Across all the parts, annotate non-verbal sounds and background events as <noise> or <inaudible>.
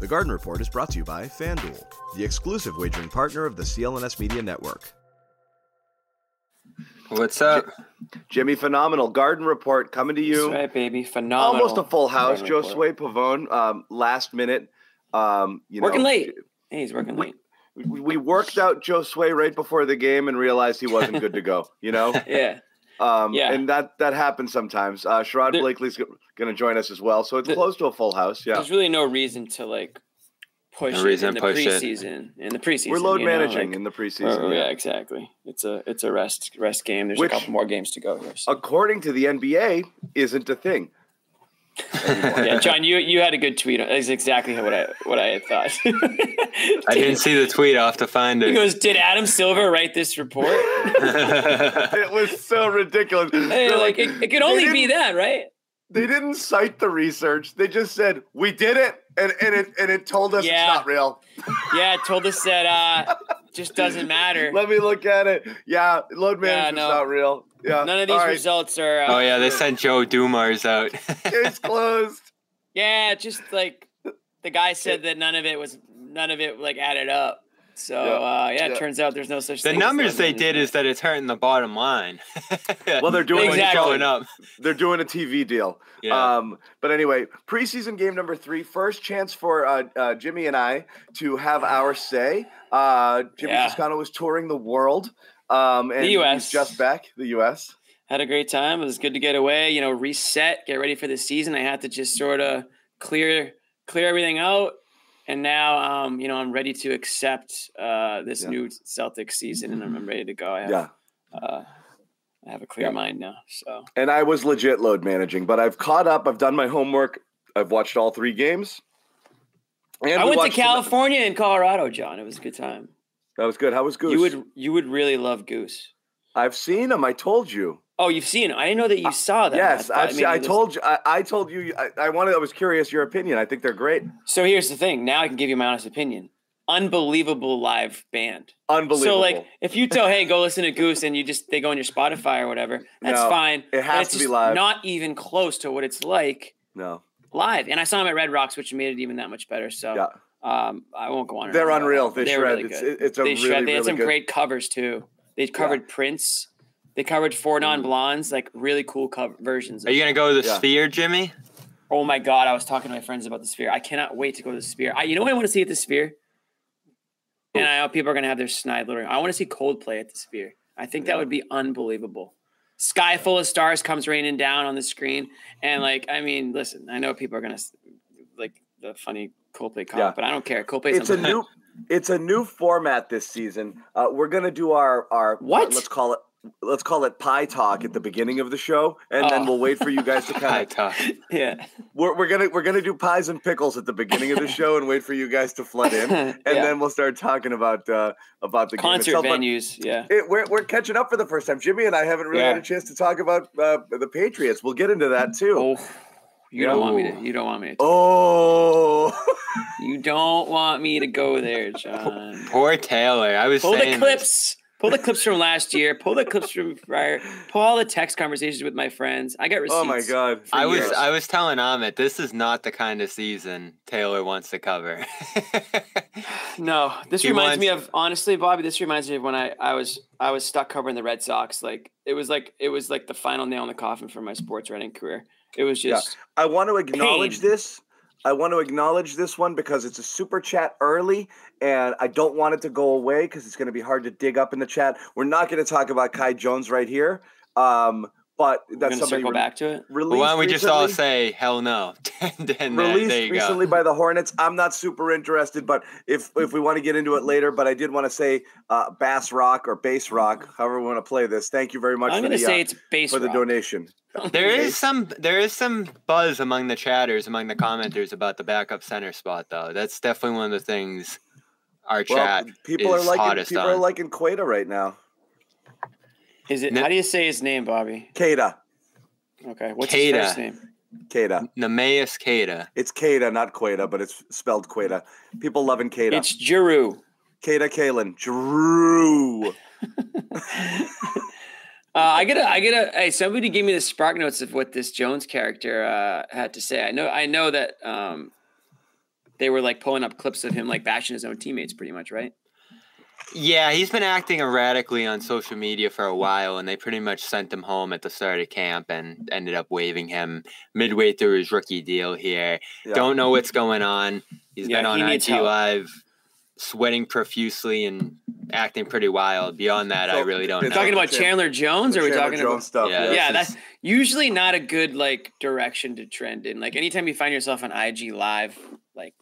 The Garden Report is brought to you by FanDuel, the exclusive wagering partner of the CLNS Media Network. What's up? Jimmy Phenomenal Garden Report coming to you. That's right, baby. Phenomenal. Almost a full house. Garden Josue Pavon, um, last minute. Um, you Working know, late. Hey, he's working late. We, we worked out Josue right before the game and realized he wasn't good to go. You know. <laughs> Yeah. Um, Yeah. And that that happens sometimes. Uh, Sherrod There- Blakely's going to join us as well, so it's The- close to a full house. Yeah. There's really no reason to like push No it reason in the to push it. preseason. In the preseason, We're load you know, managing like- in the preseason. Oh, yeah. yeah, exactly. It's a it's a rest rest game. There's Which- a couple more games to go here. So. According to the NBA, isn't a thing. Yeah, John, you you had a good tweet. That's exactly what I what I had thought. <laughs> I didn't see the tweet. I'll have to find it. He it. goes, "Did Adam Silver write this report?" <laughs> it was so ridiculous. Hey, They're like it, it could only be that, right? They didn't cite the research. They just said we did it, and, and it and it told us Yeah. it's not real. Yeah, it told us that uh just doesn't matter. <laughs> Let me look at it. Yeah, load Yeah, management's no. not real. Yeah, None of these right, results are. Uh, oh yeah, they sent Joe Dumars out. <laughs> It's closed. Yeah, just like the guy said that none of it was none of it like added up. So Yeah, uh, yeah, it turns out there's no such the thing. as numbers they did is that it's hurting the bottom line. <laughs> Well, they're doing When Exactly. it's showing up. They're doing a TV deal. Yeah. Um, but anyway, preseason game number three, first chance for uh, uh, Jimmy and I to have our say. Uh, Jimmy Yeah. Toscano was touring the world. Um, and The US. just back. The U.S. had a great time. It was good to get away. You know, reset, get ready for the season. I had to just sort of clear clear everything out, and now um, you know I'm ready to accept uh, this Yeah. new Celtics season, and I'm ready to go. I have, Yeah. uh, I have a clear Yeah. mind now. So And I was legit load managing, but I've caught up. I've done my homework. I've watched all three games. And I we went to California and Colorado, John. It was a good time. That was good. How was Goose? You would you would really love Goose. I've seen him. I told you. Oh, you've seen it. I didn't know that you saw that. yes, I've seen, I told you. I, I told you. I, I wanted. I was curious your opinion. I think they're great. So here's the thing. Now I can give you my honest opinion. Unbelievable live band. Unbelievable. So like, if you tell, hey, go listen to Goose, and you just they go on your Spotify or whatever, that's No, fine. it has to be live. Not even close to what it's like no, live. And I saw them at Red Rocks, which made it even that much better. So yeah, um, I won't go on. they're unreal. They They're shred. really it's good. it's a they really shred. They had really some good. great covers too. They covered Prince. They covered Four Mm. Non Blondes, like really cool cover versions. Are you gonna go to the Yeah. Sphere, Jimmy? Oh my god, I was talking to my friends about the Sphere. I cannot wait to go to the Sphere. I, you know what I want to see at the Sphere? And I know people are gonna have their snide little. I want to see Coldplay at the Sphere. I think that would be unbelievable. Sky full of stars comes raining down on the screen, and like, I mean, listen, I know people are gonna like the funny Coldplay Yeah. but I don't care. Coldplay's It's a new. <laughs> It's a new format this season. Uh, we're gonna do our our What? Let's call it. Let's call it pie talk at the beginning of the show, and then Oh. we'll wait for you guys to <laughs> kind of. talk. yeah. We're, we're gonna we're gonna do pies and pickles at the beginning of the <laughs> show, and wait for you guys to flood in, and Yeah. then we'll start talking about uh, about the game concert itself. Venues. Yeah. It, we're, we're catching up for the first time. Jimmy and I haven't really Yeah. had a chance to talk about uh, the Patriots. We'll get into that too. Oh, you don't want me to. You don't want me to. Oh, <laughs> You don't want me to go there, <laughs> John. Poor Taylor. I was Pull the this. clips. Pull the clips from last year. Pull the clips from prior. Pull all the text conversations with my friends. I got receipts. oh my God! I was. I was telling Amit this is not the kind of season Taylor wants to cover. <laughs> No, this He reminds me of honestly, Bobby. This reminds me of when I, I was I was stuck covering the Red Sox. Like it was like it was like the final nail in the coffin for my sports writing career. It was Yeah. just I want to acknowledge Pain. this. I want to acknowledge this one because it's a super chat early, and I don't want it to go away because it's going to be hard to dig up in the chat. We're not going to talk about Kai Jones right here, um, but We're that's gonna circle re- back to it. released. Well, why don't we just all say hell no? <laughs> then uh, released there you recently go. by the Hornets. I'm not super interested, but if if we want to get into it later, but I did want to say uh, Bass Rock or Bass Rock, however we want to play this. Thank you very much I'm for gonna the say uh, it's base for the rock. donation. <laughs> There is some there is some buzz among the chatters, among the commenters about the backup center spot though. That's definitely one of the things our Well, chat people are liking people on. are liking Queta right now. Is it? No. How do you say his name, Bobby? Queta, Okay, what's Kada. his first name? Queta. Neemias Kada. It's Queta, not Queta, but it's spelled Queta. People loving Queta. It's Giroux. Queta Kalen. Drew. <laughs> Uh, I gotta, I gotta. Hey, somebody give me the spark notes of what this Jones character uh, had to say. I know, I know that um, they were like pulling up clips of him like bashing his own teammates, pretty much, right? Yeah, he's been acting erratically on social media for a while, and they pretty much sent him home at the start of camp and ended up waiving him midway through his rookie deal here. Yeah. Don't know what's going on. He's Yeah, been on he IG help. Live, sweating profusely and acting pretty wild. Beyond that, I really don't it's know. talking about Chandler Jones, or are we Chandler talking Jones about? stuff? Yeah, Yeah. yeah, that's usually not a good like direction to trend in. Like anytime you find yourself on IG Live, like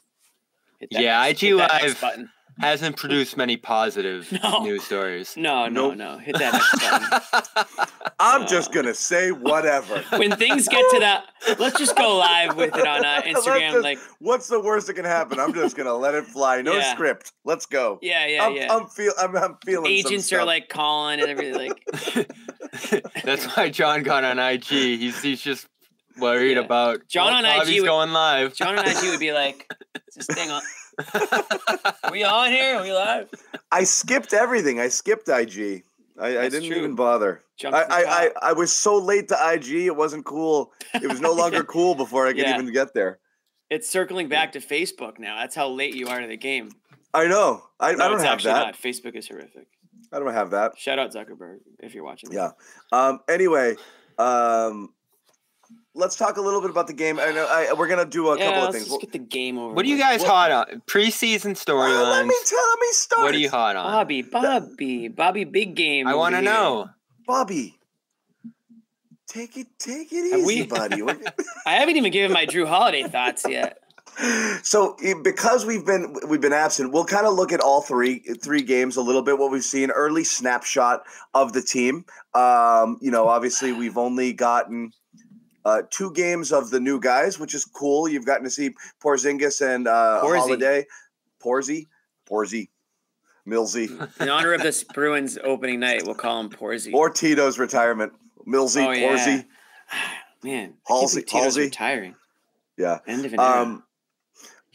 hit that Yeah, X- IG hit that X Live. button. Hasn't produced many positive <laughs> No. news stories. No, no, Nope. no, hit that <laughs> I'm just gonna say whatever. when things get to that, let's just go live with it on uh, <laughs> Instagram. just- like, what's the worst that can happen? I'm just gonna let it fly. No Yeah. script. Let's go. yeah, yeah, I'm, yeah. I'm feel I'm, I'm feeling some Agents are like calling and everything. Like, That's why John got on IG. He's he's just worried Yeah. about John oh, on IG would- going live. John and IG would be like, "Is this thing on? <laughs> We on here? We live?" I skipped everything. I skipped IG. I, I didn't true. even bother. I, I, I. I was so late to IG. It wasn't cool. It was no longer <laughs> cool before I could Yeah. even get there. It's circling back to Facebook now. That's how late you are to the game. I know. I, No, I don't have actually that. not. Facebook is horrific. I don't have that. Shout out Zuckerberg if you're watching. Yeah. Um. Anyway, um, let's talk a little bit about the game. I know. I, we're gonna do a yeah. couple of let's things. just get the game over. What are you guys Well- hot on? Preseason Well, let me tell. Let me start. What are you hot on? Bobby, Bobby, Bobby, big game. I want to know. Bobby? Take it. Take it Have easy, we- buddy. <laughs> I haven't even given my Jrue Holiday thoughts yet. <laughs> so eh, because we've been we've been absent, we'll kind of look at all three three games a little bit. What we've seen, early snapshot of the team. Um, you know, obviously we've only gotten uh, two games of the new guys, which is cool. You've gotten to see Porzingis and uh, Porzy. Holiday, Porzy, Porzy, Millsy, <laughs> In honor of this Bruins opening night, we'll call him Porzy. or Tito's retirement. Millsy, Oh, yeah. Porzy, <sighs> Man, Halsey- Halsey, Tito's Halsey. retiring. yeah. End of an era. Um,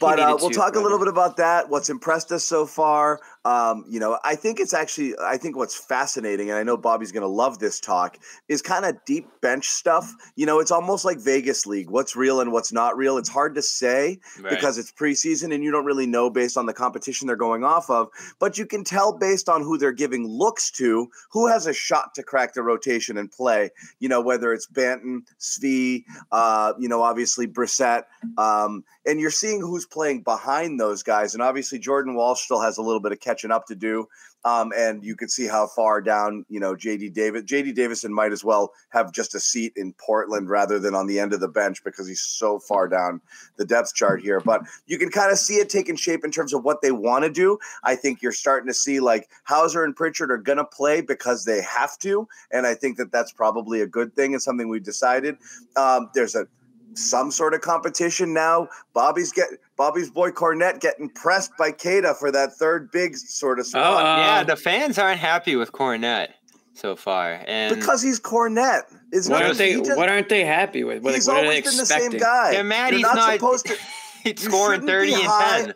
but uh, we'll to, talk a little bit about that. What's impressed us so far. Um, you know, I think it's actually, I think what's fascinating, and I know Bobby's going to love this talk, is kind of deep bench stuff. You know, it's almost like Vegas League. What's real and what's not real. It's hard to say Right. because it's preseason and you don't really know based on the competition they're going off of. But you can tell based on who they're giving looks to, who has a shot to crack the rotation and play. You know, whether it's Banton, Svi, uh, you know, obviously Brissett. Um, and you're seeing who's playing behind those guys. And obviously, Jordan Walsh still has a little bit of catching up to do. Um, and you can see how far down, you know, JD Davis, JD Davison might as well have just a seat in Portland rather than on the end of the bench because he's so far down the depth chart here. But you can kind of see it taking shape in terms of what they want to do. I think you're starting to see like Hauser and Pritchard are going to play because they have to. And I think that that's probably a good thing and something we decided. Um, there's a some sort of competition now. Bobby's get Bobby's boy Kornet getting pressed by Kada for that third big sort of spot Uh, yeah, the fans aren't happy with Kornet so far, and because he's Kornet. Is what not aren't they? he just- What aren't they happy with? What, he's what are they always been the same guy. they're mad You're he's not, not supposed to. <laughs> he's scoring thirty and high. ten.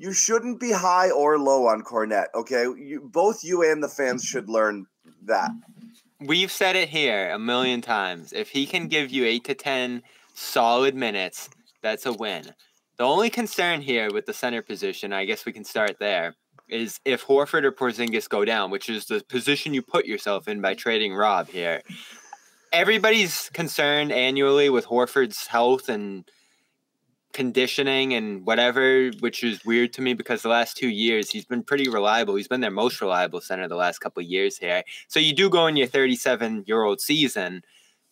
You shouldn't be high or low on Kornet. Okay, you both you and the fans should learn that. We've said it here a million times. If he can give you eight to ten solid minutes, that's a win. The only concern here with the center position, I guess we can start there, is if Horford or Porzingis go down, which is the position you put yourself in by trading Rob here. Everybody's concerned annually with Horford's health and conditioning and whatever, which is weird to me because the last two years he's been pretty reliable. He's been their most reliable center the last couple of years here. So you do go in your 37 year old season,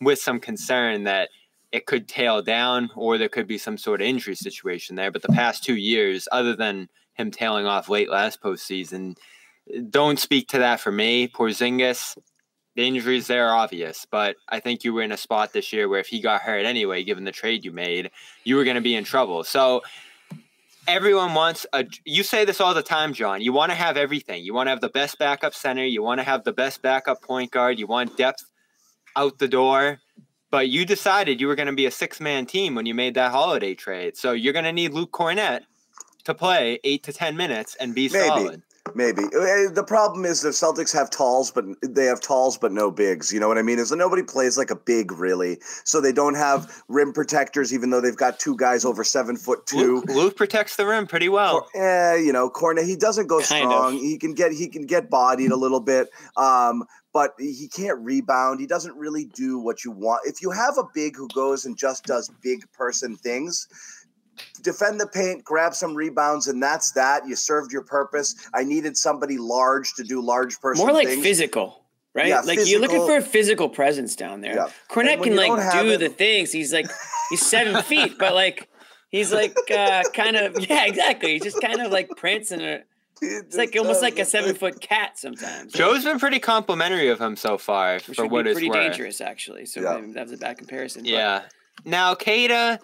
with some concern that it could tail down or there could be some sort of injury situation there. But the past two years, other than him tailing off late last postseason, don't speak to that for me. Porzingis, the injuries there are obvious, but I think you were in a spot this year where if he got hurt anyway, given the trade you made, you were going to be in trouble. So everyone wants a you say this all the time john you want to have everything you want to have the best backup center you want to have the best backup point guard you want depth out the door but you decided you were going to be a six-man team when you made that holiday trade so you're going to need luke Kornet to play eight to ten minutes and be Maybe. solid Maybe Uh, the problem is the Celtics have talls, but they have talls but no bigs. You know what I mean? Is that nobody plays like a big really, so they don't have rim protectors, even though they've got two guys over seven foot two. luke, luke protects the rim pretty well Cor- eh, you know, Kornet. He doesn't go Kind of. strong. He can get he can get bodied a little bit, um, but he can't rebound. He doesn't really do what you want. If you have a big who goes and just does big person things, defend the paint, grab some rebounds, and that's that. You served your purpose. I needed somebody large to do large person More like things. physical, right? Yeah, like you're looking for a physical presence down there. Yeah. Kornet can like don't have do it- the things. He's like he's seven <laughs> feet, but like he's like uh kind of yeah, exactly. He's just kind of like prancing. A, it's like almost like a seven foot cat sometimes. joe's been pretty complimentary of him so far which for would what be it's pretty worth dangerous actually. So Yeah. maybe that was a bad comparison. but- Yeah. Now, Kada,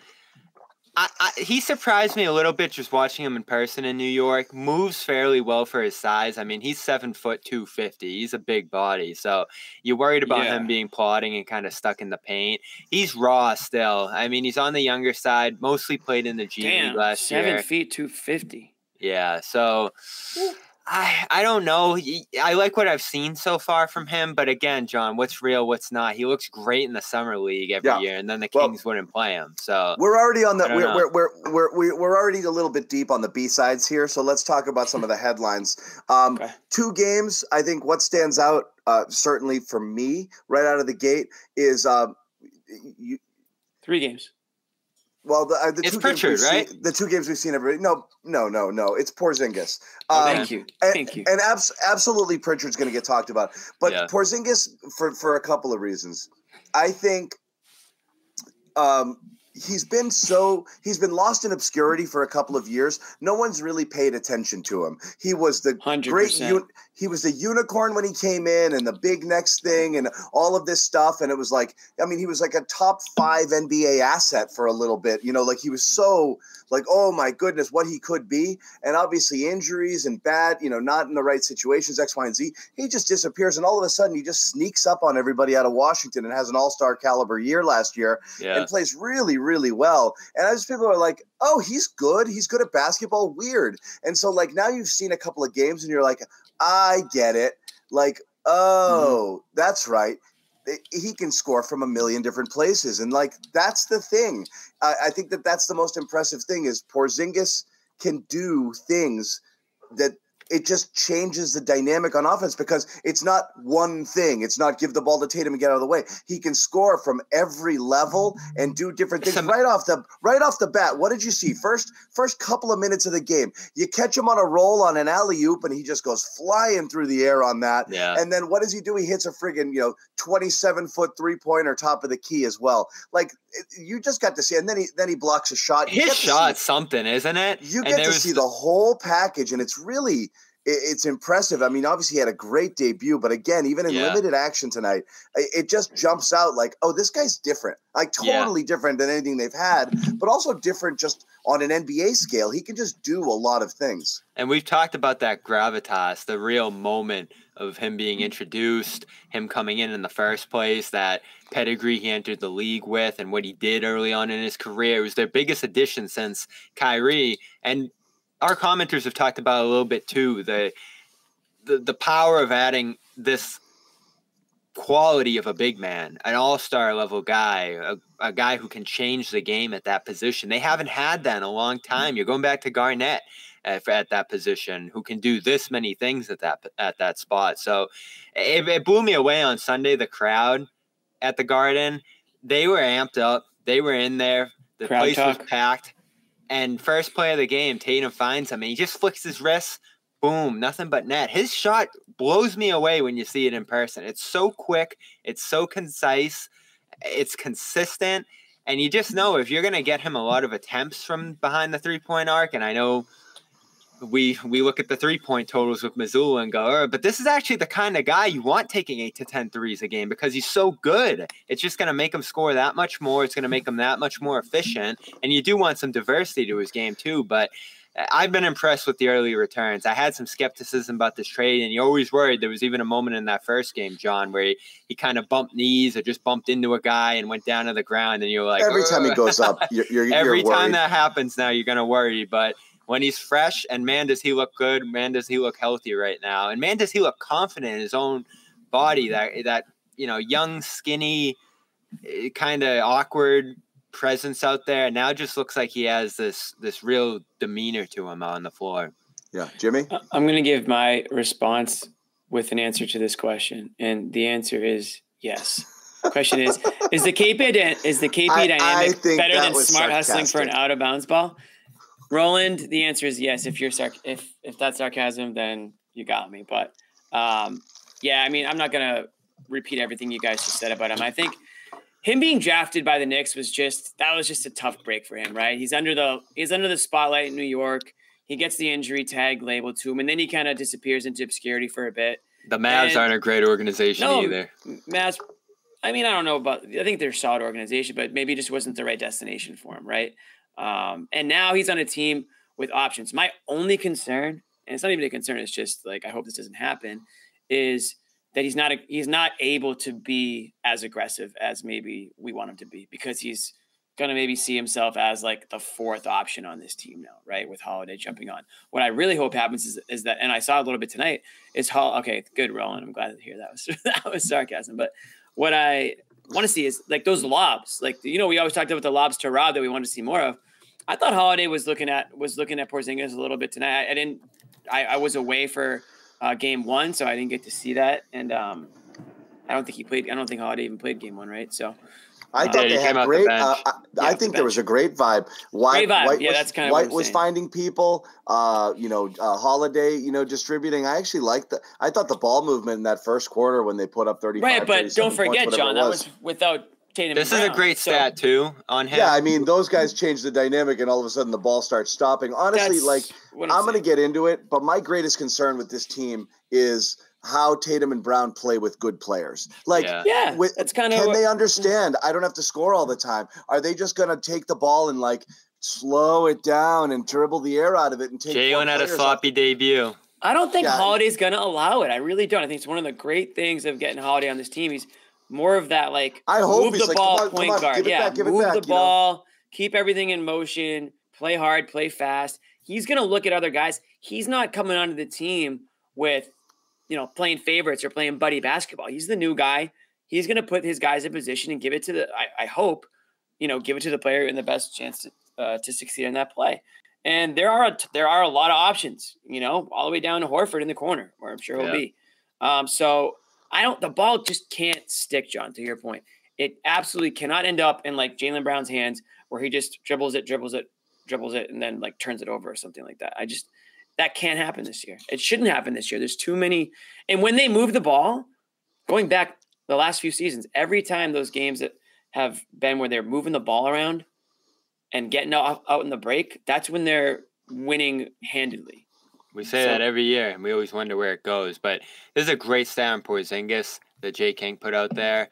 I, I, he surprised me a little bit just watching him in person in New York. Moves fairly well for his size. I mean, he's seven foot two fifty. He's a big body, so you're worried about Yeah. him being plodding and kind of stuck in the paint. He's raw still. I mean, he's on the younger side. Mostly played in the G League Damn, last seven year. feet two fifty. Yeah, so I I don't know. I like what I've seen so far from him, but again, John, what's real, what's not? He looks great in the summer league every Yeah. year, and then the Well- Kings wouldn't play him. So We're already on the we're, we're, we're, we're, we're, we're already a little bit deep on the B sides here, so let's talk about some of the headlines. Um, Okay. Two games, I think what stands out uh, certainly for me right out of the gate is um, you, Three games. Well the, uh, the It's two Pritchard, games we've right? Seen, the two games we've seen everybody. No, no, no, no. It's Porzingis. Oh, Um, Thank you. and, Thank you. And abs- absolutely, Pritchard's going to get talked about. But Yeah. Porzingis, for for a couple of reasons, I think um, he's been so he's been lost in obscurity for a couple of years. No one's really paid attention to him. He was the Hundred great. He was the unicorn when he came in, and the big next thing, and all of this stuff. And it was like, I mean, he was like a top five NBA asset for a little bit. You know, like he was so like, oh my goodness, what he could be. And obviously injuries and bad, you know, not in the right situations, X, Y, and Z. He just disappears, and all of a sudden he just sneaks up on everybody out of Washington and has an All Star caliber year last year yeah. and plays really, really well. And as people are like, oh, he's good. He's good at basketball. Weird. And so, like, now you've seen a couple of games and you're like, I get it. Like, mm-hmm. oh, that's right. He can score from a million different places. And, like, that's the thing. I, I think that that's the most impressive thing is Porzingis can do things that it just changes the dynamic on offense because it's not one thing. It's not give the ball to Tatum and get out of the way. He can score from every level and do different things Some- right off the right off the bat. What did you see first? First couple of minutes of the game, you catch him on a roll on an alley oop, and he just goes flying through the air on that. Yeah. And then what does he do? He hits a friggin' you know twenty seven foot three pointer top of the key as well. Like you just got to see, and then he then he blocks a shot. You His see- something, isn't it? you And get to see the whole package, and it's really it's impressive. I mean, obviously he had a great debut, but again, even in Yeah. limited action tonight, it just jumps out like, oh, this guy's different, like Yeah. totally different than anything they've had, but also different just on an NBA scale. He can just do a lot of things. And we've talked about that gravitas, the real moment of him being introduced, him coming in in the first place, that pedigree he entered the league with, and what he did early on in his career. It was their biggest addition since Kyrie. And our commenters have talked about a little bit too the the, the power of adding this quality of a big man, an all star level guy, a, a guy who can change the game at that position. They haven't had that in a long time. You're going back to Garnett at, at that position, who can do this many things at that at that spot. So it, it blew me away on Sunday. The crowd at the Garden, they were amped up. They were in there. The Crowd place talk. was packed. And first play of the game, Tatum finds him, and he just flicks his wrist. Boom, nothing but net. His shot blows me away when you see it in person. It's so quick, it's so concise, It's consistent, and you just know if you're going to get him a lot of attempts from behind the three point arc, and I know we we look at the three point totals with Missoula and go, oh, but this is actually the kind of guy you want taking eight to 10 threes a game because he's so good. It's just going to make him score that much more. It's going to make him that much more efficient. And you do want some diversity to his game too. But I've been impressed with the early returns. I had some skepticism about this trade, and you always worried. There was even a moment in that first game, John, where he, he kind of bumped knees or just bumped into a guy and went down to the ground, and you're like, every time he goes up, you're, you're <laughs> every you're time that happens, now you're gonna worry. But when he's fresh, and man, does he look good? Man, does he look healthy right now? And man, does he look confident in his own body? That that you know, young, skinny, eh, kind of awkward presence out there. Now just looks like he has this this real demeanor to him on the floor. Yeah, Jimmy. I'm going to give my response with an answer to this question, and the answer is yes. Question is: Is the KP is the KP <laughs> I- I dynamic think better than was smart hustling for an out of bounds ball? Roland, the answer is yes. If you're sarc- if if that's sarcasm, then you got me. But um, yeah, I mean, I'm not gonna repeat everything you guys just said about him. I think him being drafted by the Knicks was just that was just a tough break for him, right? He's under the he's under the spotlight in New York. He gets the injury tag labeled to him, and then he kind of disappears into obscurity for a bit. The Mavs And- aren't a great organization No, either. Mavs, I mean, I don't know about. I think they're a solid organization, but maybe it just wasn't the right destination for him, right? Um, and now he's on a team with options. My only concern, and it's not even a concern, it's just like I hope this doesn't happen, is that he's not a, he's not able to be as aggressive as maybe we want him to be because he's gonna maybe see himself as like the fourth option on this team now, right? With Holiday jumping on. What I really hope happens is, is that, and I saw a little bit tonight, is Hall. Okay, good, Roland. I'm glad to hear that was <laughs> that was sarcasm. But what I want to see is like those lobs. Like you know, we always talked about the lobs to Rob that we wanted to see more of. I thought Holiday was looking at was looking at Porzingis a little bit tonight. I, I didn't. I, I was away for uh, game one, so I didn't get to see that. And um, I don't think he played. I don't think Holiday even played game one, right? So I thought he they had great. Uh, I, Yeah, I off the think there was a great vibe. White, Great vibe. White Yeah, was, that's kinda what White I'm was saying. finding people. Uh, you know, uh, Holiday. You know, distributing. I actually liked the. I thought the ball movement in that first quarter when they put up thirty. right, but don't forget, points, John, whatever that was without Tatum. This and is a Brown. great So stat too on him. Yeah, I mean, those guys change the dynamic, and all of a sudden the ball starts stopping. Honestly, that's like what I'm going to get into it, but my greatest concern with this team is how Tatum and Brown play with good players. Like, Yeah. Yeah, with, that's kind of can they understand? I don't have to score all the time. Are they just going to take the ball and like slow it down and dribble the air out of it and take? four Jalen had a players sloppy debut. I don't think Yeah. Holiday's gonna allow it. I really don't. I think it's one of the great things of getting Holiday on this team. He's more of that like I hope move he's the like, ball come on, come point on, guard. give it yeah, back, give it move back, the you know? ball, keep everything in motion, play hard, play fast. He's gonna look at other guys. He's not coming onto the team with, you know, playing favorites or playing buddy basketball. He's the new guy. He's gonna put his guys in position and give it to the. I, I hope, you know, give it to the player in the best chance to, uh, to succeed in that play. And there are a, there are a lot of options, you know, all the way down to Horford in the corner, where I'm sure he'll Yeah. be. Um, so I don't. The ball just can't stick, John. To your point, it absolutely cannot end up in like Jalen Brown's hands, where he just dribbles it, dribbles it, dribbles it, and then like turns it over or something like that. I just that can't happen this year. It shouldn't happen this year. There's too many. And when they move the ball, going back the last few seasons, every time those games that have been where they're moving the ball around and getting out, out in the break, that's when they're winning handedly. We say So- that every year, and we always wonder where it goes. But this is a great stat on Porzingis that Jay King put out there.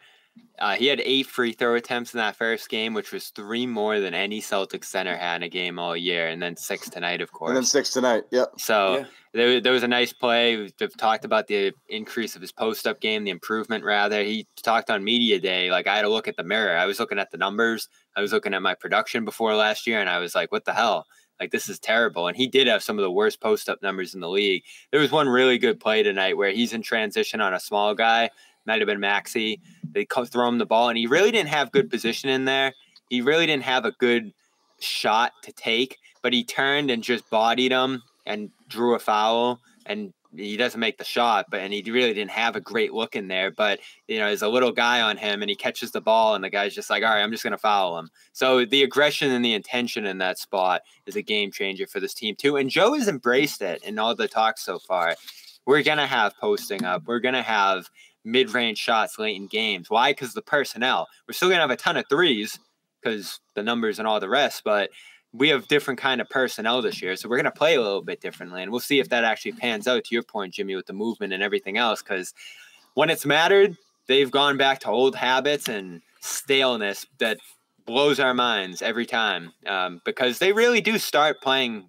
Uh, he had eight free throw attempts in that first game, which was three more than any Celtics center had in a game all year, and then six tonight, of course. And then six tonight. Yep. So Yeah. there, there was a nice play. We've talked about the increase of his post up game, the improvement rather. He talked on media day. Like I had to look at the mirror. I was looking at the numbers. I was looking at my production before last year, and I was like, "What the hell? Like this is terrible." And he did have some of the worst post up numbers in the league. There was one really good play tonight where he's in transition on a small guy. Might have been Maxey. They throw him the ball, and he really didn't have good position in there. He really didn't have a good shot to take, but he turned and just bodied him and drew a foul. And he doesn't make the shot, but and he really didn't have a great look in there. But you know, there's a little guy on him, and he catches the ball, and the guy's just like, "All right, I'm just gonna foul him." So the aggression and the intention in that spot is a game changer for this team too. And Joe has embraced it in all the talks so far. We're gonna have posting up. We're gonna have mid-range shots late in games. Why? Because the personnel. We're still gonna have a ton of threes because the numbers and all the rest, but we have different kind of personnel this year, so we're gonna play a little bit differently, and we'll see if that actually pans out. To your point, Jimmy, with the movement and everything else, because when it's mattered, they've gone back to old habits and staleness that blows our minds every time um, because they really do start playing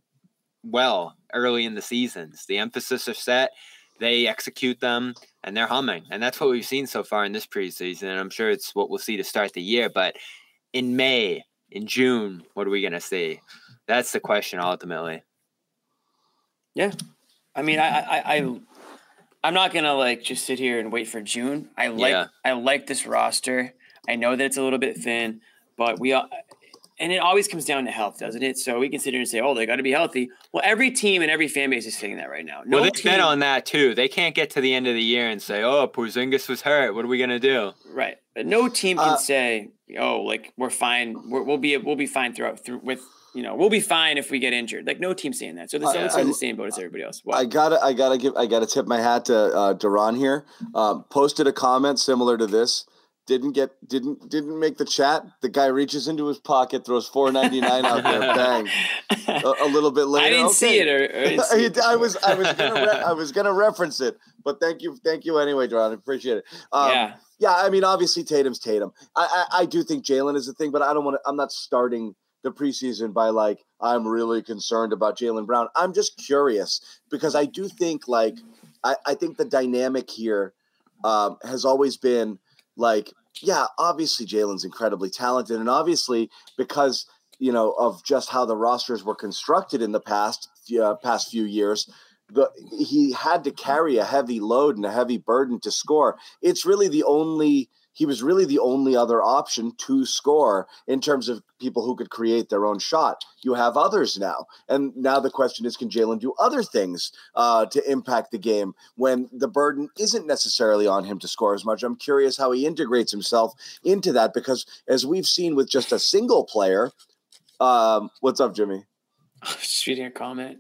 well early in the seasons. The emphasis are set, they execute them, and they're humming. And that's what we've seen so far in this preseason. And I'm sure it's what we'll see to start the year. But in May, in June, what are we going to see? That's the question ultimately. Yeah. I mean, I, I, I, I'm not gonna like just sit here and wait for June. I like, Yeah. I like this roster. I know that it's a little bit thin, but we all, and it always comes down to health, doesn't it? So we can sit here and say, oh, they got to be healthy. Well, every team and every fan base is saying that right now. No well, they've team, been on that too. They can't get to the end of the year and say, "Oh, Porzingis was hurt. What are we gonna do?" right, but no team can Uh, say, oh, like we're fine. We're, we'll be, we'll be fine throughout through with. You know, we'll be fine if we get injured. Like no team saying that. So the I- Celtics are the same boat as everybody else. Well, I gotta, I gotta give, I gotta tip my hat to uh, Duran here. Um, posted a comment similar to this. Didn't get, didn't, didn't make the chat. The guy reaches into his pocket, throws four ninety nine out there, <laughs> bang. A, a little bit later, I didn't see it. Or, or I didn't <laughs> see it. I was, I was, gonna re- I was gonna reference it, but thank you, thank you anyway, Duran. I appreciate it. Um, yeah. Yeah, I mean, obviously Tatum's Tatum. I I, I do think Jalen is a thing, but I don't want to. I'm not starting the preseason by like I'm really concerned about Jalen Brown. I'm just curious because I do think like I, I think the dynamic here um, has always been like yeah, obviously Jalen's incredibly talented, and obviously because you know of just how the rosters were constructed in the past uh, past few years. The, he had to carry a heavy load and a heavy burden to score. It's really the only he was really the only other option to score in terms of people who could create their own shot. You have others now, and now the question is, can Jalen do other things uh, to impact the game when the burden isn't necessarily on him to score as much? I'm curious how he integrates himself into that because, as we've seen with just a single player, um, what's up, Jimmy? <laughs> Just reading a comment.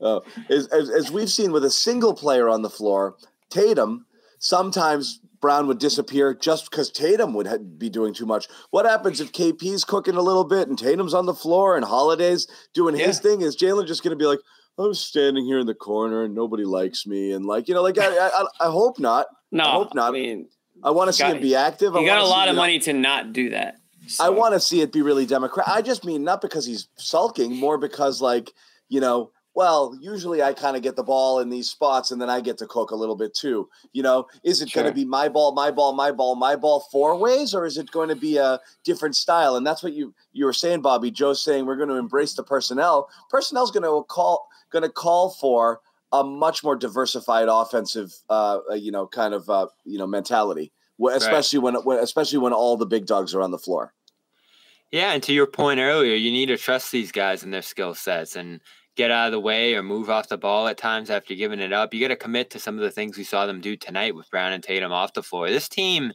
Uh, as, as, as we've seen with a single player on the floor, Tatum, sometimes Brown would disappear just because Tatum would ha- be doing too much. What happens if KP's cooking a little bit and Tatum's on the floor and Holiday's doing his thing? Is Jalen just going to be like, I'm standing here in the corner and nobody likes me? And like, you know, like, I, I, I hope not. No, I hope not. I mean, I want to see him be active. I got a lot of money to not do that. I want to see it be really democratic. I just mean not because he's sulking, more because like you know, well, usually I kind of get the ball in these spots, and then I get to cook a little bit too. You know, is it going to be my ball, my ball, my ball, my ball four ways, or is it going to be a different style? And that's what you you were saying, Bobby. Joe's saying we're going to embrace the personnel. Personnel's going to call going to call for a much more diversified offensive, uh, uh, you know, kind of uh, you know mentality, especially when, when especially when all the big dogs are on the floor. Yeah, and to your point earlier, you need to trust these guys and their skill sets and get out of the way or move off the ball at times after giving it up. You got to commit to some of the things we saw them do tonight with Brown and Tatum off the floor. This team,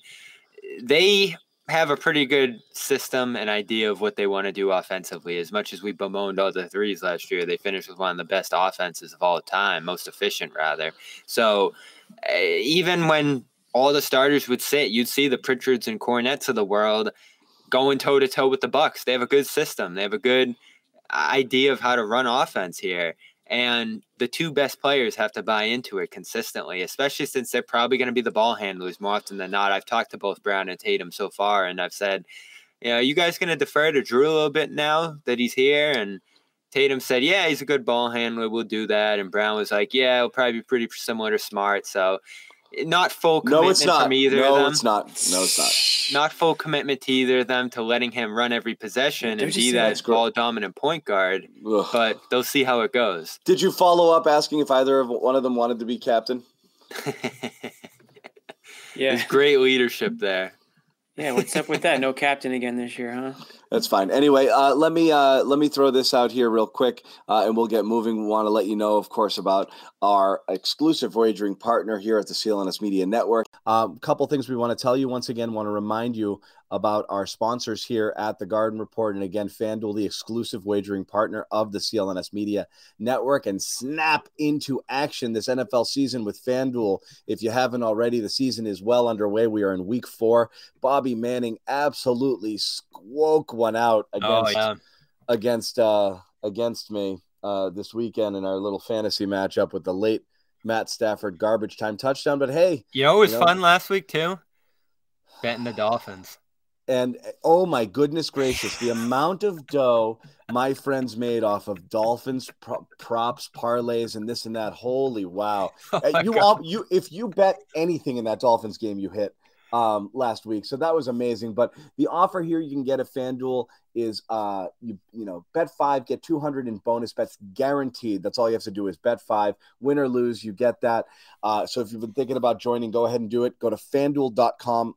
they have a pretty good system and idea of what they want to do offensively. As much as we bemoaned all the threes last year, they finished with one of the best offenses of all time, most efficient rather. So uh, even when all the starters would sit, you'd see the Pritchards and Kornets of the world going toe to toe with the Bucks. They have a good system. They have a good idea of how to run offense here. And the two best players have to buy into it consistently, especially since they're probably going to be the ball handlers more often than not. I've talked to both Brown and Tatum so far, and I've said, you know, are you guys going to defer to Jrue a little bit now that he's here? And Tatum said, yeah, he's a good ball handler. We'll do that. And Brown was like, yeah, it'll probably be pretty similar to Smart. So not full commitment No, it's not. from either no, of them No, it's not. No, it's not. Not full commitment to either of them to letting him run every possession Don't and be that that's ball dominant point guard. Ugh. But they'll see how it goes. Did you follow up asking if either of one of them wanted to be captain? <laughs> Yeah. There's great leadership there. Yeah. What's up with that? No captain again this year, huh? That's fine. Anyway, uh, let me uh, let me throw this out here real quick, uh, and we'll get moving. We want to let you know, of course, about our exclusive wagering partner here at the CLNS Media Network. A um, couple things we want to tell you. Once again, want to remind you about our sponsors here at the Garden Report, and again, FanDuel, the exclusive wagering partner of the CLNS Media Network, and snap into action this NFL season with FanDuel. If you haven't already, the season is well underway. We are in Week Four. Bobby Manning absolutely squoke one out oh, against oh, yeah. against uh, against me uh, this weekend in our little fantasy matchup with the late Matt Stafford garbage time touchdown. But hey, you know it was you know, fun last week too. Betting the Dolphins. And oh my goodness gracious, the amount of dough my friends made off of Dolphins pro- props, parlays, and this and that. Holy wow! <laughs> Oh you all you if you bet anything in that Dolphins game, you hit um, last week. So that was amazing. But the offer here you can get at FanDuel is uh, you you know bet five, get two hundred in bonus bets guaranteed. That's all you have to do is bet five, win or lose, you get that. Uh, so if you've been thinking about joining, go ahead and do it. Go to FanDuel.com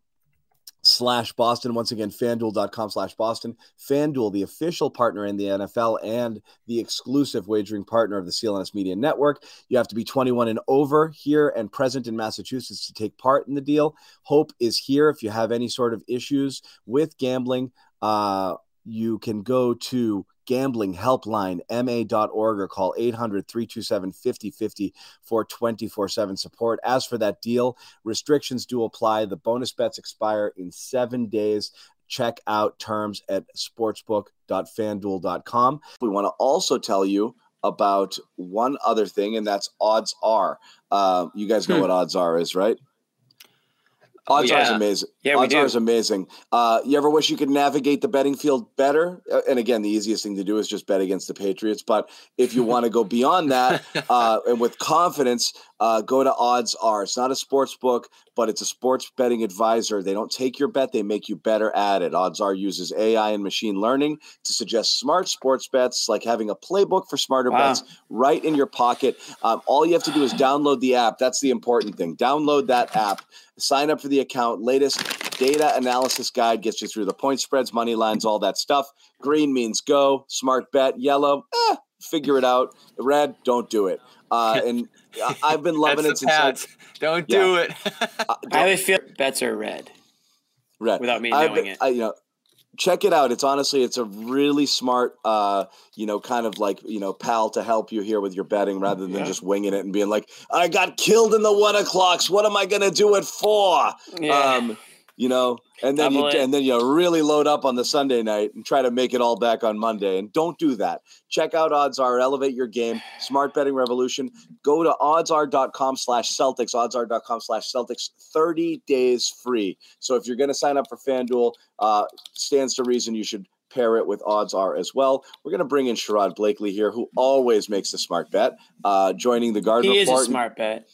slash Boston. Once again, fanduel.com slash Boston. Fanduel, the official partner in the NFL and the exclusive wagering partner of the CLNS Media Network. You have to be 21 and over here and present in Massachusetts to take part in the deal. Hope is here. If you have any sort of issues with gambling, uh, you can go to gambling helpline ma.org or call 800-327-5050 for 24-7 support. As for that deal restrictions do apply. The bonus bets expire in seven days. Check out terms at sportsbook.fanduel.com we want to also tell you about one other thing and that's odds are. Uh, you guys know hmm. what odds are is right Odds yeah. are amazing. Yeah, odds are amazing. Uh, you ever wish you could navigate the betting field better? Uh, and again, the easiest thing to do is just bet against the Patriots. But if you want to go beyond that <laughs> uh, and with confidence, uh, go to Odds Are. It's not a sports book, but it's a sports betting advisor. They don't take your bet; they make you better at it. Odds Are uses AI and machine learning to suggest smart sports bets, like having a playbook for smarter wow. bets right in your pocket. Um, all you have to do is download the app. That's the important thing. Download that app sign up for the account. Latest data analysis guide gets you through the point spreads, money lines, all that stuff. Green means go. Smart bet. Yellow, eh, figure it out. Red, don't do it. Uh, <laughs> and I've been loving it since. I, don't yeah. do it. uh, I feel bets are red. Red. Without me knowing been, it. I, you know, check it out. It's honestly, it's a really smart, uh, you know, kind of like, you know, pal to help you here with your betting rather than yeah. just winging it and being like, I got killed in the one o'clocks. What am I going to do it for? Yeah. Um, you know, and then you and then you really load up on the Sunday night and try to make it all back on Monday. And don't do that. Check out Odds Are, elevate your game, smart betting revolution. Go to oddsr.com slash Celtics, oddsr.com slash Celtics, 30 days free. So if you're going to sign up for FanDuel, uh, stands to reason you should pair it with odds are as well. We're going to bring in Sherrod Blakely here, who always makes a smart bet, uh, joining the Garden He Report. is a smart bet.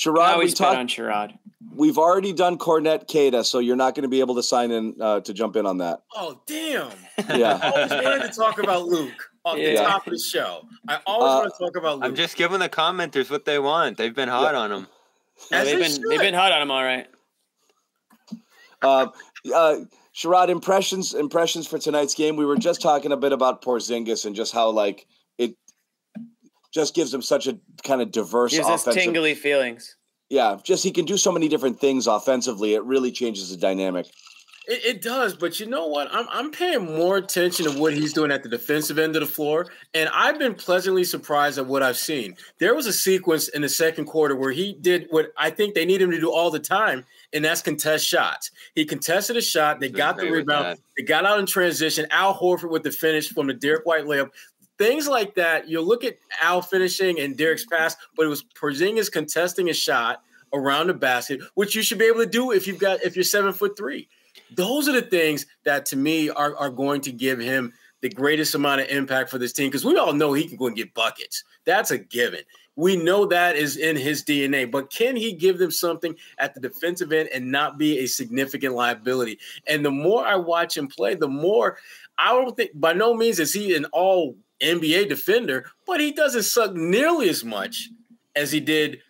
Sherrod, we talked on Sherrod. We've already done Kornet Kata, so you're not going to be able to sign in uh, to jump in on that. Oh, damn! Yeah, I always wanted to talk about Luke off yeah. the top of the show. I always uh, want to talk about Luke. I'm just giving the commenters what they want. They've been hot yeah. on him. Yeah, they've been they've been hot on him, all right. Uh, uh, Sherrod, impressions impressions for tonight's game. We were just talking a bit about Porzingis and just how like it just gives him such a kind of diverse. Gives offensive, us tingly feelings. Yeah, just he can do so many different things offensively. It really changes the dynamic. It, it, does, but you know what? I'm I'm paying more attention to what he's doing at the defensive end of the floor, and I've been pleasantly surprised at what I've seen. There was a sequence in the second quarter where he did what I think they need him to do all the time, and that's contest shots. He contested a shot, they got the rebound, they got out in transition. Al Horford with the finish from the Derrick White layup. Things like that. You look at Al finishing and Derrick's pass, but it was Porzingis contesting a shot around the basket, which you should be able to do if you've got if you're seven foot three. Those are the things that to me are, are going to give him the greatest amount of impact for this team because we all know he can go and get buckets. That's a given. We know that is in his DNA, but can he give them something at the defensive end and not be a significant liability? And the more I watch him play, the more I don't think by no means is he an all NBA defender, but he doesn't suck nearly as much as he did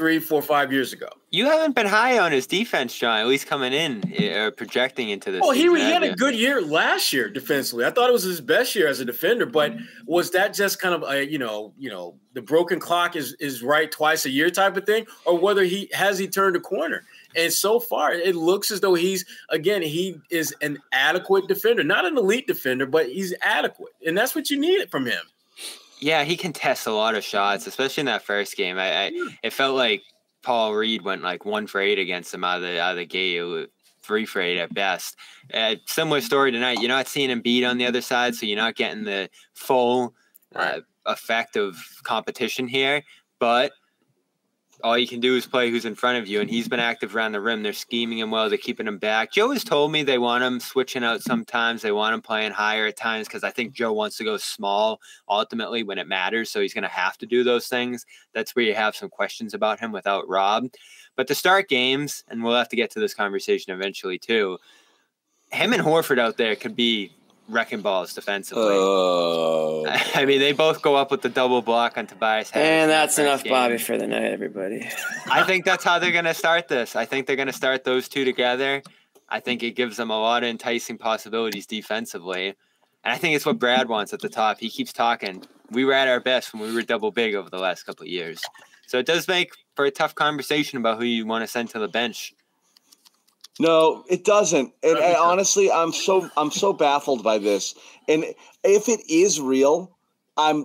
three, four, five years ago. You haven't been high on his defense, John. At least coming in or projecting into this. Well, he, he had a good year last year defensively. I thought it was his best year as a defender, but was that just kind of a you know you know the broken clock is is right twice a year type of thing, or whether he has he turned a corner? And so far, it looks as though he's again he is an adequate defender, not an elite defender, but he's adequate, and that's what you needed from him. Yeah, he contests a lot of shots, especially in that first game. I, I it felt like Paul Reed went like one for eight against him out of the out of the gate. Three for eight at best. Uh, similar story tonight. You're not seeing him beat on the other side, so you're not getting the full uh, effect of competition here. But all you can do is play who's in front of you, and he's been active around the rim. They're scheming him well. They're keeping him back. Joe has told me they want him switching out sometimes. They want him playing higher at times because I think Joe wants to go small ultimately when it matters. So he's going to have to do those things. That's where you have some questions about him without Rob. But to start games, and we'll have to get to this conversation eventually too. Him and Horford out there could be wrecking balls defensively. Oh. <laughs> I mean, they both go up with the double block on Tobias. Harris And that's enough, game. Bobby, for the night, everybody. I think that's how they're going to start this. I think they're going to start those two together. I think it gives them a lot of enticing possibilities defensively. And I think it's what Brad wants at the top. He keeps talking. We were at our best when we were double big over the last couple of years. So it does make for a tough conversation about who you want to send to the bench. No, it doesn't. And, and honestly, I'm so I'm so baffled by this. And if it is real, I'm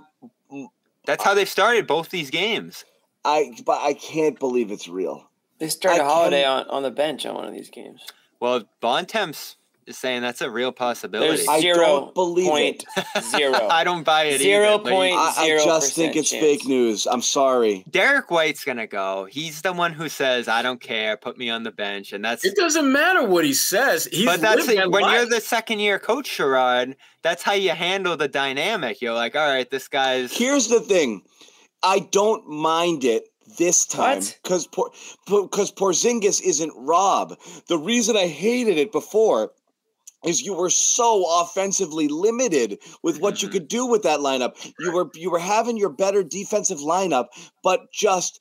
That's how they've started both these games. I but I can't believe it's real. They started I Holiday can- on, on the bench on one of these games. Well, Bontemps is saying that's a real possibility. There's I zero don't believe it. point <laughs> zero. I don't buy it Zero either. but point- you- I, I just think it's chance. fake news. I'm sorry. Derek White's gonna go. He's the one who says, "I don't care, put me on the bench," and that's. It doesn't matter what he says. He's but that's lived it. that when you're the second year coach, Sherrod. That's how you handle the dynamic. You're like, all right, this guy's. Here's the thing. I don't mind it this time What? because because Porzingis isn't Rob. The reason I hated it before is you were so offensively limited with what you Mhm. could do with that lineup. You were you were having your better defensive lineup, but just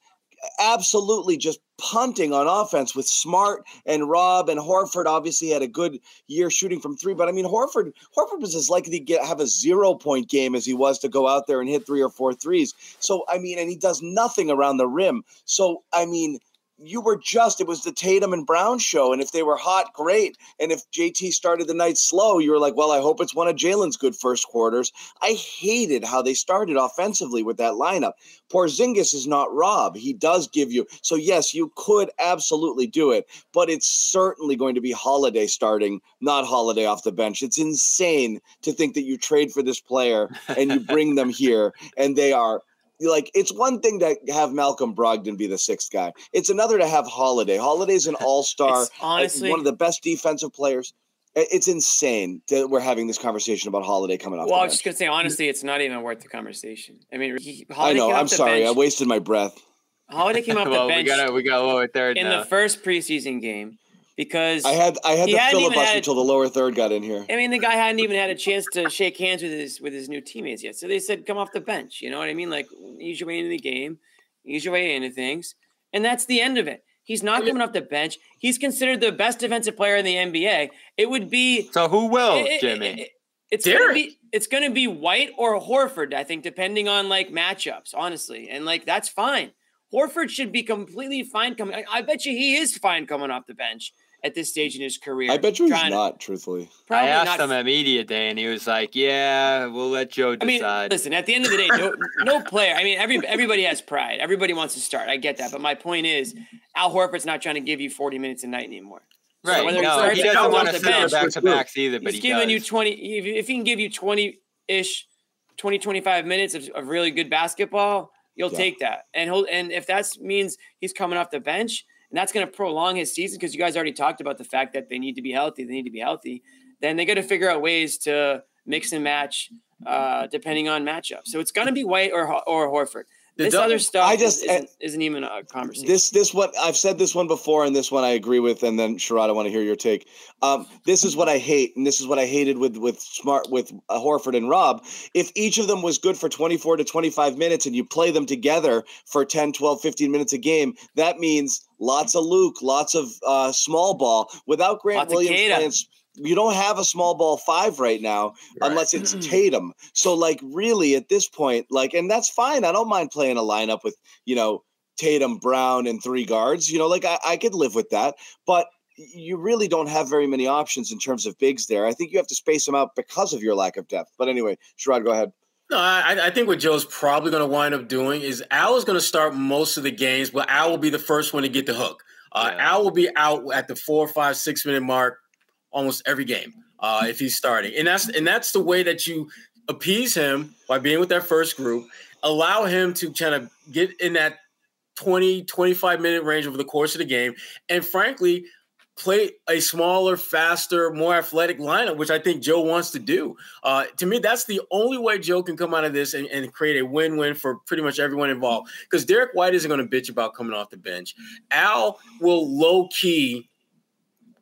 absolutely just punting on offense with Smart and Rob and Horford. Obviously, had a good year shooting from three, but I mean Horford Horford was as likely to get have a zero point game as he was to go out there and hit three or four threes. So I mean, and he does nothing around the rim. So I mean. You were just, it was the Tatum and Brown show. And if they were hot, great. And if JT started the night slow, you were like, well, I hope it's one of Jalen's good first quarters. I hated how they started offensively with that lineup. Porzingis is not Rob. He does give you so yes, you could absolutely do it, but it's certainly going to be Holiday starting, not Holiday off the bench. It's insane to think that you trade for this player and you bring them <laughs> here and they are like it's one thing to have Malcolm Brogdon be the sixth guy. It's another to have Holiday. Holiday's an <laughs> all-star, It's honestly, one of the best defensive players. It's insane that we're having this conversation about Holiday coming off. well, I the was just gonna say honestly, it's not even worth the conversation. I mean, he, I know. came I'm the sorry. I wasted my breath. Holiday came off <laughs> well, the we got a we got a lower third in now. the first preseason game because I had I had the hadn't filibuster had- until the lower third got in here. I mean, the guy hadn't even had a chance to shake hands with his with his new teammates yet. So they said, "Come off the bench." You know what I mean? Like, ease your way into the game, ease your way into things, and that's the end of it. He's not coming off the bench. He's considered the best defensive player in the NBA. It would be so who will, it- it- Jimmy? it- it's gonna be it's gonna be White or Horford, I think, depending on like matchups, honestly. And like that's fine. Horford should be completely fine coming. I, I bet you he is fine coming off the bench at this stage in his career. I bet you he's Trying- not, truthfully. I asked not him at media day, and he was like, "Yeah, we'll let Joe I mean, decide." listen. At the end of the day, no, no player. I mean, every everybody has pride. Everybody wants to start. I get that, but my point is, Al Horford's not trying to give you forty minutes a night anymore. Right? whether he No, starts he or doesn't want to the sit back to backs either, but He's he giving does. you twenty. If, if he can give you twenty ish, 20, 25 minutes of, of really good basketball, you'll Yeah. take that. And he'll and if that means he's coming off the bench, and that's going to prolong his season because you guys already talked about the fact that they need to be healthy. They need to be healthy. Then they got to figure out ways to mix and match uh, depending on matchup. So it's going to be White or or Horford. The this double- other stuff I I just- just isn't, isn't even a conversation. This this one I've said this one before, and this one I agree with, and then Sherrod, I want to hear your take. Um, this is what I hate, and this is what I hated with with smart with uh, Horford and Rob. If each of them was good for 24 to 25 minutes, and you play them together for 10, 12, 15 minutes a game, that means lots of Luke, lots of uh, small ball. Without Grant Lots Williams, playing you don't have a small ball five right now Right. unless it's Tatum. So like really at this point, like, and that's fine. I don't mind playing a lineup with, you know, Tatum, Brown, and three guards. You know, like I, I could live with that. But you really don't have very many options in terms of bigs there. I think you have to space them out because of your lack of depth. But anyway, Sherrod, go ahead. No, I, I think what Joe's probably going to wind up doing is Al is going to start most of the games, but Al will be the first one to get the hook. Uh, Yeah. Al will be out at the four, five, six minute mark almost every game uh, if he's starting, and that's and that's the way that you appease him by being with that first group. Allow him to kind of get in that 20, 25 minute range over the course of the game, and frankly. Play a smaller, faster, more athletic lineup, which I think Joe wants to do. Uh, to me, that's the only way Joe can come out of this and, and create a win-win for pretty much everyone involved. Because Derek White isn't going to bitch about coming off the bench. Al will low key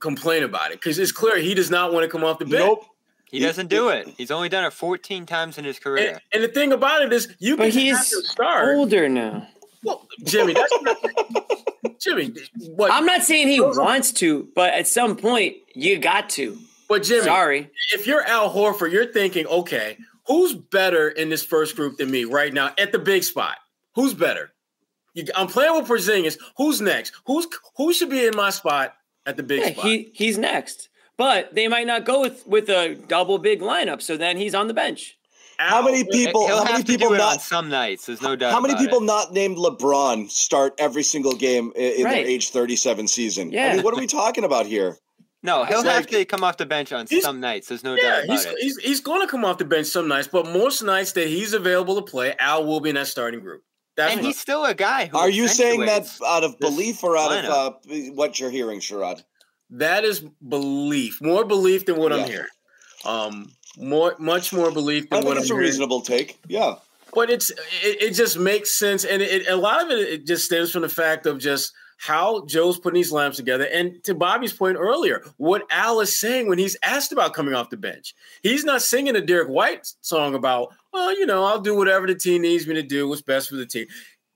complain about it because it's clear he does not want to come off the bench. Nope. He doesn't do it. He's only done it 14 times in his career. And, and the thing about it is, you but can he's have to start. older now. Well, Jimmy, that's not, Jimmy. What? I'm not saying he wants to, but at some point you got to. but Jimmy, Sorry. if you're Al Horford, you're thinking, okay, who's better in this first group than me right now at the big spot? Who's better? You, I'm playing with Porzingis. Who's next? Who's who should be in my spot at the big Yeah, spot? he he's next. But they might not go with with a double big lineup, so then he's on the bench. How many people? He'll How have many to people do it on not? some nights. There's no doubt. How many people it. not named LeBron start every single game in Right. their age 37 season? I Yeah. mean, what are we talking about here? No, he'll It's have like- to come off the bench on some nights. There's no Yeah, doubt about he's, it. he's he's going to come off the bench some nights, but most nights that he's available to play, Al will be in that starting group. That's and what- he's still a guy who Are you saying that out of belief or out of uh, what you're hearing, Sherrod? that is belief, more belief than what Yeah. I'm hearing. Um, more, much more belief I than think what it's I'm a hearing. reasonable take. Yeah. But it's it, it just makes sense, and it, a lot of it it just stems from the fact of just how Joe's putting these lamps together. And to Bobby's point earlier, what Al is saying when he's asked about coming off the bench, he's not singing a Derek White song about, well, you know, I'll do whatever the team needs me to do, what's best for the team.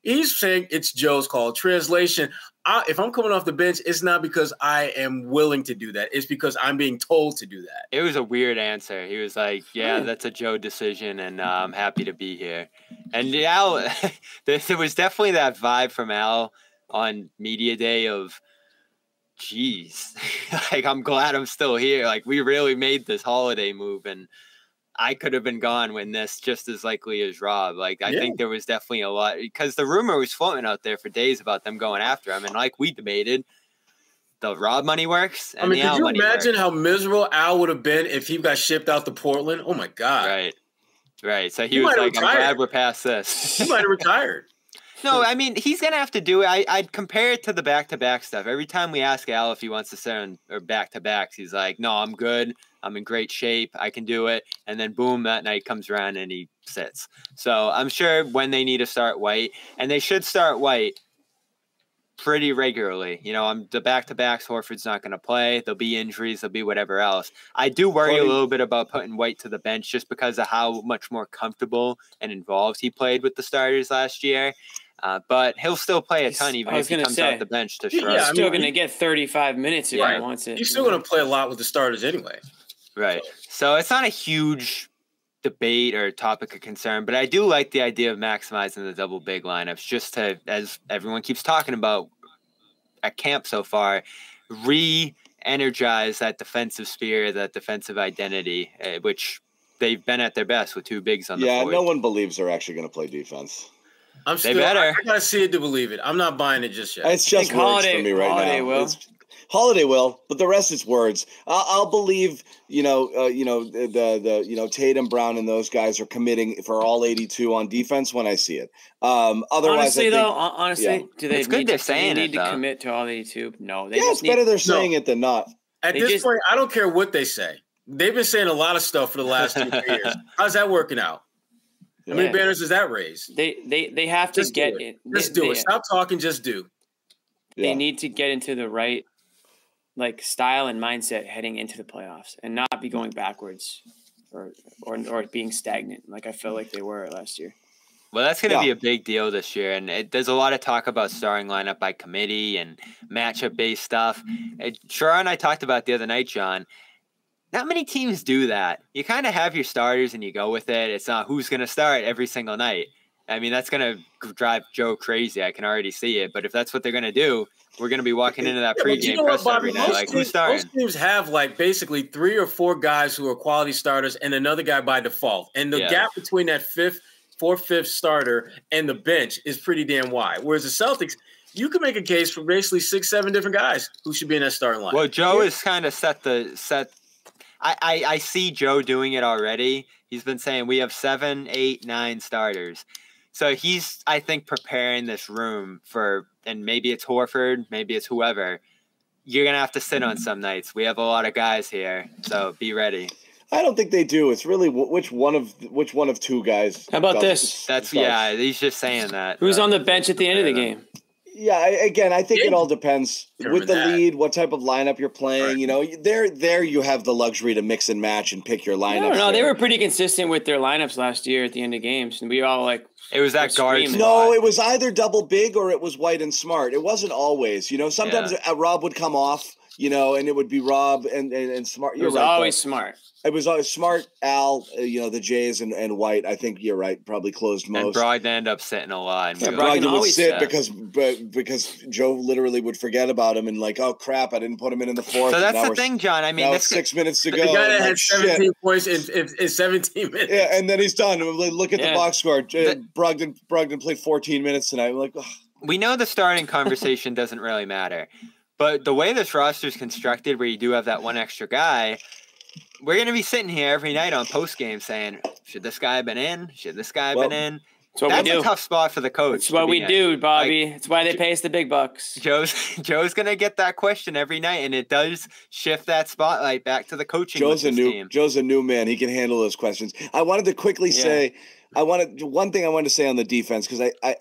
He's saying it's Joe's call. Translation: I, If I'm coming off the bench, it's not because I am willing to do that. It's because I'm being told to do that. It was a weird answer. He was like, "Yeah, that's a Joe decision, and uh, I'm happy to be here." And Al, <laughs> there, there was definitely that vibe from Al on media day of, "Geez, <laughs> like I'm glad I'm still here. Like we really made this holiday move, and I could have been gone when this just as likely as Rob. Like I Yeah. think there was definitely a lot because the rumor was floating out there for days about them going after him, and like we debated." The Rob money works, and I mean, could you imagine works. how miserable Al would have been if he got shipped out to Portland? Oh my God. Right. Right. So he, He was like, I'm glad we're past this. He might have retired. <laughs> no, I mean, he's going to have to do it. I, I'd compare it to the back to back stuff. Every time we ask Al if he wants to sit on or back to backs, he's like, no, I'm good. I'm in great shape. I can do it. And then boom, that night comes around and he sits. So I'm sure when they need to start White, and they should start White pretty regularly. You know, I'm the back to backs. Horford's not going to play. There'll be injuries. There'll be whatever else. I do worry a little bit about putting White to the bench just because of how much more comfortable and involved he played with the starters last year. Uh, but he'll still play a ton even if was he gonna comes say, off the bench to Yeah, shrug. I He's still mean, going to get 35 minutes if Right. he wants it. He's still going to play a lot with the starters anyway. Right. So it's not a huge debate or topic of concern, but I do like the idea of maximizing the double big lineups just to, as everyone keeps talking about at camp so far, re energize that defensive spirit, that defensive identity, uh, which they've been at their best with two bigs on the Yeah, floor. no one believes they're actually going to play defense. I'm They still. I, better. I gotta see it to believe it. I'm not buying it just yet. It's just think words Holiday- for me right Holiday now. will. It's- Holiday will, but the rest is words. I'll, I'll believe, you know, uh, you know the, the the you know Tatum, Brown, and those guys are committing for all 82 on defense when I see it. Um, otherwise, honestly, I think, though, honestly, yeah. do they It's good need, they're do they need it, to though. commit to all 82? No, they yeah, just it's need, better they're saying it than not. At They this just- point, I don't care what they say. They've been saying a lot of stuff for the last two years. <laughs> How's that working out? How many Yeah. banners does that raise? They they they have to Just do get it. it. Just they, do it. Stop talking. Just do. They Yeah. need to get into the right like style and mindset heading into the playoffs and not be going backwards or or or being stagnant like I felt like they were last year. Well, that's going to Yeah. be a big deal this year, and it, there's a lot of talk about starting lineup by committee and matchup based stuff. And Shara and I talked about the other night, John. Not many teams do that. You kind of have your starters and you go with it. It's not who's going to start every single night. I mean, that's going to drive Joe crazy. I can already see it. But if that's what they're going to do, we're going to be walking into that Yeah, pregame you know what, press Bobby? every night. Like, teams, who's starting? most teams have like basically three or four guys who are quality starters and another guy by default. And the Yeah. gap between that fifth, fourth, fifth starter and the bench is pretty damn wide. Whereas the Celtics, you can make a case for basically six, seven different guys who should be in that starting line. Well, Joe has kind of set the set. I, I I see Joe doing it already. He's been saying we have seven, eight, nine starters. So he's I think preparing this room for, and maybe it's Horford, maybe it's whoever. You're gonna have to sit on mm-hmm. some nights. We have a lot of guys here, so be ready. I don't think they do. It's really which one of which one of two guys. How about does- this? That's starts. yeah. He's just saying that. Who's but- on the bench at the end of the game? Yeah, again, I think it all depends Determine with the that. lead, what type of lineup you're playing. Right. You know, there, there you have the luxury to mix and match and pick your lineup. don't know. They were pretty consistent with their lineups last year at the end of games, and we all like It was that They're guard. screaming. No, it was either double big or it was white and smart. It wasn't always. You know, sometimes uh, Rob would come off. You know, and it would be Rob and and, and smart. You're was right, though. always smart. It was always smart. Al, uh, you know, the Jays and, and White. I think you're right. Probably closed and most. Brogdon ended up sitting a lot. And Yeah, Brogdon Brogdon would always sit sat. because but- because Joe literally would forget about him and like, oh crap, I didn't put him in in the fourth. So that's the thing, John. I mean, now this it's six minutes to go. the go. guy and that like, had shit. 17 points in, in, in 17 minutes. Yeah, and then he's done. Look at Yeah. the box score. Uh, The- Brogdon Brogdon played 14 minutes tonight. I'm like, ugh. we know the starting conversation doesn't really matter, but the way this roster is constructed, where you do have that one extra guy, we're going to be sitting here every night on post game saying, "Should this guy have been in? Should this guy have Well, been in?" That's what That's we do. a tough spot for the coach. It's to what we in. do, Bobby. it's why they pay us the big bucks. Joe's <laughs> Joe's going to get that question every night, and it does shift that spotlight back to the coaching. Joe's a new team. Joe's a new man. He can handle those questions. I wanted to quickly Yeah. say, I wanted one thing I wanted to say on the defense because I, I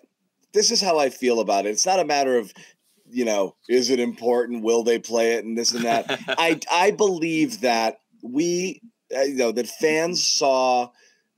this is how I feel about it. It's not a matter of you know is it important, will they play it, and this and that. <laughs> I I believe that we uh, you know that fans saw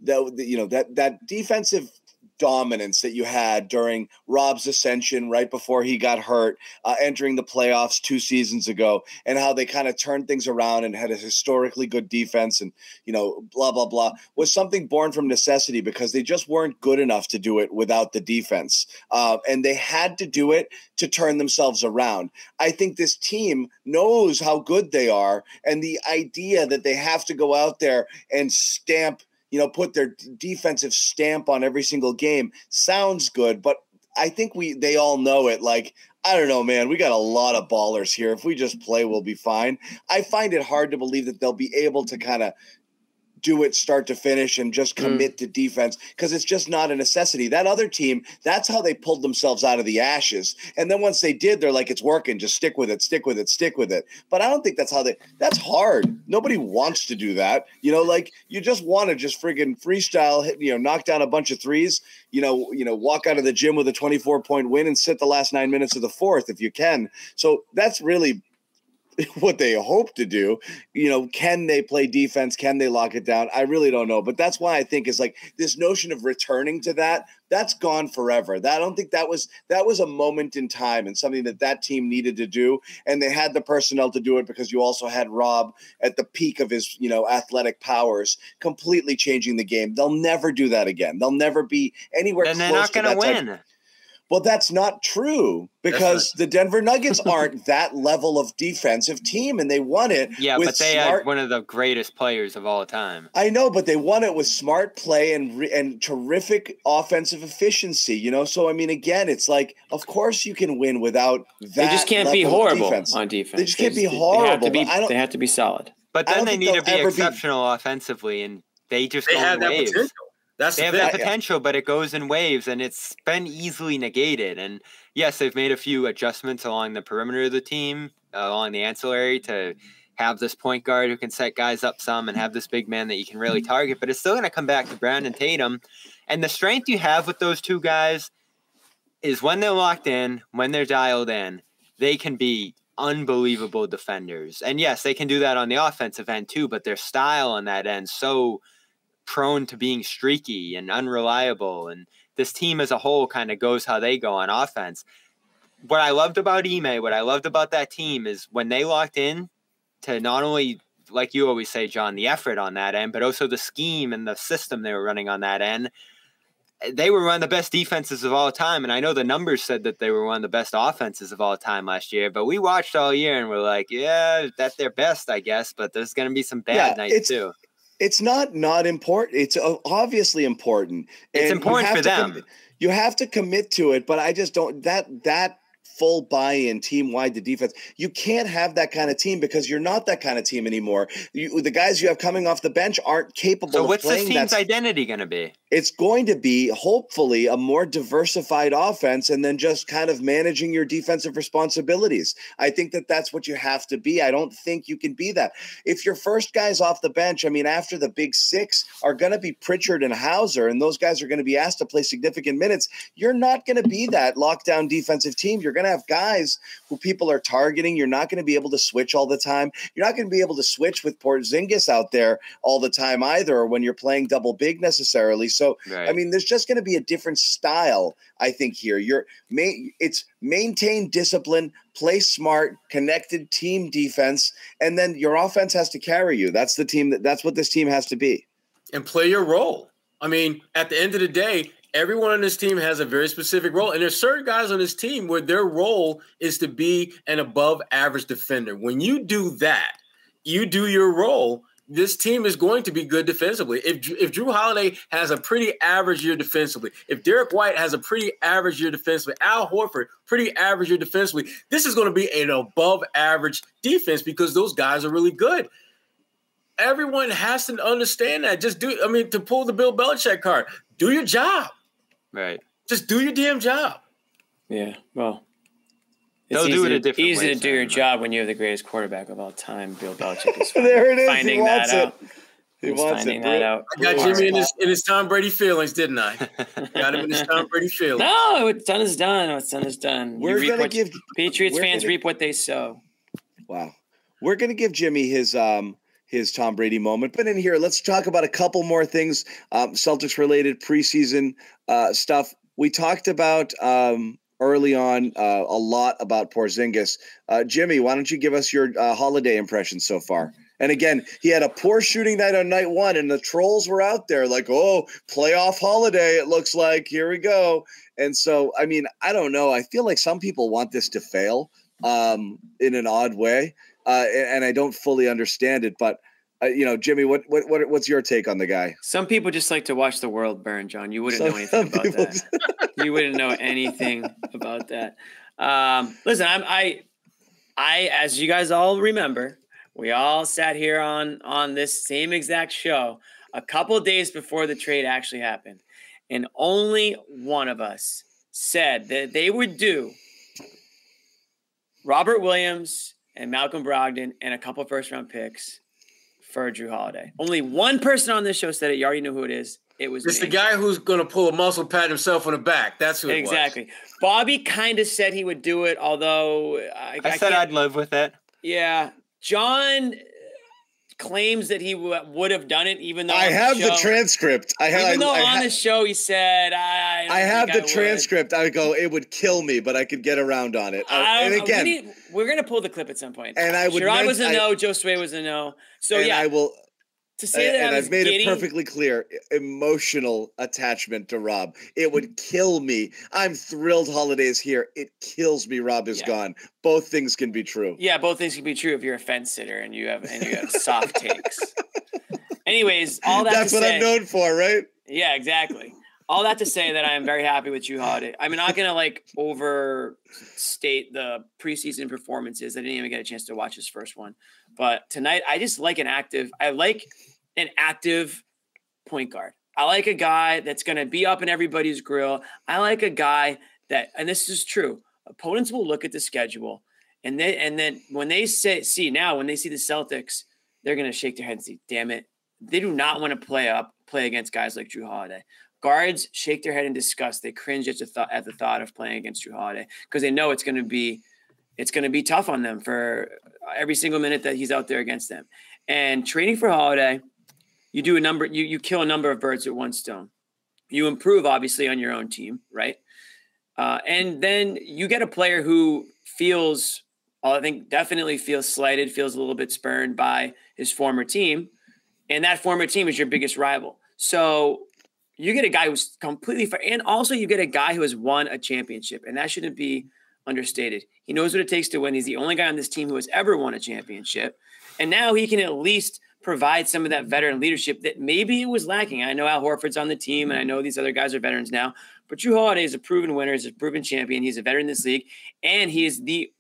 that that, you know that that defensive dominance that you had during Rob's ascension right before he got hurt uh, entering the playoffs two seasons ago and how they kind of turned things around and had a historically good defense and you know blah blah blah was something born from necessity because they just weren't good enough to do it without the defense uh, and they had to do it to turn themselves around. I think this team knows how good they are and the idea that they have to go out there and stamp you know put their defensive stamp on every single game sounds good but i think we they all know it like I don't know, man. We got a lot of ballers here. If we just play, we'll be fine. I find it hard to believe that they'll be able to kind of do it start to finish and just Mm. commit to defense because it's just not a necessity. That other team, that's how they pulled themselves out of the ashes. And then once they did, they're like, it's working. Just stick with it, stick with it, stick with it. But I don't think that's how they, that's hard. Nobody wants to do that. You know, like you just want to just friggin' freestyle, hit, you know, knock down a bunch of threes, you know, you know, walk out of the gym with a 24 point win and sit the last nine minutes of the fourth if you can. So that's really <laughs> what they hope to do. You know, can they play defense? Can they lock it down? I really don't know. But that's why I think is like this notion of returning to that. That's gone forever. That I don't think that was that was a moment in time and something that that team needed to do, and they had the personnel to do it because you also had Rob at the peak of his you know athletic powers, completely changing the game. They'll never do that again. They'll never be anywhere. They're close not to going to that type- win. Well, that's not true because the Denver Nuggets <laughs> aren't that level of defensive team, and they won it. Yeah, with but they smart, had one of the greatest players of all time. I know, but they won it with smart play and re- and terrific offensive efficiency. You know, so I mean, again, it's like, of course, you can win without that. They just can't be level of horrible defense. on defense. They just can't be horrible. They have to horrible, be, but I don't- they have to be solid. But then they need to be ever be- exceptional offensively, and they just They go have in that waves. potential. That's They the have thing. that potential, but it goes in waves, and it's been easily negated. And yes, they've made a few adjustments along the perimeter of the team, uh, along the ancillary, to have this point guard who can set guys up some, and have this big man that you can really target. But it's still going to come back to Brown and Tatum, And the strength you have with those two guys is when they're locked in, when they're dialed in, they can be unbelievable defenders. And yes, they can do that on the offensive end too, but their style on that end so prone to being streaky and unreliable. And this team as a whole kind of goes how they go on offense. What I loved about Ime, what I loved about that team is when they locked in to not only like you always say, John, the effort on that end, but also the scheme and the system they were running on that end they were one of the best defenses of all time. And I know the numbers said that they were one of the best offenses of all time last year, but we watched all year and we're like, yeah, that's their best, I guess, but there's going to be some bad yeah, nights too. It's not not important. It's obviously important. It's important for them. Com- you have to commit to it, but I just don't that that full buy-in team wide to defense. You can't have that kind of team because you're not that kind of team anymore. You, the guys you have coming off the bench aren't capable. So what's this team's identity going to be? It's going to be hopefully a more diversified offense, and then just kind of managing your defensive responsibilities. I think that that's what you have to be. I don't think you can be that if your first guys off the bench. I mean, after the big six are going to be Pritchard and Hauser, and those guys are going to be asked to play significant minutes. You're not going to be that lockdown defensive team. You're going to have guys who people are targeting. You're not going to be able to switch all the time. You're not going to be able to switch with Porzingis out there all the time either, or when you're playing double big necessarily. So, right. I mean, there's just going to be a different style, I think, here. You're it's maintain discipline, play smart, connected team defense, and then your offense has to carry you. That's the team that that's what this team has to be. And play your role. I mean, at the end of the day, everyone on this team has a very specific role. And there's certain guys on this team where their role is to be an above average defender. When you do that, you do your role. This team is going to be good defensively. If if Jrue Holiday has a pretty average year defensively, if Derek White has a pretty average year defensively, Al Horford pretty average year defensively, this is going to be an above average defense because those guys are really good everyone has to understand that. Just do, I mean, to pull the Bill Belichick card, do your job. Right. Just do your damn job. Yeah. Well, it's They'll do it a different easy way. to do your job when you have the greatest quarterback of all time, Bill Belichick. Is <laughs> there it is. Finding that it. out. He wants finding it, that out. I got Jimmy in his, in his Tom Brady feelings, didn't I? <laughs> got him in his Tom Brady feelings. No, what's done is done. What's done is done. We're gonna give Patriots fans gonna, reap what they sow. Wow. We're gonna give Jimmy his um his Tom Brady moment. But in here, let's talk about a couple more things, um, Celtics related preseason uh, stuff. We talked about um, early on uh, a lot about Porzingis. Uh, Jimmy, why don't you give us your uh, holiday impression so far? And again, he had a poor shooting night on night one, and the trolls were out there like, "Oh, playoff holiday! It looks like here we go." And so, I mean, I don't know. I feel like some people want this to fail um, in an odd way uh, and I don't fully understand it. But uh, you know, Jimmy, what, what what what's your take on the guy? Some people just like to watch the world burn, John. You wouldn't some, know anything about that. <laughs> you wouldn't know anything about that. Um, listen, I'm I I as you guys all remember, we all sat here on on this same exact show a couple days before the trade actually happened, and only one of us said that they would do Robert Williams and Malcolm Brogdon and a couple first round picks for Jrue Holiday. Only one person on this show said it. You already know who it is. It was it's me. the guy who's going to pull a muscle pat himself on the back. That's who exactly. Bobby kind of said he would do it, although uh, I, I, I said I'd live with it. Yeah, John claims that he w- would have done it, even though I have the, the, transcript. I have, even though I, on the show he said, "I." I have the I transcript. I go, it would kill me, but I could get around on it. Uh, and again, we are gonna pull the clip at some point. And I would. Sherrod was a no. Josue was a no. So yeah, I will to say that and I've made getting, it perfectly clear emotional attachment to Rob. It would mm-hmm. kill me. I'm thrilled holidays here. It kills me Rob is yeah. gone. Both things can be true. Yeah, both things can be true if you're a fence sitter and you have and you have soft <laughs> takes. Anyways, all that That's what say, I'm known for, right? Yeah, exactly. All that to say that I am very happy with Holiday. I'm not gonna like overstate the preseason performances. I didn't even get a chance to watch his first one. But tonight, I just like an active. I like an active point guard. I like a guy that's to be up in everybody's grill. I like a guy that, and this is true. Opponents will look at the schedule, and then and then when they say see now when they see the Celtics, they're to shake their head and say, "Damn it, they do not want to play up play against guys like Jrue Holiday." Guards shake their head in disgust. They cringe at the thought at the thought of playing against Jrue Holiday because they know it's going to be it's going to be tough on them for every single minute that he's out there against them. And trading for Holiday, you do a number you you kill a number of birds with one stone. You improve obviously on your own team, right? Uh, and then you get a player who feels, I think, definitely feels slighted, feels a little bit spurned by his former team, and that former team is your biggest rival. So you get a guy who's completely fair, and also you get a guy who has won a championship, and that shouldn't be understated. He knows what it takes to win. He's the only guy on this team who has ever won a championship, and now he can at least provide some of that veteran leadership that maybe it was lacking. I know Al Horford's on the team, and I know these other guys are veterans now, but Jrue Holiday is a proven winner, he's a proven champion. He's a veteran in this league, and he is the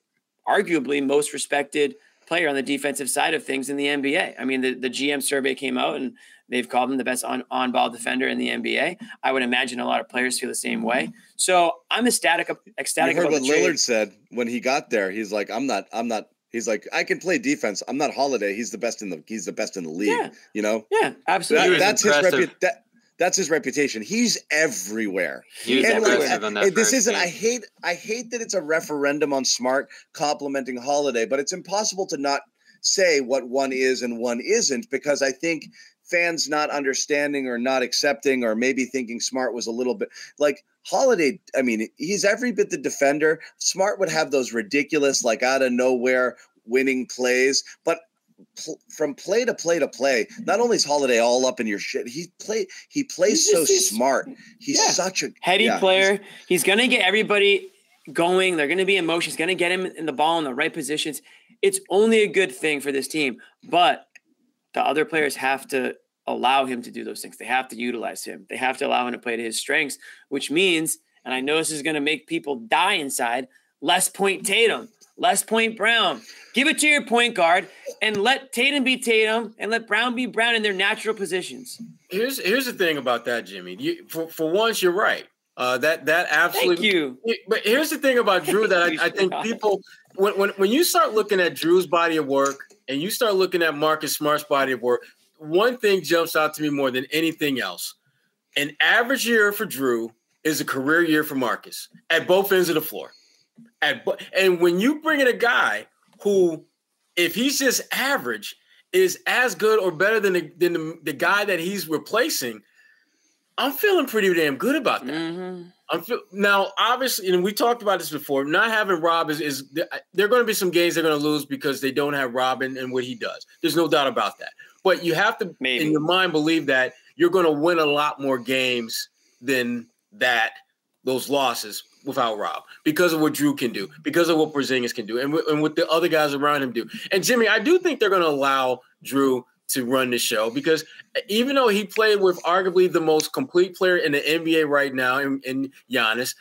arguably most respected player on the defensive side of things in the NBA. I mean, the, the GM survey came out and they've called him the best on, on ball defender in the NBA. I would imagine a lot of players feel the same way. So I'm ecstatic, ecstatic. You heard what Lillard said when he got there. He's like, I'm not, I'm not, he's like, I can play defense. I'm not Holiday. He's the best in the, he's the best in the league. Yeah. You know? Yeah, absolutely. That, that's his impressive. repu- that, that's his reputation. He's everywhere. He was And, like, on that this first isn't. game. I hate. I hate that it's a referendum on Smart complimenting Holiday, but it's impossible to not say what one is and one isn't because I think fans not understanding or not accepting or maybe thinking Smart was a little bit like Holiday. I mean, he's every bit the defender. Smart would have those ridiculous, like out of nowhere winning plays, but. pl- From play to play to play, not only is Holiday all up in your shit, he play he plays He's so just- smart. He's yeah. such a heady yeah, he's- player. He's going to get everybody going. They're going to be in motion. He's going to get him in the ball in the right positions. It's only a good thing for this team. But the other players have to allow him to do those things. They have to utilize him. They have to allow him to play to his strengths, which means, and I know this is going to make people die inside, less point Tatum, less point Brown. Give it to your point guard and let Tatum be Tatum and let Brown be Brown in their natural positions. Here's here's the thing about that, Jimmy. You, for for once, you're right. Uh, that that Thank absolutely. you. But here's the thing about Jrue that I, I think <laughs> people when, when when you start looking at Jrue's body of work and you start looking at Marcus Smart's body of work, one thing jumps out to me more than anything else. An average year for Jrue is a career year for Marcus at both ends of the floor. At bo- and when you bring in a guy who, if he's just average, is as good or better than the, than the, the guy that he's replacing, I'm feeling pretty damn good about that. Mhm. I'm feel, now obviously, and we talked about this before. Not having Rob is is there are going to be some games they're going to lose because they don't have Robin and what he does. There's no doubt about that. But you have to, Maybe. in your mind, believe that you're going to win a lot more games than that those losses without Rob because of what Jrue can do, because of what Porzingis can do, and, and what the other guys around him do. And Jimmy, I do think they're going to allow Jrue to run the show because uh, even though he played with arguably the most complete player in the NBA right now, in, in Giannis,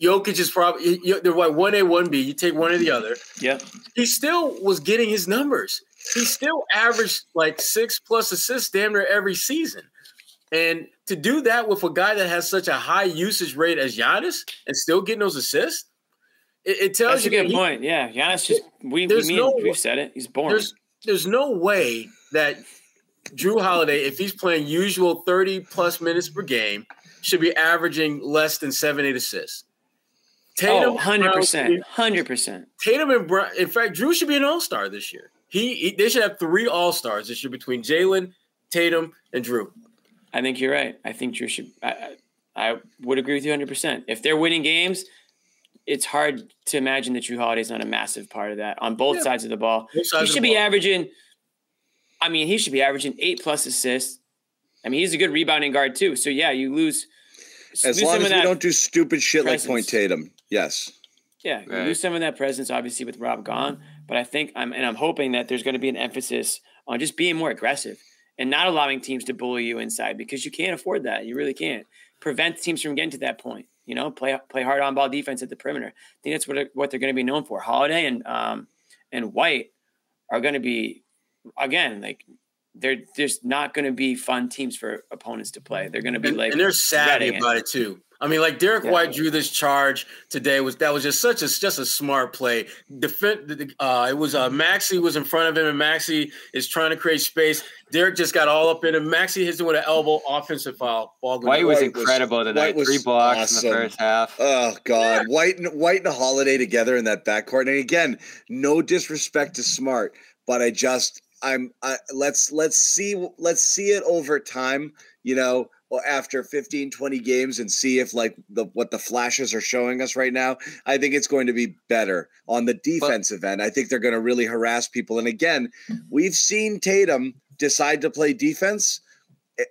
Jokic is probably they're like one A, one B. You take one or the other. Yeah, He still was getting his numbers. He still averaged like six plus assists damn near every season. And to do that with a guy that has such a high usage rate as Giannis and still getting those assists, it, it tells That's a you that good he- point. Yeah, Giannis just we, we mean no- we've said it. He's boring. there's there's no way that Jrue Holiday, if he's playing usual 30 plus minutes per game, should be averaging less than seven, eight assists. oh, and 100 Brown percent, should hundred percent. Tatum and Brown. In fact, Jrue should be an all-star this year. He, he they should have three all-stars this year between Jalen, Tatum, and Jrue. I think you're right. I think Jrue should. I, I I would agree with you 100. percent If they're winning games, it's hard to imagine that Jrue Holiday's not a massive part of that on both Yeah. sides of the ball. He should be ball. averaging. I mean, he should be averaging eight plus assists. I mean, he's a good rebounding guard too. So yeah, you lose. As lose long some as of we don't do stupid shit like presence. Point Tatum. Yes. Yeah, you Right. lose some of that presence, obviously, with Rob gone. But I think I'm and I'm hoping that there's going to be an emphasis on just being more aggressive and not allowing teams to bully you inside because you can't afford that. You really can't. Prevent teams from getting to that point. You know, play play hard on ball defense at the perimeter. I think that's what what they're going to be known for. Holiday and um and White are going to be again like they're just not going to be fun teams for opponents to play. They're going to be and, like, and they're savvy dreading it. about it too. I mean, like Derek Yeah. White drew this charge today. Was that was just such a just a smart play? Defend. Uh, it was uh, Maxey was in front of him, and Maxey is trying to create space. Derek just got all up in him. Maxey hits him with an elbow, offensive foul. Ball goes White was White was- incredible tonight. White was Three blocks in the first half. Oh God, White and White and Holiday together in that backcourt. And again, no disrespect to Smart, but I just I'm I, let's let's see let's see it over time. You know, after 15, 20 games, and see if like the what the flashes are showing us right now. I think it's going to be better on the defensive end. I think they're going to really harass people. And again, mm-hmm. we've seen Tatum decide to play defense,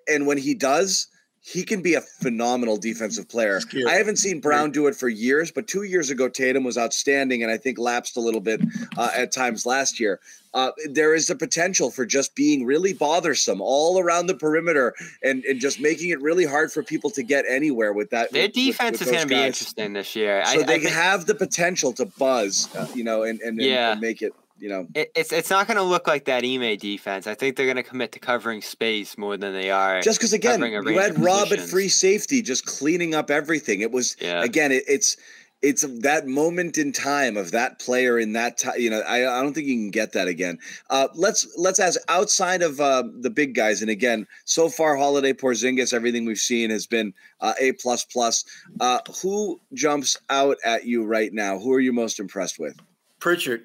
and when he does. He can be a phenomenal defensive player. I haven't seen Brown do it for years, but two years ago, Tatum was outstanding and I think lapsed a little bit uh, at times last year. Uh, there is the potential for just being really bothersome all around the perimeter and, and just making it really hard for people to get anywhere with that. Their with- with- defense with is going to be interesting this year. So I, they I think have the potential to buzz, uh, you know, and, and, and- Yeah. and make it, you know. it, it's it's not going to look like that Ime defense. I think they're going to commit to covering space more than they are. Just because again, covering a you had Rob at free safety, just cleaning up everything. It was Yeah. again, it, it's it's that moment in time of that player in that time. You know, I, I don't think you can get that again. Uh, let's let's ask outside of uh, the big guys, and again, so far, Holiday Porzingis, everything we've seen has been uh, a plus plus. Uh, who jumps out at you right now? Who are you most impressed with? Pritchard.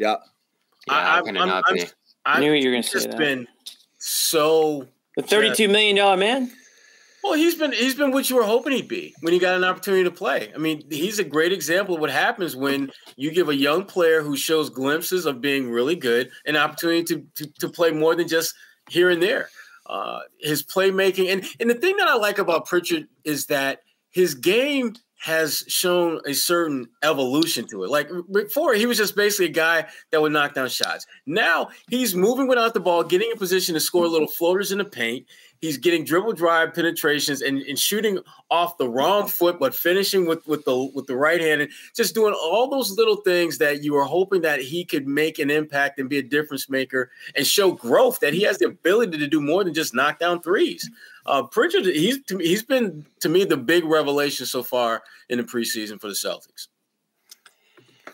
Yeah, yeah, I- how can it I'm- not I'm- be? I I've knew you were going to say just that. been so the thirty-two million dollar man. Well, he's been he's been what you were hoping he'd be when he got an opportunity to play. I mean, he's a great example of what happens when you give a young player who shows glimpses of being really good an opportunity to to, to play more than just here and there. Uh, his playmaking and and the thing that I like about Pritchard is that his game has shown a certain evolution to it. Like before, he was just basically a guy that would knock down shots. Now he's moving without the ball, getting in position to score little floaters in the paint. He's getting dribble drive penetrations and, and shooting off the wrong foot, but finishing with, with the with the right hand and just doing all those little things that you were hoping that he could make an impact and be a difference maker and show growth that he has the ability to do more than just knock down threes. Uh, Pritchard, he's he's been to me the big revelation so far in the preseason for the Celtics.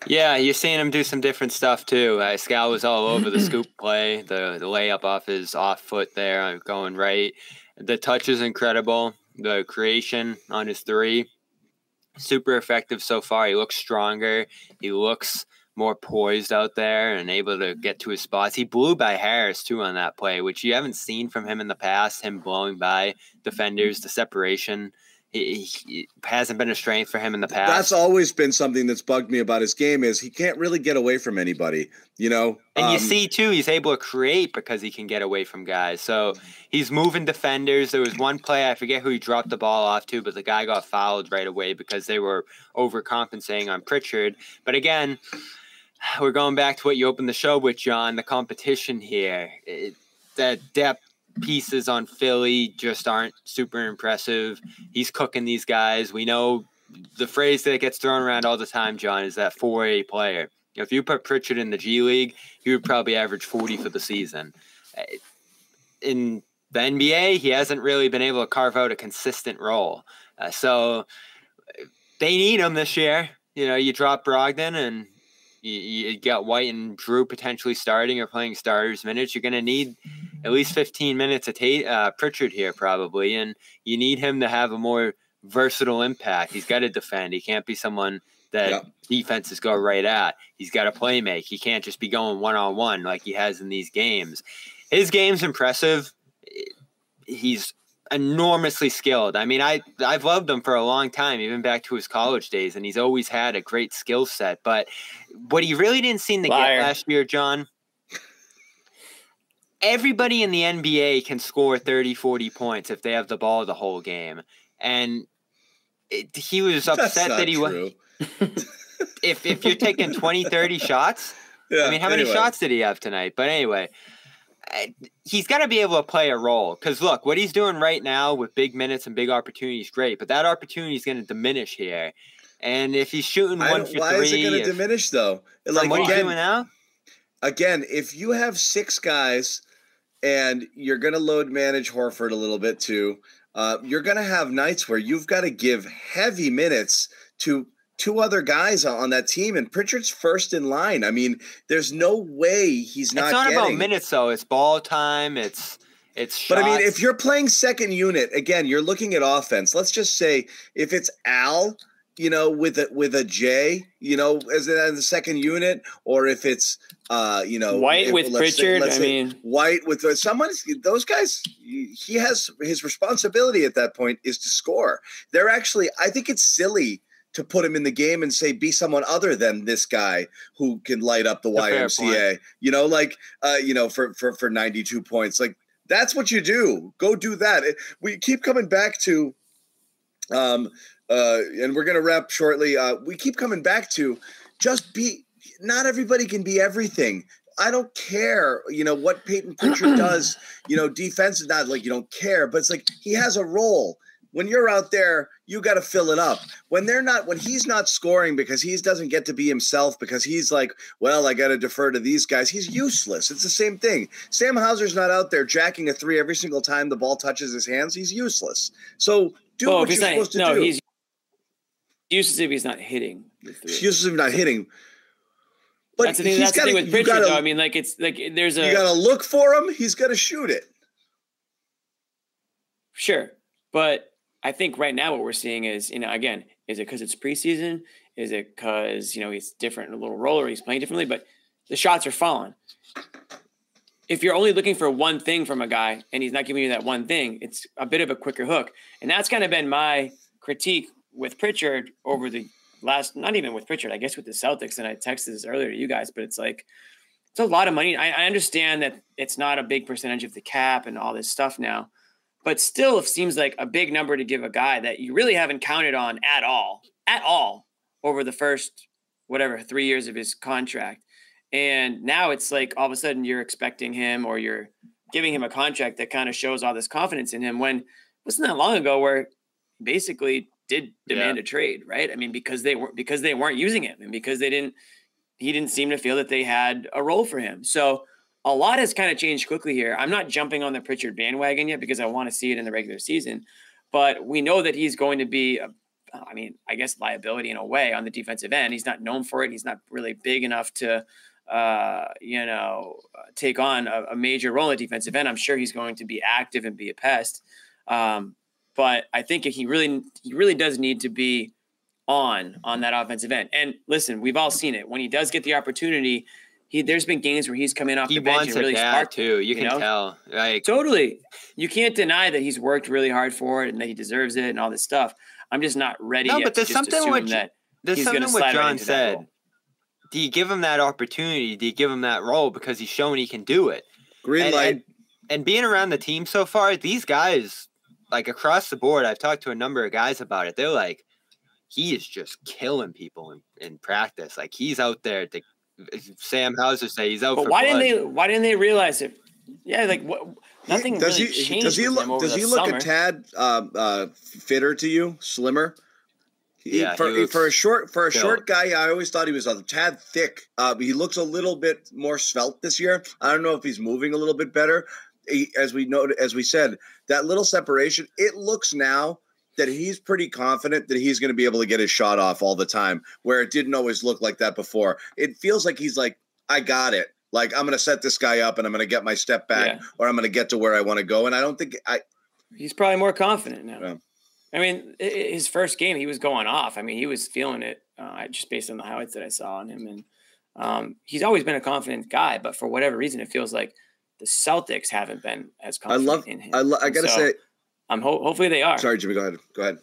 Yeah, you're seeing him do some different stuff too. Uh, Scal was all over the <clears throat> scoop play, the the layup off his off foot there, uh, going right. The touch is incredible. The creation on his three, super effective so far. He looks stronger. He looks more poised out there and able to get to his spots. He blew by Harris too on that play, which you haven't seen from him in the past. Him blowing by defenders, the separation. He, he hasn't been a strength for him in the past. that's always been something that's bugged me about his game is he can't really get away from anybody. You know, And you Um, see too, he's able to create because he can get away from guys. So he's moving defenders. There was one play I forget who he dropped the ball off to, but the guy got fouled right away because they were overcompensating on Pritchard. But again, <sighs> we're going back to what you opened the show with, John. The competition here, it, the depth pieces on Philly just aren't super impressive. He's cooking these guys. We know the phrase that gets thrown around all the time, John, is that 4A player. If you put Pritchard in the G League, he would probably average 40 for the season. Uh, In the NBA, he hasn't really been able to carve out a consistent role. Uh, so uh, they need him this year. You know, you drop Brogdon and you, you got White and Jrue potentially starting or playing starters minutes. You're going to need at least 15 minutes of Tate, uh, Pritchard here, probably. And you need him to have a more versatile impact. He's got to defend. He can't be someone that Yeah. defenses go right at. He's got to play make. He can't just be going one on one like he has in these games. His game's impressive. He's enormously skilled. I mean, I I've loved him for a long time, even back to his college days, and he's always had a great skill set. But what he really didn't seem to Liar. get last year, John. Everybody in the NBA can score 30, 40 points if they have the ball the whole game. And it, he was upset that he was true. if if you're taking 20, 30 <laughs> shots, Yeah, I mean, how many shots did he have tonight? But anyway, I- he's got to be able to play a role. Because look, what he's doing right now with big minutes and big opportunities, great. But that opportunity is going to diminish here. And if he's shooting one for why is it going to diminish though? Like what he's again, doing now, again, if you have six guys and you're going to load manage Horford a little bit too. Uh, you're going to have nights where you've got to give heavy minutes to two other guys on that team, and Pritchard's first in line. I mean, there's no way he's not. It's not getting, about minutes though. It's ball time. It's it's. But I mean, if you're playing second unit again, you're looking at offense. Let's just say if it's Al, you know, with a with a J, you know, as in the second unit, or if it's uh, you know, White if- with let's say- Pritchard, let's I mean- White with someone. Those guys, he has his responsibility at that point is to score. They're actually, I think it's silly. To put him in the game and say be someone other than this guy who can light up the a YMCA, you know, like uh, you know, for for for ninety two points, like that's what you do. Go do that. We keep coming back to, um, uh, and we're gonna wrap shortly. Uh, we keep coming back to just be. Not everybody can be everything. I don't care, you know, what Payton Pritchard does. You know, defense is not like you don't care, but it's like he has a role. When you're out there, you got to fill it up. When they're not, when he's not scoring because he doesn't get to be himself because he's like, well, I got to defer to these guys. He's useless. It's the same thing. Sam Hauser's not out there jacking a three every single time the ball touches his hands. He's useless. So do Well, what you're not, supposed to no, do. he's useless if he's not hitting. the. He's useless if not hitting. But that's the thing. That's the gotta- thing with Pritchard, gotta- though. I mean, like it's like there's a you got to look for him. He's got to shoot it. Sure. But I think right now what we're seeing is, you know, again, is it because it's preseason? Is it because, you know, he's different, a little roller, he's playing differently, but the shots are falling. If you're only looking for one thing from a guy and he's not giving you that one thing, it's a bit of a quicker hook. And that's kind of been my critique with Pritchard over the last, not even with Pritchard, I guess with the Celtics. And I texted this earlier to you guys, but it's like, it's a lot of money. I, I understand that it's not a big percentage of the cap and all this stuff now but still it seems like a big number to give a guy that you really haven't counted on at all at all over the first whatever three years of his contract. And now it's like all of a sudden you're expecting him or you're giving him a contract that kind of shows all this confidence in him when it wasn't that long ago where basically did demand a trade right? I mean because they weren't because they weren't using him and because they didn't he didn't seem to feel that they had a role for him. So a lot has kind of changed quickly here. I'm not jumping on the Pritchard bandwagon yet because I want to see it in the regular season, but we know that he's going to be, a, I mean, I guess liability in a way on the defensive end. He's not known for it. He's not really big enough to, uh, you know, take on a, a major role at defensive end. I'm sure he's going to be active and be a pest. Um, but I think he really, he really does need to be on on that offensive end. And listen, we've all seen it when he does get the opportunity he there's been games where he's coming off he the bench wants and really it sparked too. You, you can know? tell. Like Totally. You can't deny that he's worked really hard for it and that he deserves it and all this stuff. I'm just not ready No, yet but to there's just something with- that there's he's something what slide right John said. Do you give him that opportunity? Do you give him that role because he's shown he can do it? Green and, light. And, and being around the team so far, these guys, like across the board, I've talked to a number of guys about it. They're like, he is just killing people in, in practice. Like he's out there to Sam Hauser say he's out But for why blood. didn't they why didn't they realize it? Yeah, like what nothing does really he changed does he with him look over does he look summer. a tad um, uh, fitter to you slimmer He- Yeah, for, he for a short for a built. short guy i always thought he was a tad thick uh, he looks a little bit more svelte this year i don't know if he's moving a little bit better He- as we know as we said that little separation it looks now that he's pretty confident that he's going to be able to get his shot off all the time where it didn't always look like that before it feels like he's like i got it like i'm going to set this guy up and i'm going to get my step back Yeah. or i'm going to get to where i want to go and i don't think i He's probably more confident now. Yeah. I mean, his first game, he was going off. I mean, he was feeling it uh, just based on the highlights that I saw on him. And um, he's always been a confident guy, but for whatever reason, it feels like the Celtics haven't been as confident i love in him. i, lo- I gotta so, say I'm ho- hopefully they are. sorry jimmy go ahead go ahead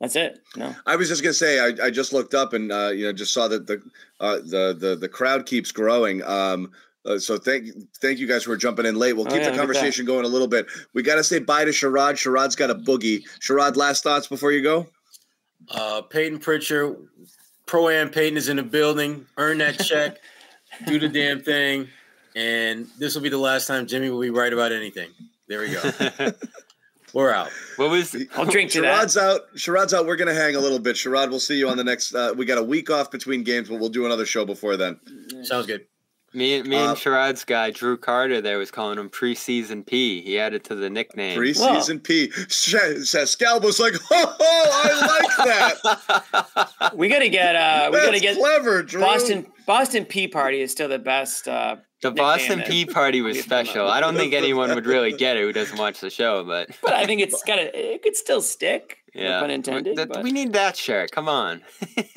That's it. No. I was just gonna say I, I just looked up and uh, you know just saw that the uh, the the the crowd keeps growing. Um, uh, so thank thank you guys for jumping in late. We'll Oh, keep yeah, the look at that. conversation going a little bit. We got to say bye to Sherrod. Sherrod's got a boogie. Sherrod, last thoughts before you go. Uh, Payton Pritchard, Pro Am Payton is in the building. Earn that <laughs> check, do the damn thing, and this will be the last time Jimmy will be right about anything. There we go. <laughs> We're out. what was I'll drink to that. Sherrod's out. Sherrod's out. We're gonna hang a little bit. Sherrod, we'll see you on the next. Uh, we got a week off between games, but we'll do another show before then. Sounds good. Me, me Uh, and Sherrod's guy Drew Carter there was calling him preseason P. He added to the nickname. Preseason P. Sh- Sh- Scalp was like, oh, I like that. <laughs> We gotta get uh we That's gotta get clever, Drew. Boston Boston P Party is still the best uh the Boston that Pea Party was we've come up special. I don't think anyone would really get it who doesn't watch the show, but <laughs> But I think it's gotta it could still stick. no yeah, pun intended. That- but- we need that shirt. Come on.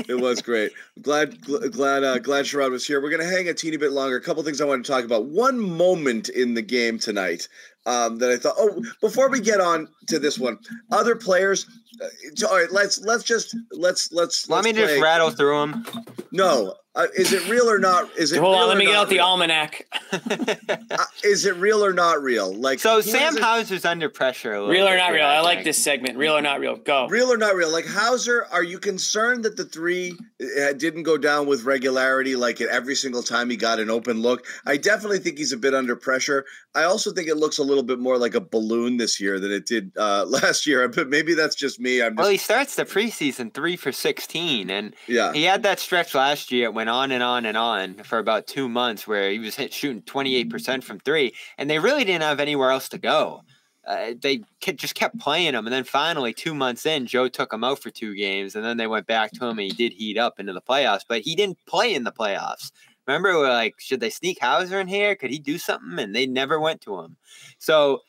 It was <laughs> great. Glad, glad, uh, glad Sherrod was here. We're gonna hang a teeny bit longer. A couple things I want to talk about. One moment in the game tonight um, that I thought. Oh, before we get on to this one, other players. Uh, all right, let's let's just let's let's. Let let's me just rattle through them. No, uh, is it real or not? Is it Hold real on, let me get not out the real? almanac. <laughs> Uh, is it real or not real? Like So who Sam is Hauser's under pressure. A little Real or not real? I like this segment. Real or not real? Go. Real or not real? Like Hauser, are you concerned that the three uh, didn't go down with regularity, like at every single time he got an open look? I definitely think he's a bit under pressure. I also think it looks a little bit more like a balloon this year than it did uh, <laughs> last year. But maybe that's just me. I'm just Well, he starts the preseason three for sixteen, and yeah. he had that stretch last year. It went on and on and on for about two months, where he was hit shooting twenty eight percent from three, and they really didn't have anywhere else to go. Uh, they just kept playing him, and then finally, two months in, Joe took him out for two games, and then they went back to him, and he did heat up into the playoffs, but he didn't play in the playoffs. Remember, we're like, should they sneak Hauser in here? Could he do something? And they never went to him. So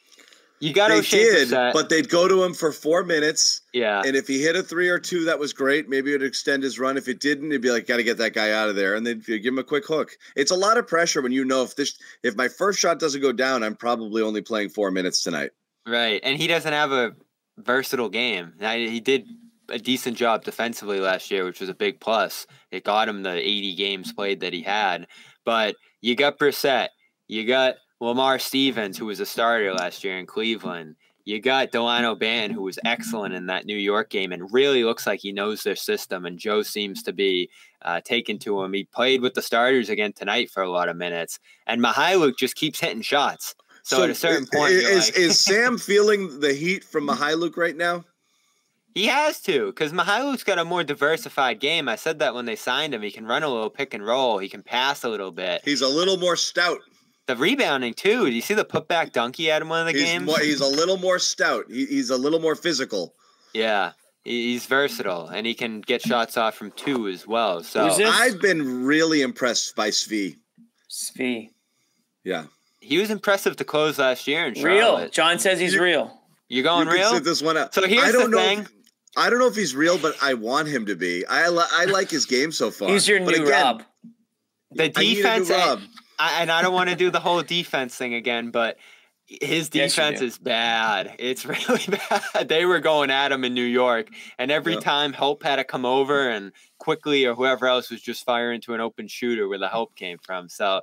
you got They to did, but they'd go to him for four minutes, yeah, and if he hit a three or two, that was great. Maybe it'd extend his run. If it didn't, it'd be like, got to get that guy out of there, and they'd give him a quick hook. It's a lot of pressure when you know if this, if my first shot doesn't go down, I'm probably only playing four minutes tonight. Right, and he doesn't have a versatile game. Now, he did a decent job defensively last year, which was a big plus. It got him the 80 games played that he had. But you got Brissett, you got Lamar Stevens, who was a starter last year in Cleveland. You got Delano Banton, who was excellent in that New York game and really looks like he knows their system. And Joe seems to be uh, taken to him. He played with the starters again tonight for a lot of minutes. And Mykhailiuk just keeps hitting shots. So, at a certain point, is, like- is <laughs> Sam feeling the heat from Mykhailiuk right now? He has to, because Mykhailiuk's got a more diversified game. I said that when they signed him. He can run a little pick and roll. He can pass a little bit. He's a little more stout. The rebounding too. Do you see the putback dunk he had in one of the He's games? more, he's a little more stout. He, he's a little more physical. yeah, he- he's versatile and he can get shots off from two as well. So I've been really impressed by Svi. Svi. Yeah. he was impressive to close last year in Real. John says he's You- real. You're going you can real? sit this one out. So here's I don't the know. thing. If, I don't know if he's real, but I want him to be. I li- I like his game so far. He's your But new again, Rob. The I need a new defense, Rob. I, and I don't want to do the whole defense thing again, but his defense do. is bad. It's <laughs> really bad. They were going at him in New York, and every Yeah. time help had to come over, and quickly or whoever else was just firing to an open shooter where the help came from. So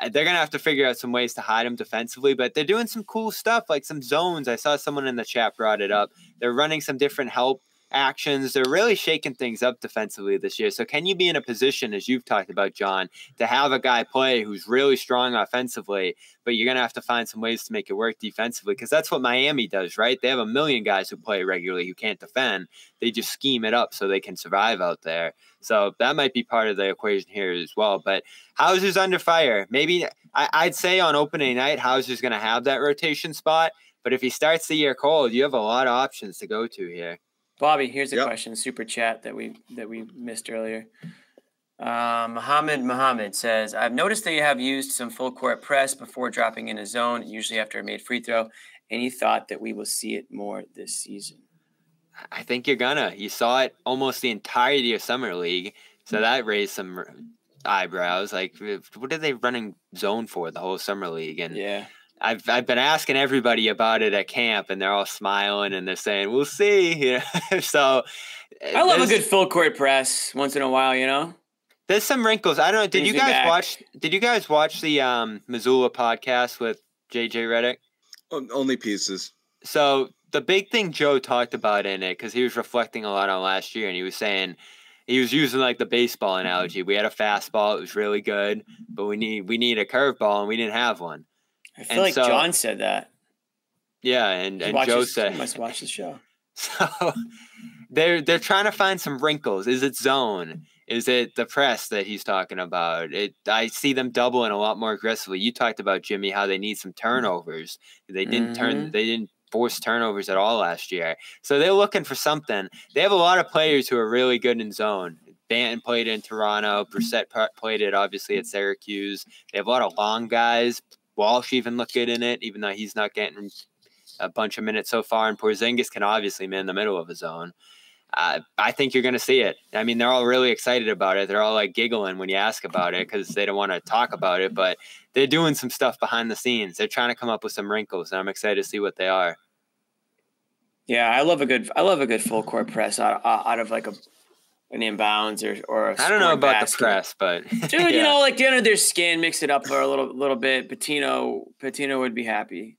uh, they're gonna have to figure out some ways to hide him defensively, but they're doing some cool stuff, like some zones. I saw someone in the chat brought it up. They're running some different help actions. They're really shaking things up defensively this year. So can you be in a position, as you've talked about, John, to have a guy play who's really strong offensively, but you're gonna have to find some ways to make it work defensively because that's what Miami does, right? They have a million guys who play regularly who can't defend. They just scheme it up so they can survive out there. So that might be part of the equation here as well. But Hauser's under fire. Maybe I, I'd say on opening night, Hauser's going to have that rotation spot. But if he starts the year cold, you have a lot of options to go to here. Bobby, here's a Yep. question, super chat that we that we missed earlier. Uh, Muhammad Muhammad says, "I've noticed that you have used some full court press before dropping in a zone, usually after a made free throw. Any thought that we will see it more this season?" I think you're gonna. You saw it almost the entirety of summer league, so that raised some eyebrows. Like, what are they running zone for the whole summer league? And Yeah, I've I've been asking everybody about it at camp, and they're all smiling and they're saying, "We'll see." <laughs> You know? so I love a good full court press once in a while. You know, There's some wrinkles. I don't know. Did Brings you guys watch? Did you guys watch the um, Mazzulla podcast with JJ Redick? O- Only pieces. So the big thing Joe talked about in it, because he was reflecting a lot on last year, and he was saying he was using like the baseball analogy. We had a fastball; it was really good, but we need we need a curveball, and we didn't have one. I feel And like so- John said that. Yeah, and He and Joe he said must watch the show. <laughs> so. they're they're trying to find some wrinkles. Is it zone? Is it the press that he's talking about? It I see them doubling a lot more aggressively. You talked about Jimmy how they need some turnovers. They didn't turn Mhm. they didn't force turnovers at all last year. So they're looking for something. They have a lot of players who are really good in zone. Banton played in Toronto. Brissett played it obviously at Syracuse. They have a lot of long guys. Walsh even looked good in it, even though he's not getting a bunch of minutes so far. And Porzingis can obviously man the middle of his zone. Uh, I think you're going to see it. I mean, they're all really excited about it. They're all like giggling when you ask about it because they don't want to talk about it. But they're doing some stuff behind the scenes. They're trying to come up with some wrinkles, and I'm excited to see what they are. Yeah, I love a good I love a good full court press out out of like a an inbounds or or I I don't know about the press, but <laughs> <laughs> Dude, yeah. you know, like get under their skin, mix it up for a little little bit. Pitino Pitino would be happy.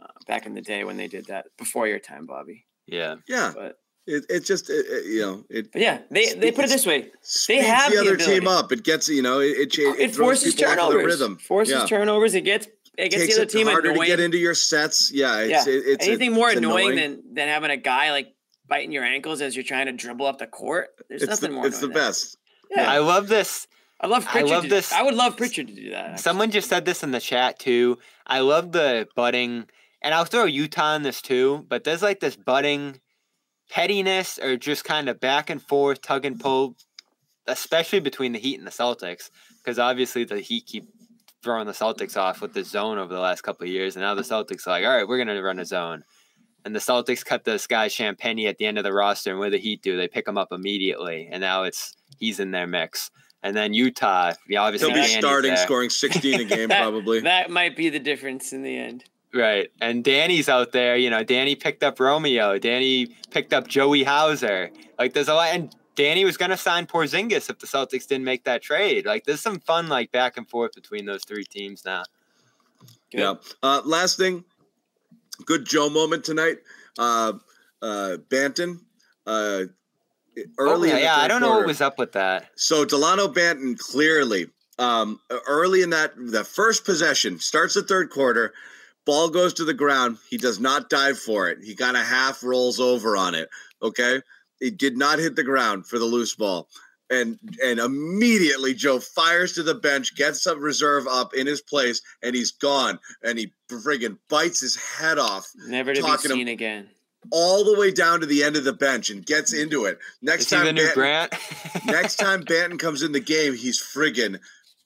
Uh, back in the day when they did that before your time, Bobby. yeah, Yeah, But it, it just it, it, you know it but yeah, they they put it this way: They have the the other ability. team up. It gets you know it it, it, it forces people the turnovers. rhythm. Forces yeah. turnovers. It gets it gets Takes the it other team harder annoying. to get into your sets. Yeah, it's yeah, it, it's anything more it's annoying, than than having a guy like biting your ankles as you're trying to dribble up the court. There's it's nothing the, more. it's the that. best. Yeah, I love this. I love I love this- I would love Pritchard to do that. actually. Someone just said this in the chat too. I love the budding, and I'll throw Utah in this too. But there's like this budding pettiness or just kind of back and forth, tug and pull, especially between the Heat and the Celtics, because obviously the Heat keep throwing the Celtics off with the zone over the last couple of years, and now the Celtics are like, all right, we're gonna run a zone. And the Celtics cut this guy Champagnie at the end of the roster, and what do the Heat do? They pick him up immediately, and now it's he's in their mix. And then Utah, yeah, obviously He'll be Danny's starting, there. scoring 16 a game That- <laughs> probably. That might be the difference in the end. Right. And Danny's out there, you know, Danny picked up Romeo. Danny picked up Joey Hauser. Like there's a lot and Danny was gonna sign Porzingis if the Celtics didn't make that trade. Like there's some fun like back and forth between those three teams now. Good. Yeah. Uh, last thing, good Joe moment tonight. Uh, uh, Banton. Uh, early. Oh, the yeah, I don't know quarter. what was up with that. So Delano Banton clearly um, early in that the first possession starts the third quarter. Ball goes to the ground. He does not dive for it. He kind of half rolls over on it. Okay, it did not hit the ground for the loose ball. And and immediately Joe fires to the bench, gets a reserve up in his place, and he's gone. And he friggin' bites his head off Never to be Talking to- seen again. all the way down to the end of the bench and gets mm. into it. Next Is he time the new Banton- Grant? <laughs> Next time Banton comes in the game, he's friggin'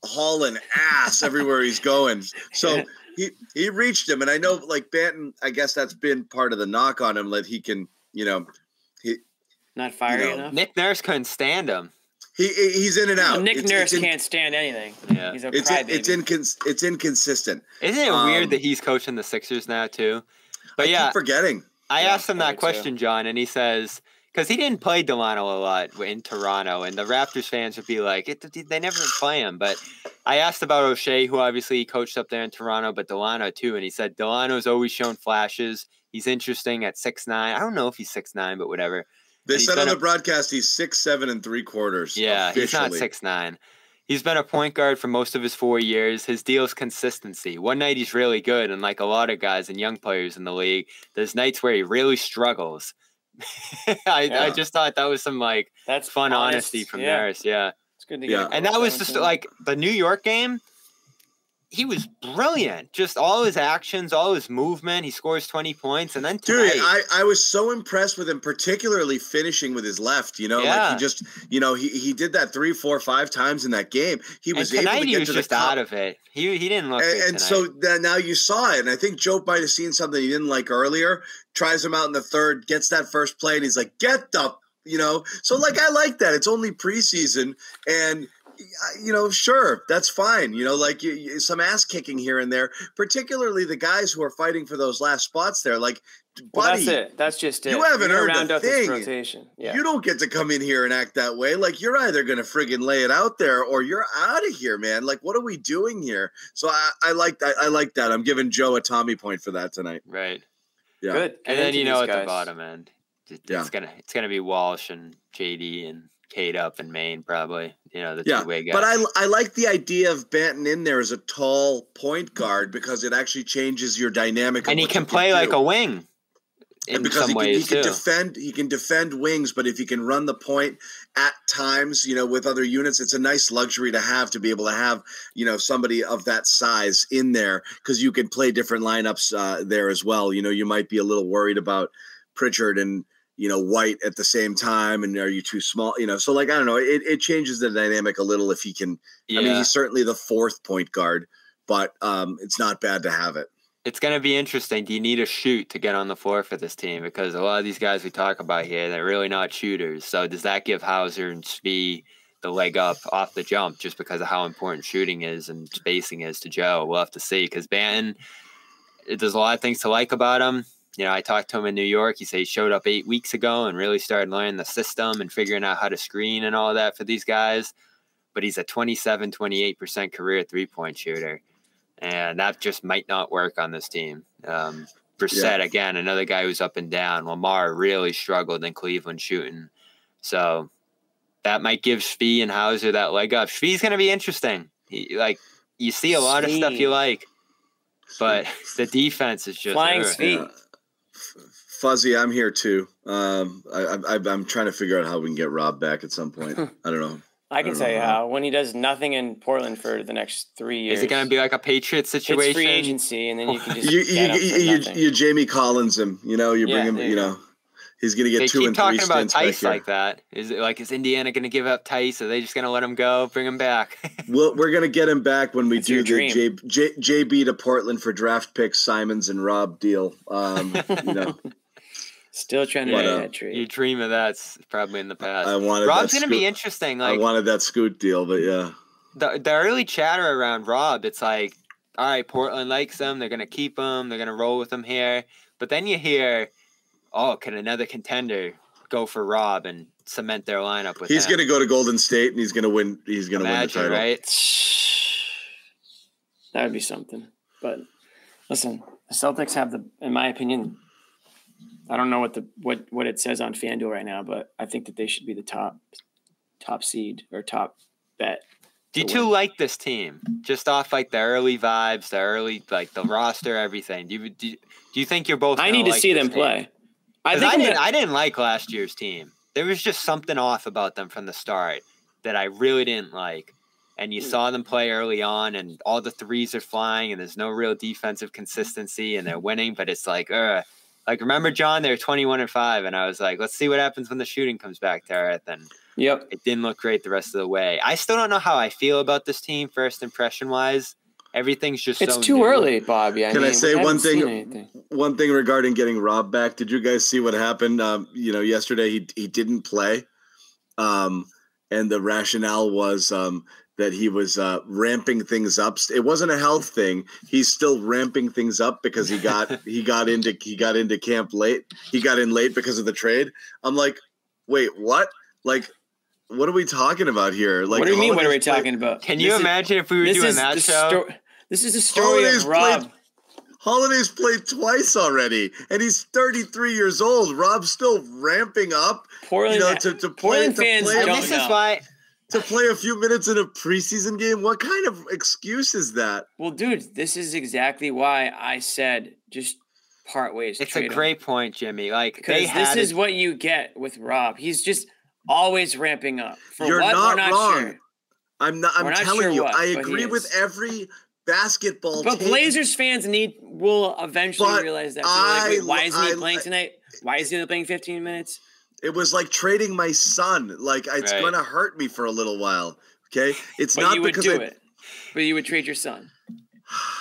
hauling ass everywhere he's going. So <laughs> he he reached him, and I know like Banton. I guess that's been part of the knock on him that he can, you know, he Not fiery know, enough. Nick Nurse couldn't stand him. He he- he's in and No, out. Nick It's- Nurse it's in- can't stand anything. Yeah. He's a It's crybaby. it's incons- it's inconsistent. Isn't it Um, weird that he's coaching the Sixers now too? But I yeah, keep forgetting. I Yeah, asked him that would too. question, John, and he says because he didn't play Delano a lot in Toronto, and the Raptors fans would be like, it, they never play him. But I asked about Oshae, who obviously he coached up there in Toronto, but Delano too, and he said Delano's always shown flashes. He's interesting at six nine. I don't know if he's six nine, but whatever. They said on been the broadcast he's six seven and three quarters. Yeah, he's not six nine. He's been a point guard for most of his four years. His deal's consistency. One night he's really good, and like a lot of guys and young players in the league, there's nights where he really struggles. <laughs> I, I just thought that was some like That's fun honest. honesty from yeah. Nurse. Yeah, It's good to Yeah. and that was just like the New York game. He was brilliant. Just all his actions, all his movement. He scores twenty points, and then Dude, tonight, I, I was so impressed with him, particularly finishing with his left. You know, like he just, you know, he, he did that three, four, five times in that game. He was able to get was to the just cup. out of it. He he didn't look. and, good and so then now you saw it, and I think Joe might have seen something he didn't like earlier. Tries him out in the third, gets that first play, and he's like, "Get the," you know. So like I like that. It's only preseason, and you know, sure, that's fine. You know, like you, you, some ass kicking here and there, particularly the guys who are fighting for those last spots there. Like, Well, buddy, that's it. That's just it. you haven't gotta earned a thing. this rotation. Yeah. you don't get to come in here and act that way. Like you're either gonna friggin' lay it out there or you're out of here, man. Like what are we doing here? So I, I like that. I like that. I'm giving Joe a Tommy point for that tonight. right. Yeah. Good. And Get then you know these at the bottom end, it's Yeah. gonna it's gonna be Walsh and JD and Kate up in Maine probably. You know the Yeah, two way guys. But I I like the idea of Banton in there as a tall point guard because it actually changes your dynamic. and he can play like do. a wing. in because some he can, ways he can defend he can defend wings but if he can run the point at times you know with other units it's a nice luxury to have to be able to have you know somebody of that size in there because you can play different lineups uh, there as well you know you might be a little worried about pritchard and you know white at the same time and are you too small you know so like i don't know it, it changes the dynamic a little if he can yeah. i mean he's certainly the fourth point guard but um it's not bad to have it it's going to be interesting. Do you need a shoot to get on the floor for this team? Because a lot of these guys we talk about here, they're really not shooters. So does that give Hauser and Svi the leg up off the jump just because of how important shooting is and spacing is to Joe? We'll have to see. Because Banton, there's a lot of things to like about him. You know, I talked to him in New York. He said he showed up eight weeks ago and really started learning the system and figuring out how to screen and all that for these guys. But he's a 27, 28% career three point shooter and that just might not work on this team. Um, Brissett yeah. again, another guy who's up and down. Lamar really struggled in Cleveland shooting, so that might give Svi and Hauser that leg up. Svi's going to be interesting. He, like you see a lot Svi. of stuff you like, but the defense is just flying Svi. Yeah. Fuzzy, I'm here too. Um, I, I, I'm trying to figure out how we can get Rob back at some point. <laughs> I don't know. I can tell you how. When he does nothing in Portland for the next three years, is it going to be like a Patriot situation? It's free agency, and then you can <laughs> just you you, you, you, you, Jamie Collins him. You know, you bring yeah, him. You know, he's going to get they two keep and talking three about Theis like that. Is it like is Indiana going to give up Theis? Are they just going to let him go? Bring him back? <laughs> well, we're going to get him back when we That's do the J, J, JB to Portland for draft picks, Simons and Rob deal. Um, <laughs> you know. Still trying to what, make uh, that trade. You dream of that probably in the past. I wanted Rob's going to be interesting. Like I wanted that scoot deal, but yeah. The the early chatter around Rob, it's like, all right, Portland likes him. They're gonna keep him. They're gonna roll with him here. But then you hear, oh, can another contender go for Rob and cement their lineup with? He's gonna go to Golden State and he's gonna win. He's gonna win the title. right? <sighs> That would be something. But listen, the Celtics have the, in my opinion, I don't know what the what what it says on FanDuel right now, but I think that they should be the top top seed or top bet. Do you two like this team? Just off like the early vibes, the early like the roster, everything. Do you do, you, do you think you're both? I need to like see them team? play. I think I didn't, I didn't like last year's team. There was just something off about them from the start that I really didn't like. And you Hmm. saw them play early on, and all the threes are flying, and there's no real defensive consistency, and they're winning. But it's like, uh, like remember John? They're 21 and five, and I was like, let's see what happens when the shooting comes back to earth. And Yep. it didn't look great the rest of the way. I still don't know how I feel about this team, first impression wise. Everything's just It's so too new. early, Bobby. I Can I mean, say one thing? One thing regarding getting Rob back. Did you guys see what happened? Um, you know, yesterday he he didn't play, um, and the rationale was um, that he was uh, ramping things up. It wasn't a health thing. He's still ramping things up because he got <laughs> he got into he got into camp late. He got in late because of the trade. I'm like, wait, what? Like, what are we talking about here? Like, what do you mean? What are we Holidays play- talking about? Can This you is- imagine if we were doing that show? sto- this is a story Holidays of Rob. played- Holidays played twice already, and he's 33 years old. Rob's still ramping up. Portland, you know, to, to play, Portland to fans play, don't this know. is why to play a few minutes in a preseason game. What kind of excuse is that? Well, dude, this is exactly why I said just part ways. it's a trade him. great point, Jimmy. Like because they this had is it- what you get with Rob. He's just always ramping up. For You're what? not We're not wrong. sure. I'm not. I'm not telling sure you. what, I agree with every basketball. But tape. Blazers fans need will eventually But realize that. They're like, why isn't he I- playing tonight? Why is he only playing 15 minutes? It was like trading my son. Like it's Right. going to hurt me for a little while. Okay, it's But not you would because do I, it. But you would trade your son.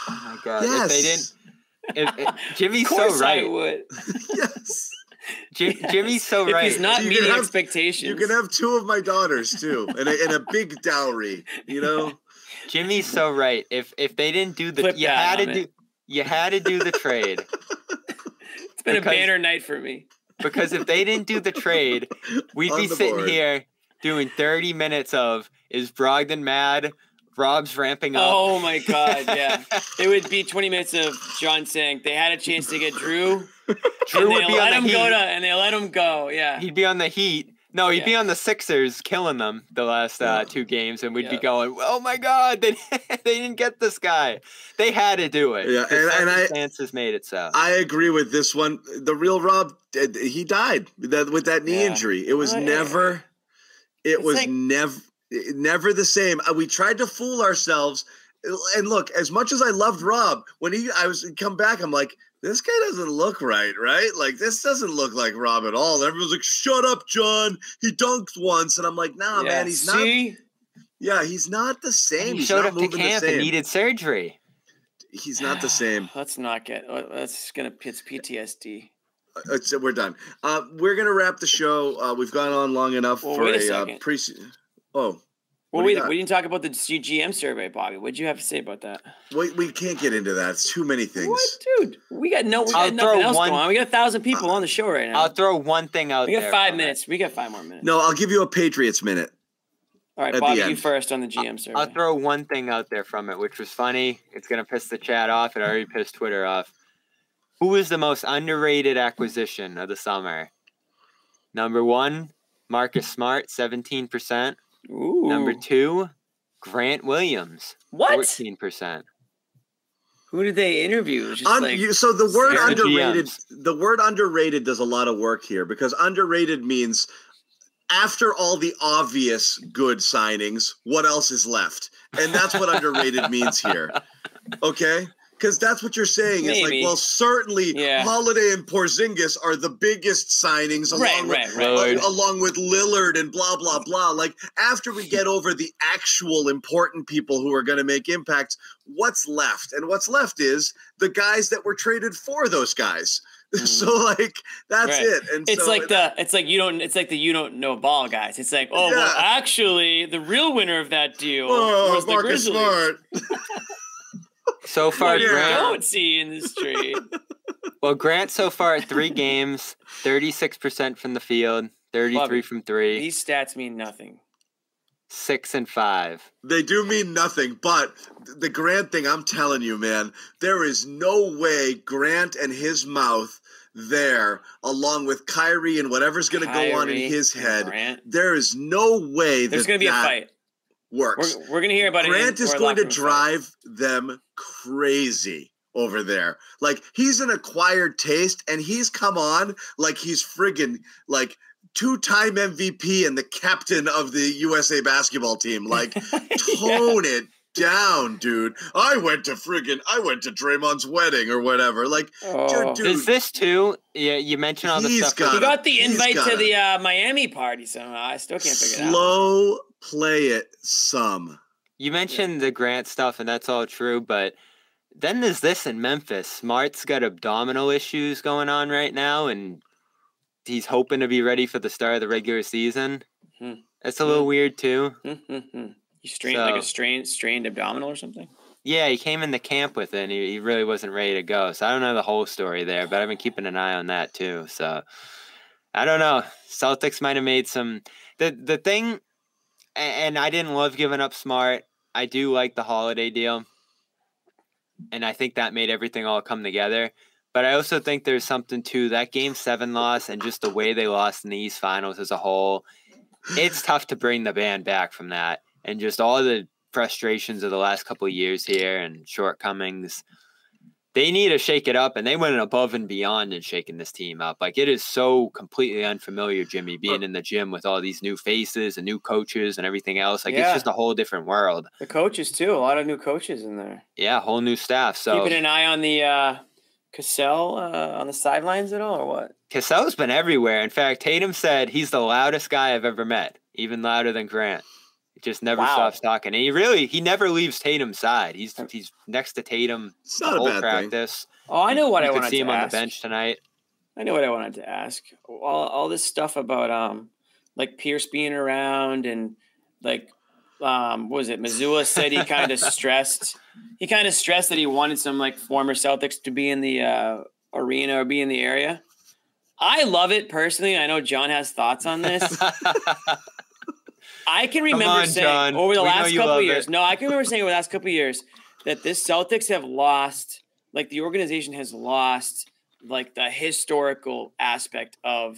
Oh my god! Yes. If they didn't, <sighs> if, if- Jimmy's Of so right. I would. <laughs> yes. Jim, Yes. Jimmy's so if right. he's not So meeting can have- expectations. You can have two of my daughters too, and a, and a big dowry. You know. <laughs> Jimmy's so right. If if they didn't do the, Flip you had to do, it. you had to do the trade <laughs> it's been because- a banner night for me. because if they didn't do the trade, <laughs> we'd On be sitting board. here doing 30 minutes of is Brogdon mad? Rob's ramping up. Oh my god, yeah. <laughs> it would be 20 minutes of John saying they had a chance to get Drew. Drew and would be let on him the go Heat. to and they let him go. Yeah. He'd be on the Heat. No, he'd be on the Sixers, killing them the last uh, two games, and we'd be going, "Oh my God, they <laughs> they didn't get this guy. They had to do it. Yeah, The and- and I- circumstances made it so." I agree with this one. The real Rob, uh, he died that with that knee Yeah. injury. It was Oh, yeah. never. It It's was like- never, never the same. Uh, We tried to fool ourselves. And look, as much as I loved Rob, when he I was come back, I'm like, this guy doesn't look right, right? Like this doesn't look like Rob at all. Everyone's like, shut up, John. He dunked once, and I'm like, nah, Yeah, man, he's not. Yeah, he's not the same. he he's showed not up to camp and same. needed surgery. He's not the <sighs> same. Let's not get. uh, That's gonna it's PTSD. It's, we're done. Uh, we're gonna wrap the show. Uh, we've gone on long enough Well, for a a, uh, pre. Oh, Well, What we, we didn't talk about the GM survey, Bobby. What'd you have to say about that? we, we can't get into that. It's too many things. What, dude? We got no. We I'll got nothing throw else one- going on. We got a thousand people uh, on the show right now. I'll throw one thing out we there. got five from it. minutes. We got five more minutes. No, I'll give you a Patriots minute. All right, at the Bobby, you first on the GM survey. I'll throw one thing out there from it, which was funny. It's gonna piss the chat off. It already pissed Twitter off. Who is the most underrated acquisition of the summer? Number one, Marcus Smart, seventeen percent. Ooh. Number two, Grant Williams, What? fourteen percent. Who did they interview? Just Un- like, you, so the word underrated, GMs. the word underrated does a lot of work here because underrated means after all the obvious good signings, what else is left? And that's what underrated means here. <laughs> Okay? Because that's what you're saying. It's like, well, certainly Yeah. Holiday and Porzingis are the biggest signings along Right, with right. Uh, along with Lillard and blah blah blah. Like after we get over the actual important people who are going to make impacts, what's left? And what's left is the guys that were traded for those guys. <laughs> so like that's Mm-hmm. Right. it. And it's so like the it's like you don't it's like the you don't know ball guys. It's like oh well actually the real winner of that deal oh, was the Marcus Grizzlies. Smart. <laughs> So far, What you Grant. don't see in this <laughs> trade. Well, Grant so far at three games, thirty-six percent from the field, thirty-three from three, These stats mean nothing. six and five. They do mean nothing, but the Grant thing, I'm telling you, man, there is no way Grant and his mouth there, along with Kyrie and whatever's going to go on in his head, Grant. there is no way There's going to be a fight. Works. We're, we're going to hear about Grant it. in is going to locker room fight. drive them crazy over there. Like he's an acquired taste, and he's come on like he's friggin' like two-time MVP and the captain of the USA basketball team. Like <laughs> tone it down, dude. I went to friggin' I went to Draymond's wedding or whatever. Like, Oh. dude, Is this too? Yeah, you mentioned all the He's stuff. got He got the invite got to it. the uh, Miami party somehow. I still can't figure it out. slow play it some. You mentioned the Grant stuff, and that's all true, but then there's this in Memphis. Smart's got abdominal issues going on right now, and he's hoping to be ready for the start of the regular season. Hmm. That's a little hmm. weird too. Hmm, hmm, you strained like a strained strained abdominal or something. Yeah, he came in the camp with it, and he, he really wasn't ready to go. So I don't know the whole story there, but I've been keeping an eye on that too. So I don't know. Celtics might have made some. The the thing, a- and I didn't love giving up Smart. I do like the holiday deal, and I think that made everything all come together. But I also think there's something to that game seven loss and just the way they lost in the East Finals as a whole. It's tough to bring the band back from that, and just all the frustrations of the last couple years here and shortcomings. They need to shake it up, and they went above and beyond in shaking this team up. Like it is so completely unfamiliar, Jimmy, being in the gym with all these new faces and new coaches and everything else. Like Yeah. it's just a whole different world. The coaches too. A lot of new coaches in there. Yeah, whole new staff. So Keeping an eye on the uh, Cassell uh, on the sidelines at all, or what? Cassell's been everywhere. In fact, Tatum said he's the loudest guy I've ever met, even louder than Grant. He just never Wow. stops talking. And he really he never leaves Tatum's side. He's he's next to Tatum It's the not a whole bad thing. practice. Oh, I know what you I could wanted see to him on ask. the bench tonight. I know what I wanted to ask. All all this stuff about um, like Pierce being around and like um, what was it? Mazzulla said he kind of <laughs> stressed. He kind of stressed that he wanted some like former Celtics to be in the uh, arena or be in the area. I love it personally. I know John has thoughts on this. <laughs> I can remember on, saying John. over the We last couple years. it. No, I can remember saying over the last couple years that this Celtics have lost, like the organization has lost, like the historical aspect of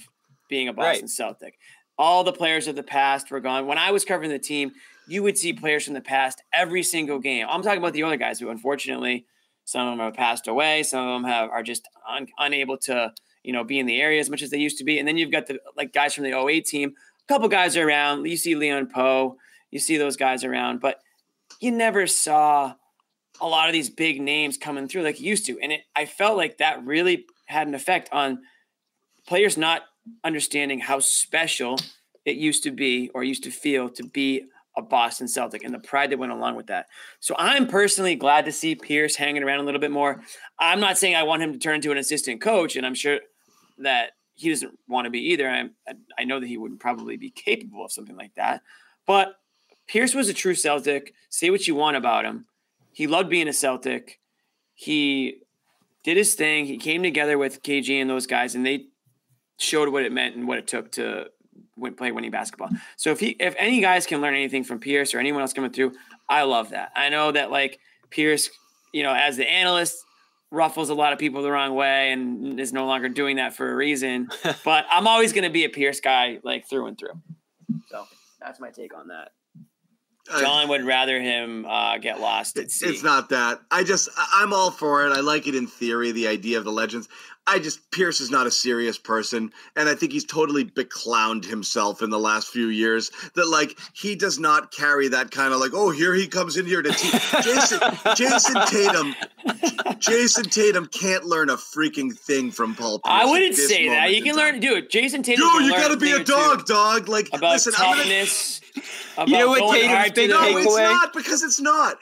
being a Boston Right. Celtic. all the players of the past were gone. When I was covering the team, you would see players from the past every single game. I'm talking about the other guys who, unfortunately, some of them have passed away. Some of them have are just un, unable to, you know, be in the area as much as they used to be. And then you've got the like guys from the 08 team. A couple guys are around. You see Leon Powe. You see those guys around, but you never saw a lot of these big names coming through like you used to. And it, I felt like that really had an effect on players not understanding how special it used to be or used to feel to be a Boston Celtic and the pride that went along with that. So I'm personally glad to see Pierce hanging around a little bit more. I'm not saying I want him to turn into an assistant coach, and I'm sure that he doesn't want to be either. I, I know that he would probably be capable of something like that. But Pierce was a true Celtic. Say what you want about him. He loved being a Celtic. He did his thing. He came together with KG and those guys, and they showed what it meant and what it took to win, play winning basketball. So if he, if any guys can learn anything from Pierce or anyone else coming through, I love that. I know that like Pierce, you know, as the analyst, ruffles a lot of people the wrong way and is no longer doing that for a reason. <laughs> but I'm always going to be a Pierce guy, like through and through. So that's my take on that. John would rather him uh, get lost at sea. It's not that. I just I'm all for it. I like it in theory, the idea of the legends. I just Pierce is not a serious person, and I think he's totally beclowned himself in the last few years. That like he does not carry that kind of like, oh, here he comes in here to teach. Jason Jason Tatum. Jason Tatum can't learn a freaking thing from Paul. Pierce I wouldn't say that. You can learn, dude. Jason Tatum. Dude, you gotta be a dog, dog. Like about listen, toughness. Gonna, you know what Tatum's big no, takeaway? it's not because it's not.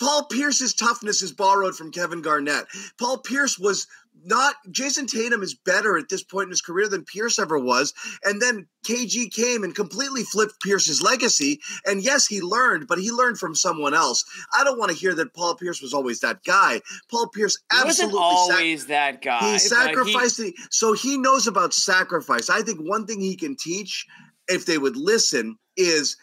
Paul Pierce's toughness is borrowed from Kevin Garnett. Paul Pierce was not Jason Tatum is better at this point in his career than Pierce ever was. And then KG came and completely flipped Pierce's legacy. And yes, he learned, but he learned from someone else. I don't want to hear that Paul Pierce was always that guy. Paul Pierce absolutely always sac- that guy. He sacrificed he- so he knows about sacrifice. I think one thing he can teach, if they would listen, is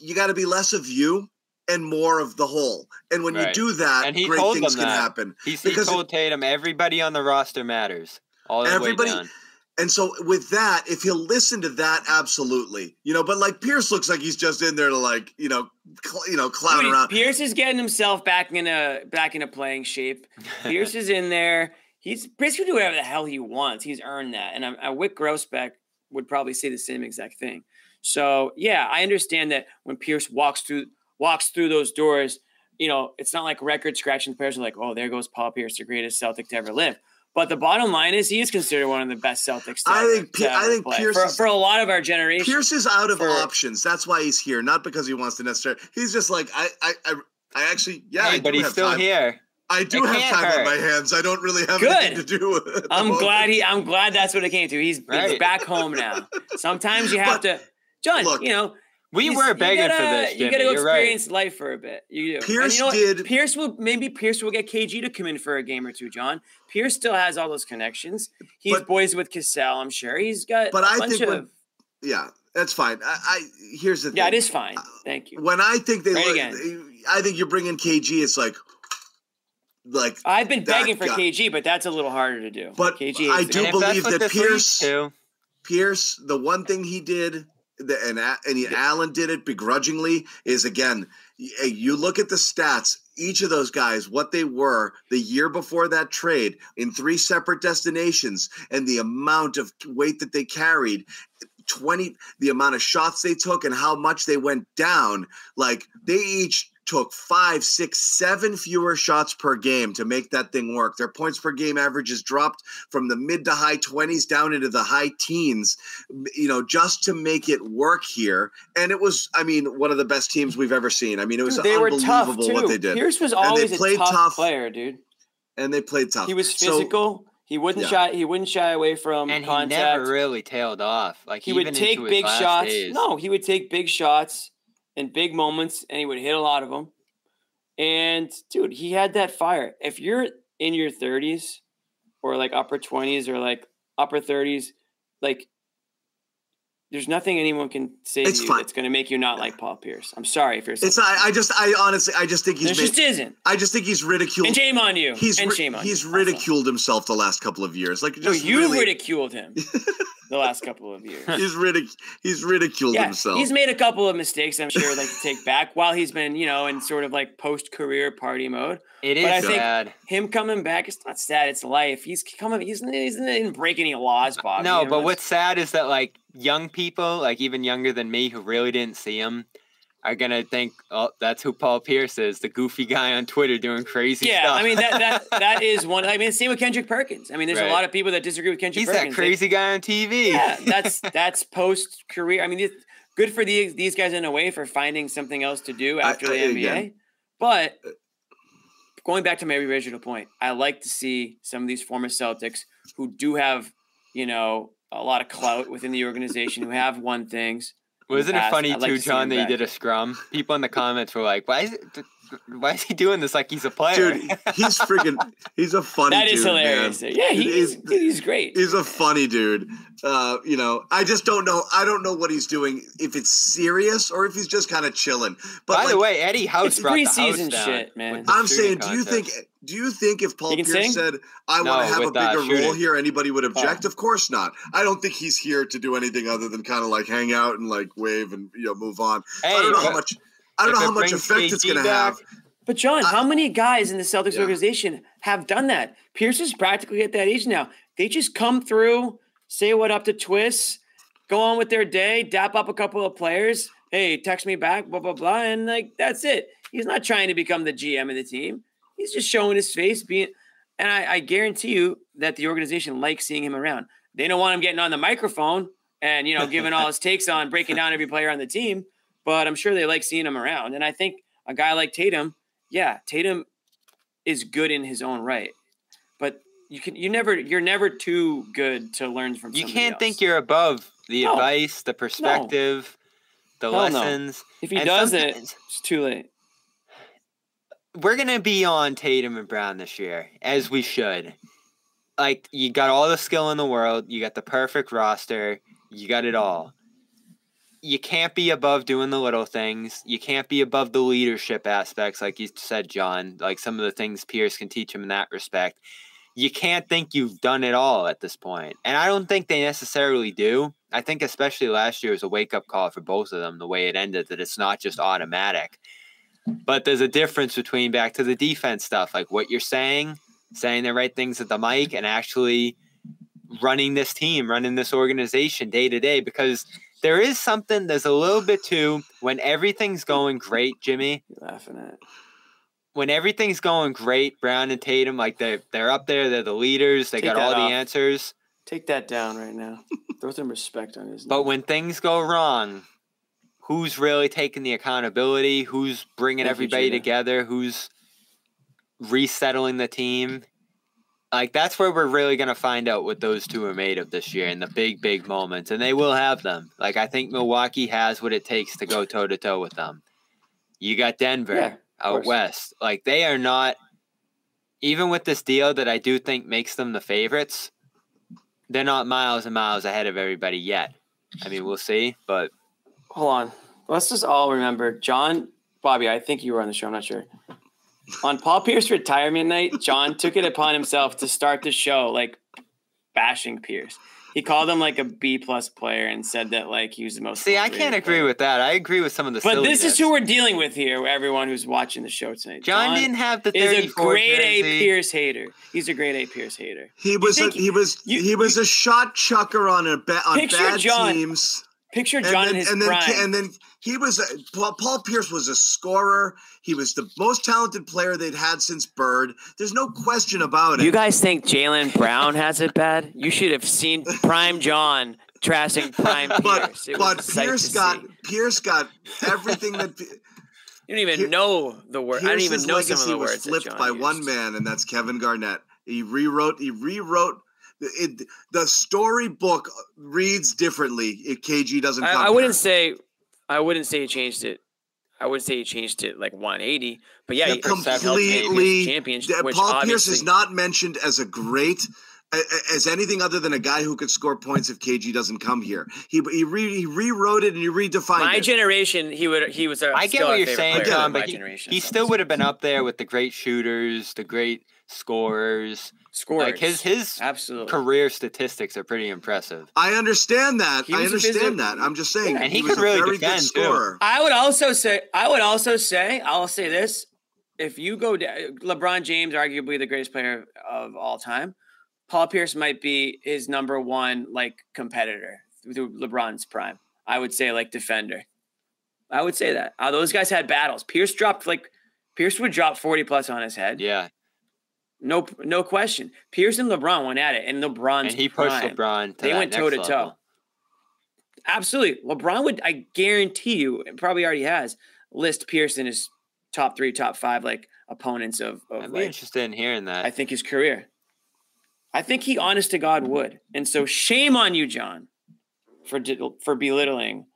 you got to be less of you and more of the whole. And when right. you do that, and he great told things can that. happen. He, he told it, Tatum, everybody on the roster matters. All the everybody, way down. And so with that, if he'll listen to that, absolutely, you know. But like Pierce looks like he's just in there to like, you know, cl- you know, clown Dude, around. Pierce is getting himself back in a back in a playing shape. <laughs> Pierce is in there. He's Pierce can do whatever the hell he wants. He's earned that. And a uh, Wyc Grousbeck would probably say the same exact thing. So yeah, I understand that when Pierce walks through walks through those doors, you know, it's not like record scratching players are like, oh, there goes Paul Pierce, the greatest Celtic to ever live. But the bottom line is, he is considered one of the best Celtics. I think. I think play. Pierce for, is, for, a lot of our generation. Pierce is out of for, options. That's why he's here, not because he wants to necessarily. He's just like I. I. I, I actually. Yeah. Hey, but he's still time. here. I do it have time hurt. on my hands. I don't really have Good. anything to do. I'm moment. <laughs> glad he. I'm glad that's what it came to. He's, right. he's back home now. Sometimes you have but, to, John. Look, you know, we were begging gotta, for this. Jimmy. You got to experience right. life for a bit. You do. Pierce you know did. Pierce will maybe Pierce will get KG to come in for a game or two. John Pierce still has all those connections. He's but, boys with Cassell. I'm sure he's got. But I think, of, when, yeah, that's fine. I, I here's the thing. Yeah, it is fine. Uh, Thank you. When I think they, right again. I think you're bringing KG. It's like like I've been begging for guy. KG, but that's a little harder to do. But KG I do believe that Pierce, Pierce, the one thing he did the, and and yeah. Allen did it begrudgingly is again you look at the stats each of those guys what they were the year before that trade in three separate destinations and the amount of weight that they carried 20 the amount of shots they took and how much they went down like they each took five, six, seven fewer shots per game to make that thing work. Their points per game average averages dropped from the mid to high 20s down into the high teens, you know, just to make it work here. And it was, I mean, one of the best teams we've ever seen. I mean, it was they unbelievable were tough what they did. Pierce was always a tough, tough, player, dude. And they played tough. He was physical. So, he wouldn't yeah. shy. He wouldn't shy away from and contact. he never really tailed off. Like he would take big shots. Days. No, he would take big shots in big moments, and he would hit a lot of them. And dude, he had that fire. If you're in your 30s or like upper 20s or like upper 30s, like there's nothing anyone can say it's to you fine. that's going to make you not like Paul Pierce. I'm sorry if you're. It's not, I just I honestly I just think he's. There made, just isn't. I just think he's ridiculed. And shame on you. He's and shame on he's you. ridiculed also. himself the last couple of years. Like just no, you really, ridiculed him. <laughs> the last couple of years. He's ridic- he's ridiculed Yeah, himself. he's made a couple of mistakes. I'm sure, like to take back while he's been, you know, in sort of like post career party mode. It is But I is think him coming back, it's not sad. It's life. He's coming. He's he's he didn't break any laws, Bob. No, but what's sad is that like young people, like even younger than me, who really didn't see him, are gonna think, "Oh, that's who Paul Pierce is, the goofy guy on Twitter doing crazy Yeah, stuff." I mean that that <laughs> that is one. I mean, same with Kendrick Perkins. I mean, there's Right. a lot of people that disagree with Kendrick he's Perkins. that crazy guy on TV. yeah, that's <laughs> that's post career. I mean, it's good for these these guys in a way for finding something else to do I- after the I- NBA. again- But going back to my original point, I like to see some of these former Celtics who do have, you know, a lot of clout within the organization, who have won things. Wasn't it past. funny I'd like too, to John, that he did a scrum? People in the comments were like, "Why is it? Why is he doing this like he's a player?" Dude, he's freaking. He's a funny. That is dude, hilarious. Man. Yeah, He he's is- dude, he's great. He's a funny dude. Uh, you know, I just don't know. I don't know what he's doing. If it's serious or if he's just kind of chilling. But By the way, Eddie House It's brought the house down shit, man. with the I'm shooting saying, do you think? Contest. Do you think if Paul Pierce sing? said, "I No, want to have a with, uh, bigger role here," anybody would object? Oh. Of course not. I don't think he's here to do anything other than kind of like hang out and like wave and you know move on. Hey, I don't know how much. I don't know how much brings effect it's going to back- have. But John, I- how many guys in the Celtics Yeah. organization have done that? Pierce is practically at that age now. They just come through, say what up to Twist, go on with their day, dap up a couple of players. Hey, text me back, blah blah blah, and like that's it. He's not trying to become the GM of the team. He's just showing his face, being. And I, I guarantee you that the organization likes seeing him around. They don't want him getting on the microphone and you know giving all his takes on breaking down every player on the team. But I'm sure they like seeing him around. And I think a guy like Tatum, yeah, Tatum is good in his own right, but you can you never you're never too good to learn from. You can't else. think you're above the No. advice, the perspective, the Hell no. lessons. if he and does it, it's too late. We're gonna be on Tatum and Brown this year, as we should. Like you got all the skill in the world, you got the perfect roster, you got it all. You can't be above doing the little things. You can't be above the leadership aspects, like you said, John. Like some of the things Pierce can teach him in that respect. You can't think you've done it all at this point, and I don't think they necessarily do. I think especially last year was a wake up call for both of them. The way it ended, that it's not just automatic. But there's a difference between back to the defense stuff, like what you're saying, saying the right things at the mic, and actually running this team, running this organization day to day. Because there is something, there's a little bit too, when everything's going great, Jimmy, You're laughing at. when everything's going great, Brown and Tatum, like they're, they're up there, they're the leaders, they Take got all off. the answers. Take that down right now. Throw some respect on his. But when things go wrong, who's really taking the accountability? Who's bringing Thank everybody together? Who's resettling the team? Like that's where we're really gonna find out what those two are made of this year in the big, big moments, and they will have them. Like I think Milwaukee has what it takes to go toe to toe with them. You got Denver Yeah, out course. west. Like they are not, even with this deal that I do think makes them the favorites. They're not miles and miles ahead of everybody yet. I mean, we'll see, but hold on. Let's just all remember, John, Bobby. I think you were on the show. I'm not sure. On Paul Pierce retirement night, John took it upon himself to start the show like bashing Pierce. He called him like a B plus player and said that like he was the most. see, I can't agree player. with that. I agree with some of the. But this is who we're dealing with here. Everyone who's watching the show tonight. John, didn't have the is a 34 grade A. Pierce hater. He's a grade A Pierce hater. He was a, he was you- he was a shot chucker on a ba- on bad John teams. Picture And John then, in his and then, prime. and then he was a, Paul, Paul Pierce was a scorer. He was the most talented player they'd had since Bird. There's no question about it. You guys think Jaylen Brown has it bad? You should have seen Prime John trashing Prime but Pierce. It but Pierce got see. Pierce got everything that <laughs> You don't even Pier- know the word. I don't even Pierce's know some of legacy the was words. that flipped John by used. one man, and that's Kevin Garnett. He rewrote. He rewrote. The- It, the storybook reads differently if KG doesn't come. I, I wouldn't here. say. I wouldn't say he changed it. I would say he changed it like 180. But yeah, Yeah, he completely. championship. Which Paul Pierce is not mentioned as a great. a- a- As anything other than a guy who could score points if KG doesn't come here, he he, re, he rewrote it and he redefined my it. generation. He would. He was. A, I get what you're saying, player John, but he, generation. he still would have been up there with the great shooters, the great scorers. Scores. Like his his absolutely career statistics are pretty impressive. I understand that. I understand that. I'm just saying, and he, he could really very defend good scorer. too. I would also say, I would also say, I'll say this: if you go down, LeBron James, arguably the greatest player of all time, Paul Pierce might be his number one like competitor through LeBron's prime. I would say like defender. I would say that. Uh, those guys had battles. Pierce dropped like Pierce would drop 40 plus on his head. Yeah. No no question. Pierce and LeBron went at it and LeBron And he pushed prime, LeBron to They that went toe to toe. level. Absolutely. LeBron would I guarantee you, and probably already has, list Pierce in his top three, top five like opponents of, of I'd be like interested in hearing that. I think his career. I think he honest to God would. And so shame on you, John, for for belittling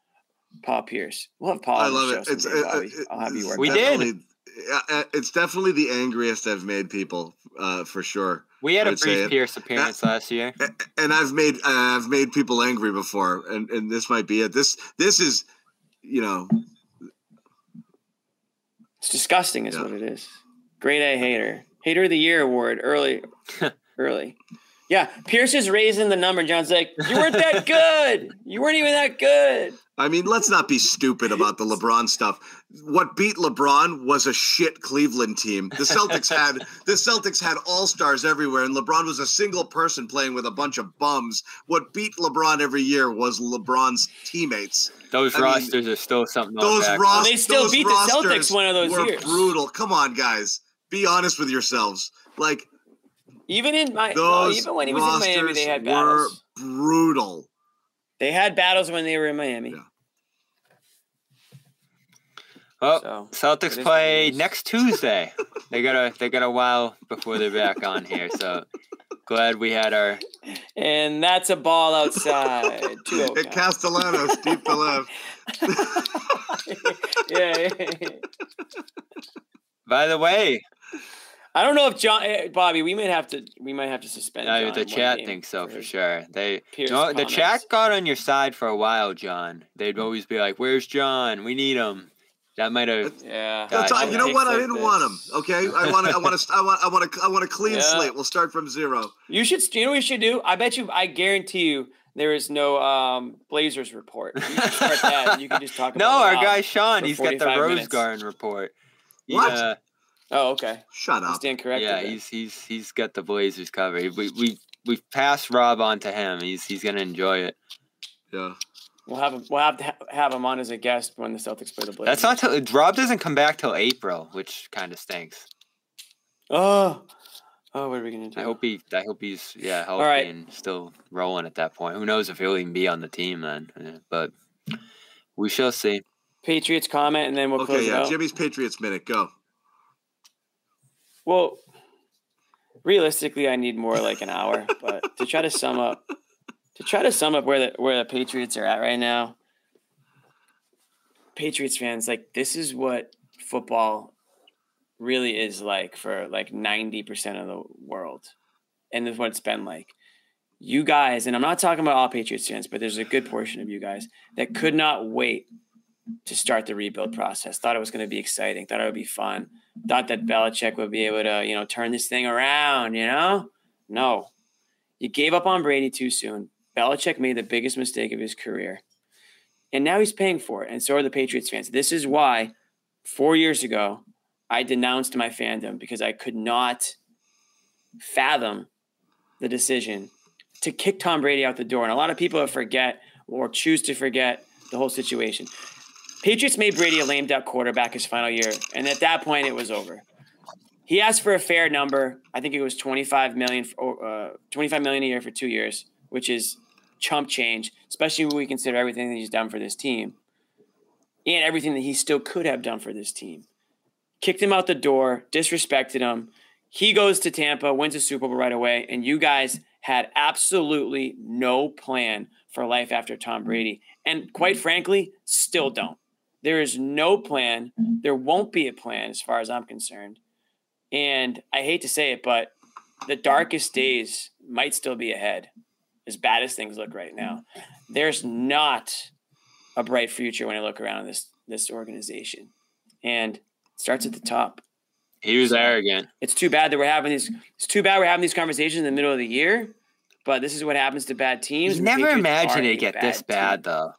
Paul Pierce. We'll have Paul. I on the love show it. It's someday, uh, it- I'll have you work. We that did. Out. definitely- uh, It's definitely the angriest I've made people, uh, for sure. we had a I'd say brief it. Pierce appearance last year. And I've made uh, I've made people angry before, and and this might be it. This this is, you know, It's disgusting, is what it is. Great A hater. Hater of the Year award early. <laughs> early. Yeah, Pierce is raising the number. John's like, you weren't that <laughs> good. You weren't even that good. I mean, let's not be stupid about the LeBron stuff. What beat LeBron was a shit Cleveland team. The Celtics had the Celtics had all stars everywhere, and LeBron was a single person playing with a bunch of bums. What beat LeBron every year was LeBron's teammates. Those I mean, rosters are still something. Those unpack. rosters, They still those beat the Celtics one of those were years. Brutal. Come on, guys. Be honest with yourselves. Like Even in my those even when he was in Miami, they rosters had were battles. brutal. They had battles when they were in Miami. Well, So, Celtics it is what play next Tuesday. <laughs> they got a they got a while before they're back on here. So glad we had our And that's a ball outside. <laughs> Two oh At Castellanos, <laughs> deep to left. yeah, yeah, yeah. By the way, I don't know if John eh, Bobby, we might have to we might have to suspend. John the chat thinks so for for sure. They Pierce no, the chat got on your side for a while, John. They'd always be like, "Where's John? We need him." That might have. Yeah. That's all, you know what? I didn't this. want him. Okay, I want to. I want to. I want. I want to. I want a clean Yeah. slate. We'll start from zero. You should. You know what you should do? I bet you. I guarantee you. There is no um, Blazers report. You should start that. and you can just talk <laughs> about. No, our Rob guy Sean, he's got the Rose minutes. Garden report. He, What? uh, Oh, okay. Shut up. stand corrected. yeah, he's he's he's got the Blazers covered. We we we passed Rob on to him. He's he's gonna enjoy it. Yeah. We'll have him. We'll have to ha- have him on as a guest when the Celtics play the Blazers. That's not till Rob doesn't come back till April, which kind of stinks. Oh. Oh, what are we gonna do? I hope he I hope he's yeah healthy right. and still rolling at that point. Who knows if he'll even be on the team then? Yeah, But we shall see. Patriots comment, and then we'll close Okay. it Yeah. out. Jimmy's Patriots minute. Go. Well, realistically, I need more like an hour, but to try to sum up, to try to sum up where the where the Patriots are at right now, Patriots fans like this is what football really is like for like ninety percent of the world, and this is what it's been like. You guys, and I'm not talking about all Patriots fans, but there's a good portion of you guys that could not wait to start the rebuild process. Thought it was going to be exciting. Thought it would be fun. Thought that Belichick would be able to, you know, turn this thing around. You know, no, you gave up on Brady too soon. Belichick made the biggest mistake of his career, and now he's paying for it. And so are the Patriots fans. This is why four years ago I denounced my fandom because I could not fathom the decision to kick Tom Brady out the door. And a lot of people forget or choose to forget the whole situation. Patriots made Brady a lame duck quarterback his final year, and at that point, it was over. He asked for a fair number. I think it was twenty five million, for, uh, twenty five million a year for two years, which is chump change, especially when we consider everything that he's done for this team and everything that he still could have done for this team. Kicked him out the door, disrespected him. He goes to Tampa, wins a Super Bowl right away, and you guys had absolutely no plan for life after Tom Brady, and quite frankly, still don't. There is no plan. There won't be a plan as far as I'm concerned. And I hate to say it, but the darkest days might still be ahead, as bad as things look right now. There's not a bright future when I look around this this organization. And it starts at the top. He was arrogant. It's too bad that we're having these. It's too bad we're having these conversations in the middle of the year. But this is what happens to bad teams. You never imagined it get this bad, team. though.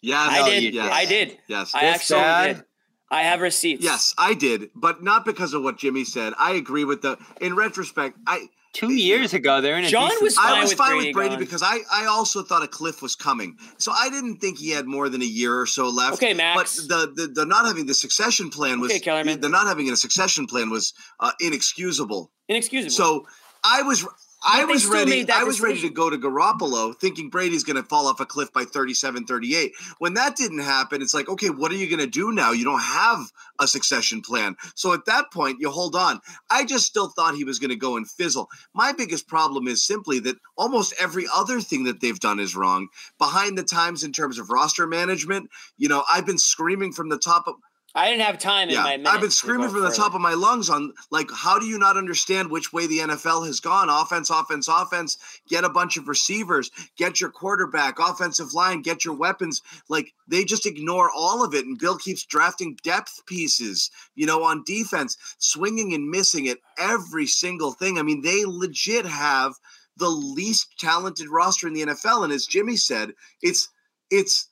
Yeah, I did. you did. I did. Yes. I This actually bad? did. I have receipts. Yes, I did, but not because of what Jimmy said. I agree with the. In retrospect, I Two years ago, they're in a John decent was I was with fine Brady with Brady gone. because I I also thought a cliff was coming, so I didn't think he had more than a year or so left. Okay, Max. But the the, the not having the succession plan was Okay, Kellerman. the not having a succession plan was uh, inexcusable. Inexcusable. So I was I was ready I was ready to go to Garoppolo thinking Brady's going to fall off a cliff by 37 38. When that didn't happen, it's like, okay, what are you going to do now? You don't have a succession plan. So at that point, you hold on. I just still thought he was going to go and fizzle. My biggest problem is simply that almost every other thing that they've done is wrong. Behind the times in terms of roster management, you know, I've been screaming from the top of I didn't have time in yeah. I've been screaming from the top of my lungs on like, how do you not understand which way the NFL has gone? Offense, offense, offense. Get a bunch of receivers, get your quarterback, offensive line, get your weapons. Like they just ignore all of it, and Bill keeps drafting depth pieces. You know, on defense, swinging and missing at every single thing. I mean, they legit have the least talented roster in the NFL, and as Jimmy said, it's it's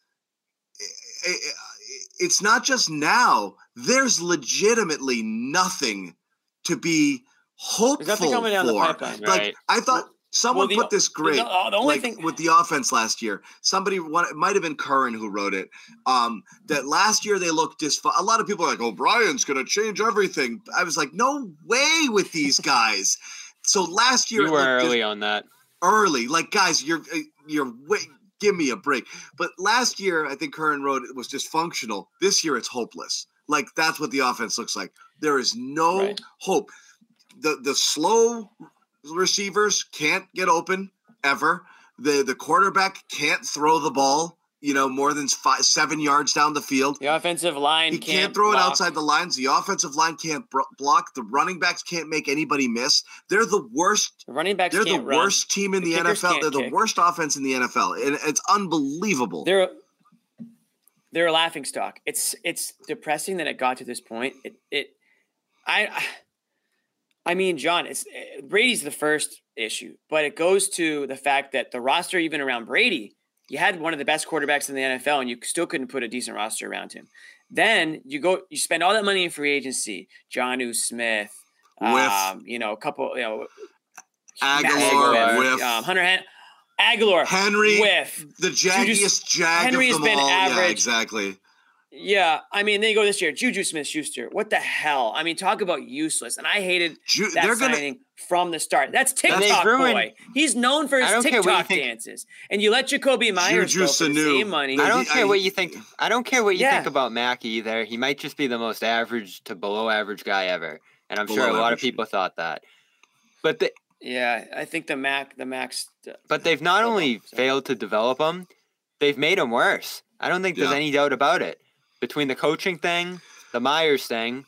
eh, eh, it's not just now. There's legitimately nothing to be hopeful coming down the for. pipeline. Like Right. I thought someone the- put this great. The, the only like thing with the offense last year, somebody it might have been Curran who wrote it. Um, that last year they looked disf- A lot of people are like, "O'Brien's going to change everything." I was like, "No way with these <laughs> guys." so last year You were looked dis- early on that. early. Like, guys, you're uh, you're wait, give me a break. But last year, I think Curran Road was dysfunctional. This year, it's hopeless. Like that's what the offense looks like. There is no Right. hope. The the slow receivers can't get open ever. The the quarterback can't throw the ball. You know, more than five seven yards down the field. the offensive line He can't, can't, throw it outside the lines. The offensive line can't bro- block. The running backs can't make anybody miss. They're the worst The running backs they're the run. worst team in The the, NFL. They're the worst offense in the NFL, and it's unbelievable. They're they're a laughing stock. It's it's depressing that it got to this point. It it I I mean, John, it's Brady's the first issue, but it goes to the fact that the roster, even around Brady, you had one of the best quarterbacks in the NFL, and you still couldn't put a decent roster around him. Then you go, you spend all that money in free agency, Jonnu Smith, Whiff. um, you know, a couple, you know, Agholor, massive whiff. um, Hunter Hen- Agholor, Henry, whiff. the jaggiest jag Henry has of them been all. Yeah, exactly. Yeah, I mean, they go this year. Juju Smith Schuster. What the hell? I mean, talk about useless. And I hated Ju- that they're gonna- signing from the start. That's TikTok ruined- boy. He's known for his don't care what you TikTok dances. And you let Jakobi Meyers Juju go for the same money. I don't care I- what you think. I don't care what you Yeah. think about Mackey either. He might just be the most average to below average guy ever, and I'm sure Below a lot of people thought that. But the, yeah, I think the Mac, the Max. Uh, but they've not only sorry. failed to develop him, they've made him worse. I don't think there's Yeah. any doubt about it. Between the coaching thing, the Meyers thing,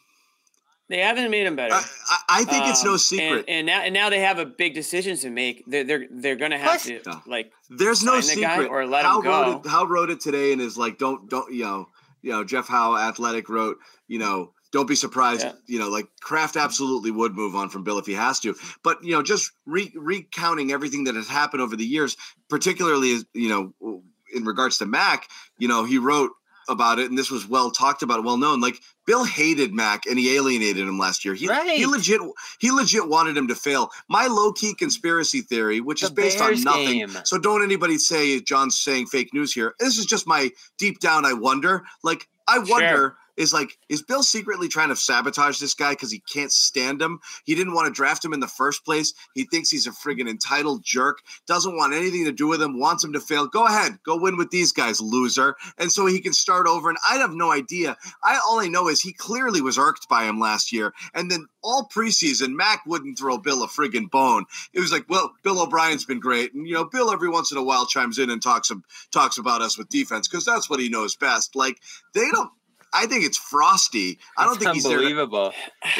They haven't made him better. I, I, I think it's no Um, secret. And, and now, and now they have a big decision to make. They're they're, they're going to have Plus- to Yeah. like. There's no sign the guy secret. or let Howe him wrote go. it? Howe wrote it today and is like, don't don't you know, you know, Jeff Howe, athletic wrote, you know, don't be surprised, Yeah. you know, like Kraft absolutely would move on from Bill if he has to. But you know, just re- recounting everything that has happened over the years, particularly as you know, in regards to Mac, you know, he wrote about it, and this was well talked about, well known. Like Bill hated Mac, and he alienated him last year. He, he legit, he legit wanted him to fail. My low key conspiracy theory, which The is based Bears on nothing, game. so don't anybody say John's saying fake news here. This is just my deep down. I wonder. Like I wonder. Is like, is Bill secretly trying to sabotage this guy because he can't stand him? He didn't want to draft him in the first place. He thinks he's a friggin' entitled jerk, doesn't want anything to do with him, wants him to fail. Go ahead, go win with these guys, loser. And so he can start over. And I have no idea. I all I know is he clearly was irked by him last year. And then all preseason, Mac wouldn't throw Bill a friggin' bone. It was like, well, Bill O'Brien's been great, and you know, Bill every once in a while chimes in and talks talks about us with defense because that's what he knows best. Like they don't. I think it's frosty. I don't it's think he's unbelievable. <sighs>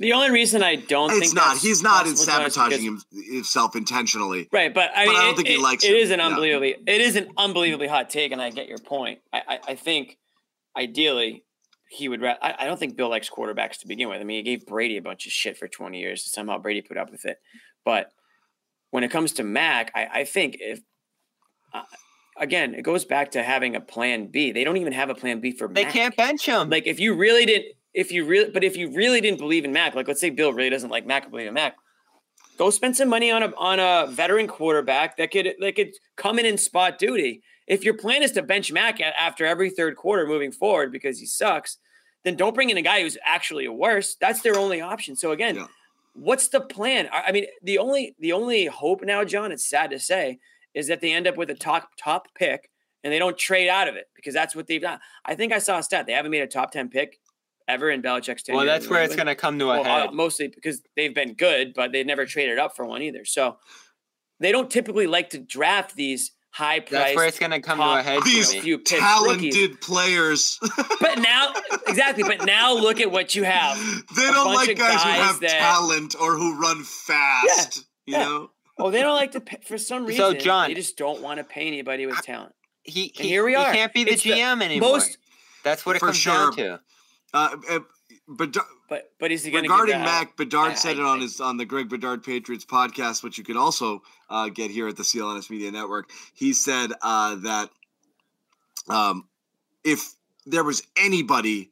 The only reason I don't it's think not. He's not sabotaging because- himself intentionally. Right, but I But I don't it, think he it- likes it him. is an Yeah. unbelievably, it is an unbelievably hot take, and I get your point. I, I, I think, ideally, he would. I, I don't think Bill likes quarterbacks to begin with. I mean, he gave Brady a bunch of shit for 20 years. Somehow Brady put up with it. But when it comes to Mac, I, I think if uh, again, it goes back to having a plan B. They don't even have a plan B for. Mac they Mac. can't bench him. Like if you really didn't, if you really, but if you really didn't believe in Mac, like let's say Bill really doesn't like Mac, believe in Mac, go spend some money on a on a veteran quarterback that could that could come in and spot duty. If your plan is to bench Mac after every third quarter moving forward because he sucks, then don't bring in a guy who's actually worse. That's their only option. So again, yeah. what's the plan? I mean, the only the only hope now, John, it's sad to say, is that they end up with a top top pick and they don't trade out of it because that's what they've done. I think I saw a stat. They haven't made a top 10 pick ever in Belichick's tenure. Well, that's where it's going to come to a well, head. Uh, mostly because they've been good, but they've never traded up for one either. So they don't typically like to draft these high price. That's where it's going to come to a head. These few talented rookies. players. <laughs> but now, exactly. But now look at what you have. They don't like guys, guys, who have that, talent or who run fast. Yeah, you yeah. know. Oh, they don't like to pay, for some reason. So John, they just don't want to pay anybody with talent. He, he here we are. He can't be the it's GM the anymore. Most, That's what it comes sure. down to. Uh, uh but but but is he going regarding Mac Bedard I, said I, it on his on the Greg Bedard Patriots podcast, which you could also uh, get here at the CLNS Media Network. He said uh, that um, if there was anybody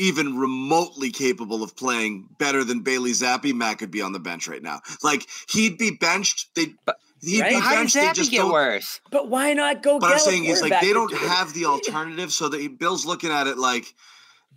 even remotely capable of playing better than Bailey Zappe, Mac could be on the bench right now. Like he'd be benched. They. He'd right? be How benched. How just get worse? But why not go? But I'm saying is like they don't have the alternative. So that Bill's looking at it like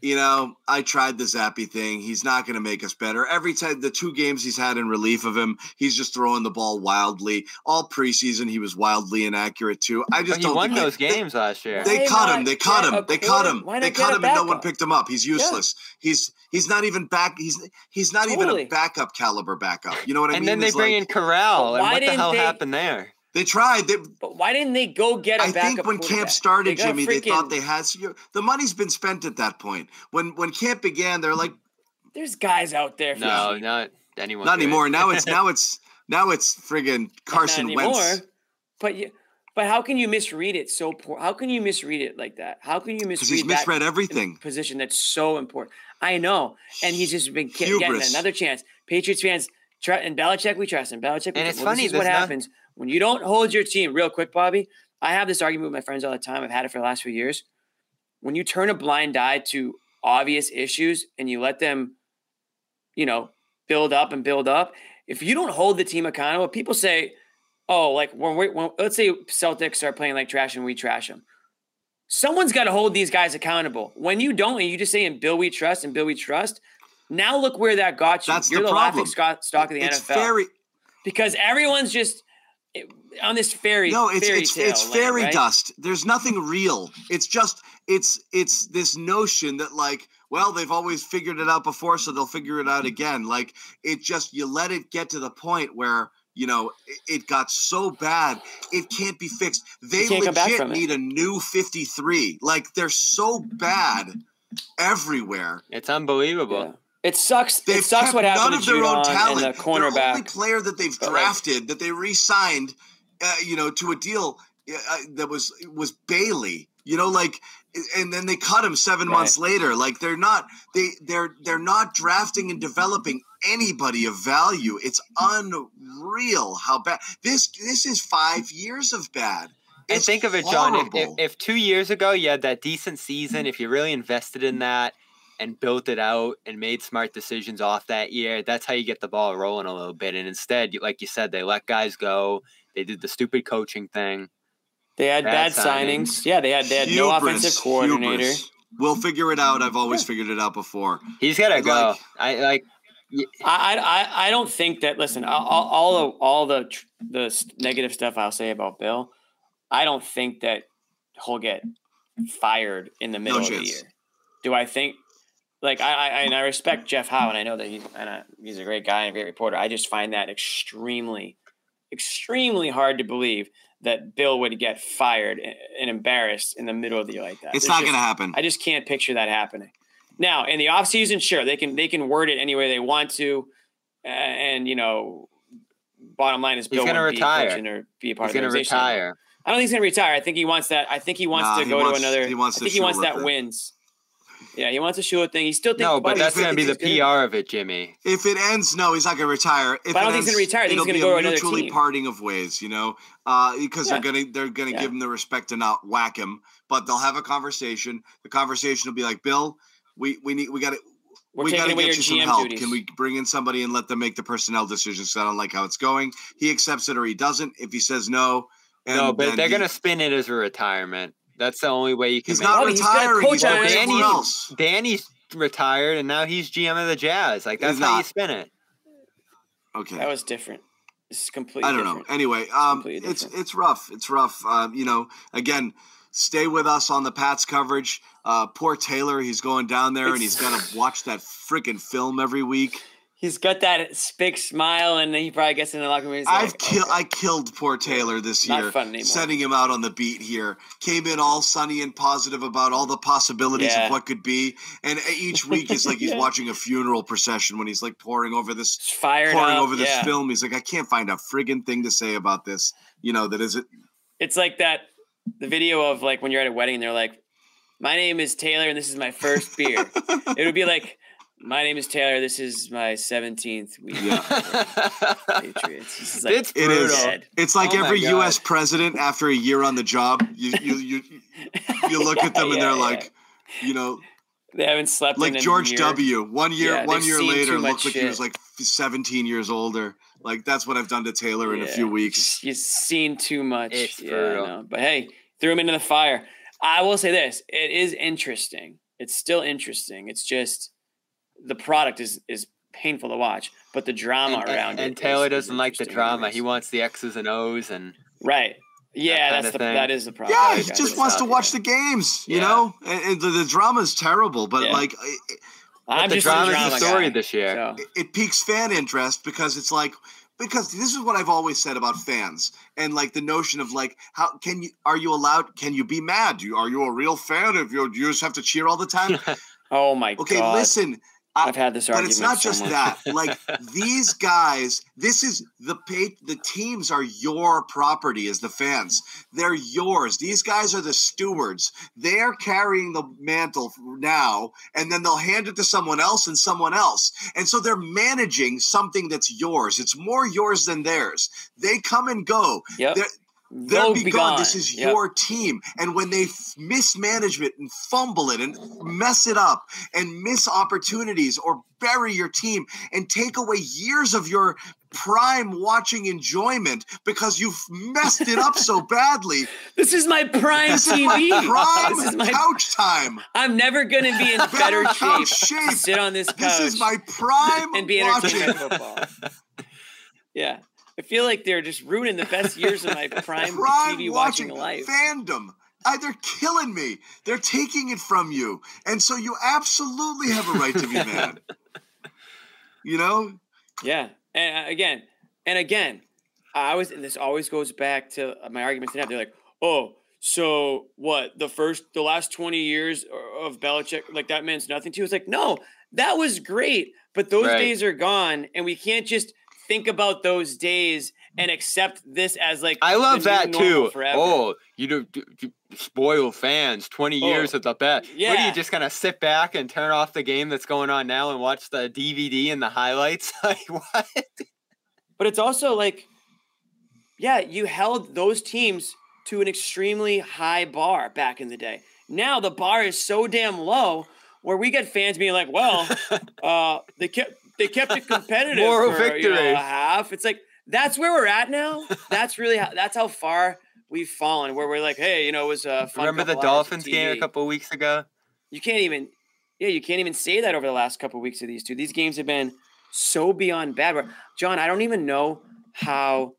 you know, I tried the Zappe thing. He's not going to make us better. Every time the two games he's had in relief of him, he's just throwing the ball wildly. All preseason, he was wildly inaccurate too. I just but don't. won those games they, last year. They cut him. They cut him. They cut him. They cut him, and no one picked him up. He's useless. Yeah. He's he's not even back. He's he's not totally. even a backup caliber backup. You know what I and mean? And then they bring like, in Corral. And what the hell they, happened there? They tried. They, but why didn't they go get a I think when camp started, they Jimmy, freaking, they thought they had the money's been spent at that point. When when camp began, they're like, "There's guys out there." no, not anyone. Not good. anymore. Now it's <laughs> now it's now it's friggin' Carson Wentz. But you, but how can you misread it so poor? How can you misread it like that? How can you misread? Because he's misread everything. Position that's so important. I know, and he's just been Hubris. getting another chance. Patriots fans. And Belichick, we trust him. Belichick, and it's well, funny. This is what happens when you don't hold your team, real quick, Bobby, I have this argument with my friends all the time. I've had it for the last few years. When you turn a blind eye to obvious issues and you let them, you know, build up and build up, if you don't hold the team accountable, people say, oh, like when we when, let's say Celtics start playing like trash and we trash them. Someone's got to hold these guys accountable. When you don't, and you just say, "In Bill we trust," and Bill we trust. Now look where that got you. That's You're the, the problem. laughing stock of the it's NFL. Very- because everyone's just on this fairy no it's fairy it's, it's land, fairy right? dust. There's nothing real. It's just it's it's this notion that like well they've always figured it out before so they'll figure it out again. Like it just you let it get to the point where you know it, it got so bad it can't be fixed. They legit need a new 53 like they're so bad everywhere. It's unbelievable. Yeah. It sucks. They've it sucks what happened none to of their own talent. And the cornerback. The only player that they've drafted that they re-signed, uh, you know, to a deal uh, that was was Bailey. You know, like, and then they cut him seven right. months later. Like they're not they they're they're not drafting and developing anybody of value. It's unreal how bad this this is five years of bad. It's and think of it, John. If, if, if two years ago you had that decent season, if you really invested in that and built it out and made smart decisions off that year, that's how you get the ball rolling a little bit. And instead, like you said, they let guys go. They did the stupid coaching thing. They had bad, bad signings. signings. Yeah, they had they had hubris, no offensive coordinator. Hubris. We'll figure it out. I've always figured it out before. He's got to go. Like, I like. I, I I don't think that. Listen, all, all the all the the negative stuff I'll say about Bill, I don't think that he'll get fired in the middle no of the year. Do I think like I, I and I respect Jeff Howe, and I know that he and I, he's a great guy and a great reporter. I just find that extremely, extremely hard to believe that Bill would get fired and embarrassed in the middle of the year like that. It's not going to happen. I just can't picture that happening. Now, in the offseason, sure, they can they can word it any way they want to, and you know, bottom line is Bill going to retire or be a part he's of the retire. I don't think he's going to retire. I think he wants that. I think he wants nah, to go wants, to another. He wants I think he wants that wins. Yeah, he wants a Shula thing. He still thinks. No, but that's going to be the PR of it, Jimmy. If it ends, no, he's not going to retire. If but I don't think he's going to retire. It'll he's going to go to another mutually team. parting of ways, you know, uh, because yeah. they're going to they're going to yeah. give him the respect to not whack him. But they'll have a conversation. The conversation will be like, Bill, we we need we got to. we got to get you some help. Duties. Can we bring in somebody and let them make the personnel decisions? I don't like how it's going. He accepts it or he doesn't. If he says no, no, but they're he, gonna spin it as a retirement. That's the only way you can. He's not retiring. He's, he's Danny's, else. Danny's retired, and now he's GM of the Jazz. Like that's how you spin it. Okay, that was different. It's completely. I don't different. know. Anyway, um, it's it's, it's rough. It's rough. Um, you know, again, stay with us on the Pats coverage. Uh, poor Taylor, he's going down there it's, and he's got to <laughs> watch that freaking film every week he's got that spick smile, and he probably gets in the locker room. I've like, killed. Okay. I killed poor Taylor this year, sending him out on the beat here. Came in all sunny and positive about all the possibilities yeah. of what could be, and each week is like he's <laughs> yeah. watching a funeral procession when he's like pouring over this, Fired pouring up, over this yeah. film. He's like, I can't find a friggin' thing to say about this. You know that is it. It's like that the video of like when you're at a wedding and they're like, "My name is Taylor, and this is my first beer." it would be like my name is Taylor. This is my 17th week. Yeah. Patriots. It's, like it's brutal. It's like oh every U.S. president after a year on the job, you you you, you look yeah, at them yeah, and they're <laughs> yeah. like, you know, they haven't slept like George W. One year, one year later, looks like shit. he was like 17 years older. Like that's what I've done to Taylor in a few weeks. You've seen too much. It's yeah, But hey, threw him into the fire. I will say this: it is interesting. It's still interesting. It's just the product is is painful to watch, but the drama and, around and, it. And Taylor is, doesn't is like the drama. He wants the X's and O's and right. Yeah, that that's the that is the problem. Yeah, he just wants to watch the games, you yeah. know. And, and the, the drama is terrible, but yeah. like. It, I'm the just drama the drama story guy, this year. So. It, it piques fan interest because it's like because this is what I've always said about fans and like the notion of like how can you are you allowed can you be mad? You are you a real fan if you you just have to cheer all the time? <laughs> oh my okay, god. Okay, listen. I've had this argument. But it's not just that. <laughs> Like these guys, this is the pay, the teams are your property as the fans. They're yours. These guys are the stewards. They're carrying the mantle now, and then they'll hand it to someone else and someone else. And so they're managing something that's yours. It's more yours than theirs. They come and go. Yep. They're, They'll be, be gone. This is yep. your team. And when they f- it and fumble it and mess it up and miss opportunities or bury your team and take away years of your prime watching enjoyment because you've messed it up so badly. <laughs> This is my prime this TV. My prime this is my couch time. I'm never going to be in better, better shape, shape. sit on this couch. This is my prime <laughs> and be entertained football. <laughs> Yeah. I feel like they're just ruining the best years of my <laughs> prime, prime TV watching, watching life. Fandom. Uh, they're killing me. They're taking it from you, and so you absolutely have a right to be mad. <laughs> You know? Yeah. And uh, again, and again, I was, and this always goes back to my arguments. They're like, oh, so what? The first, the last twenty years of Belichick, like that means nothing to you. It's like, no, that was great, but those right. days are gone, and we can't just think about those days and accept this as like I love that too. Forever. Oh, you do, spoil fans. Twenty oh, years at the best. Yeah. What are you just gonna sit back and turn off the game that's going on now and watch the DVD and the highlights? <laughs> like what? But it's also like, yeah, you held those teams to an extremely high bar back in the day. Now the bar is so damn low where we get fans being like, well, <laughs> uh, they kept they kept it <laughs> competitive Moral for victory. You know, a half. It's like that's where we're at now. That's really how, that's how far we've fallen. Where we're like, hey, you know, it was a fun. Remember the Dolphins game a couple weeks ago? You can't even, yeah, you can't even say that over the last couple of weeks of these two. These games have been so beyond bad. John, I don't even know how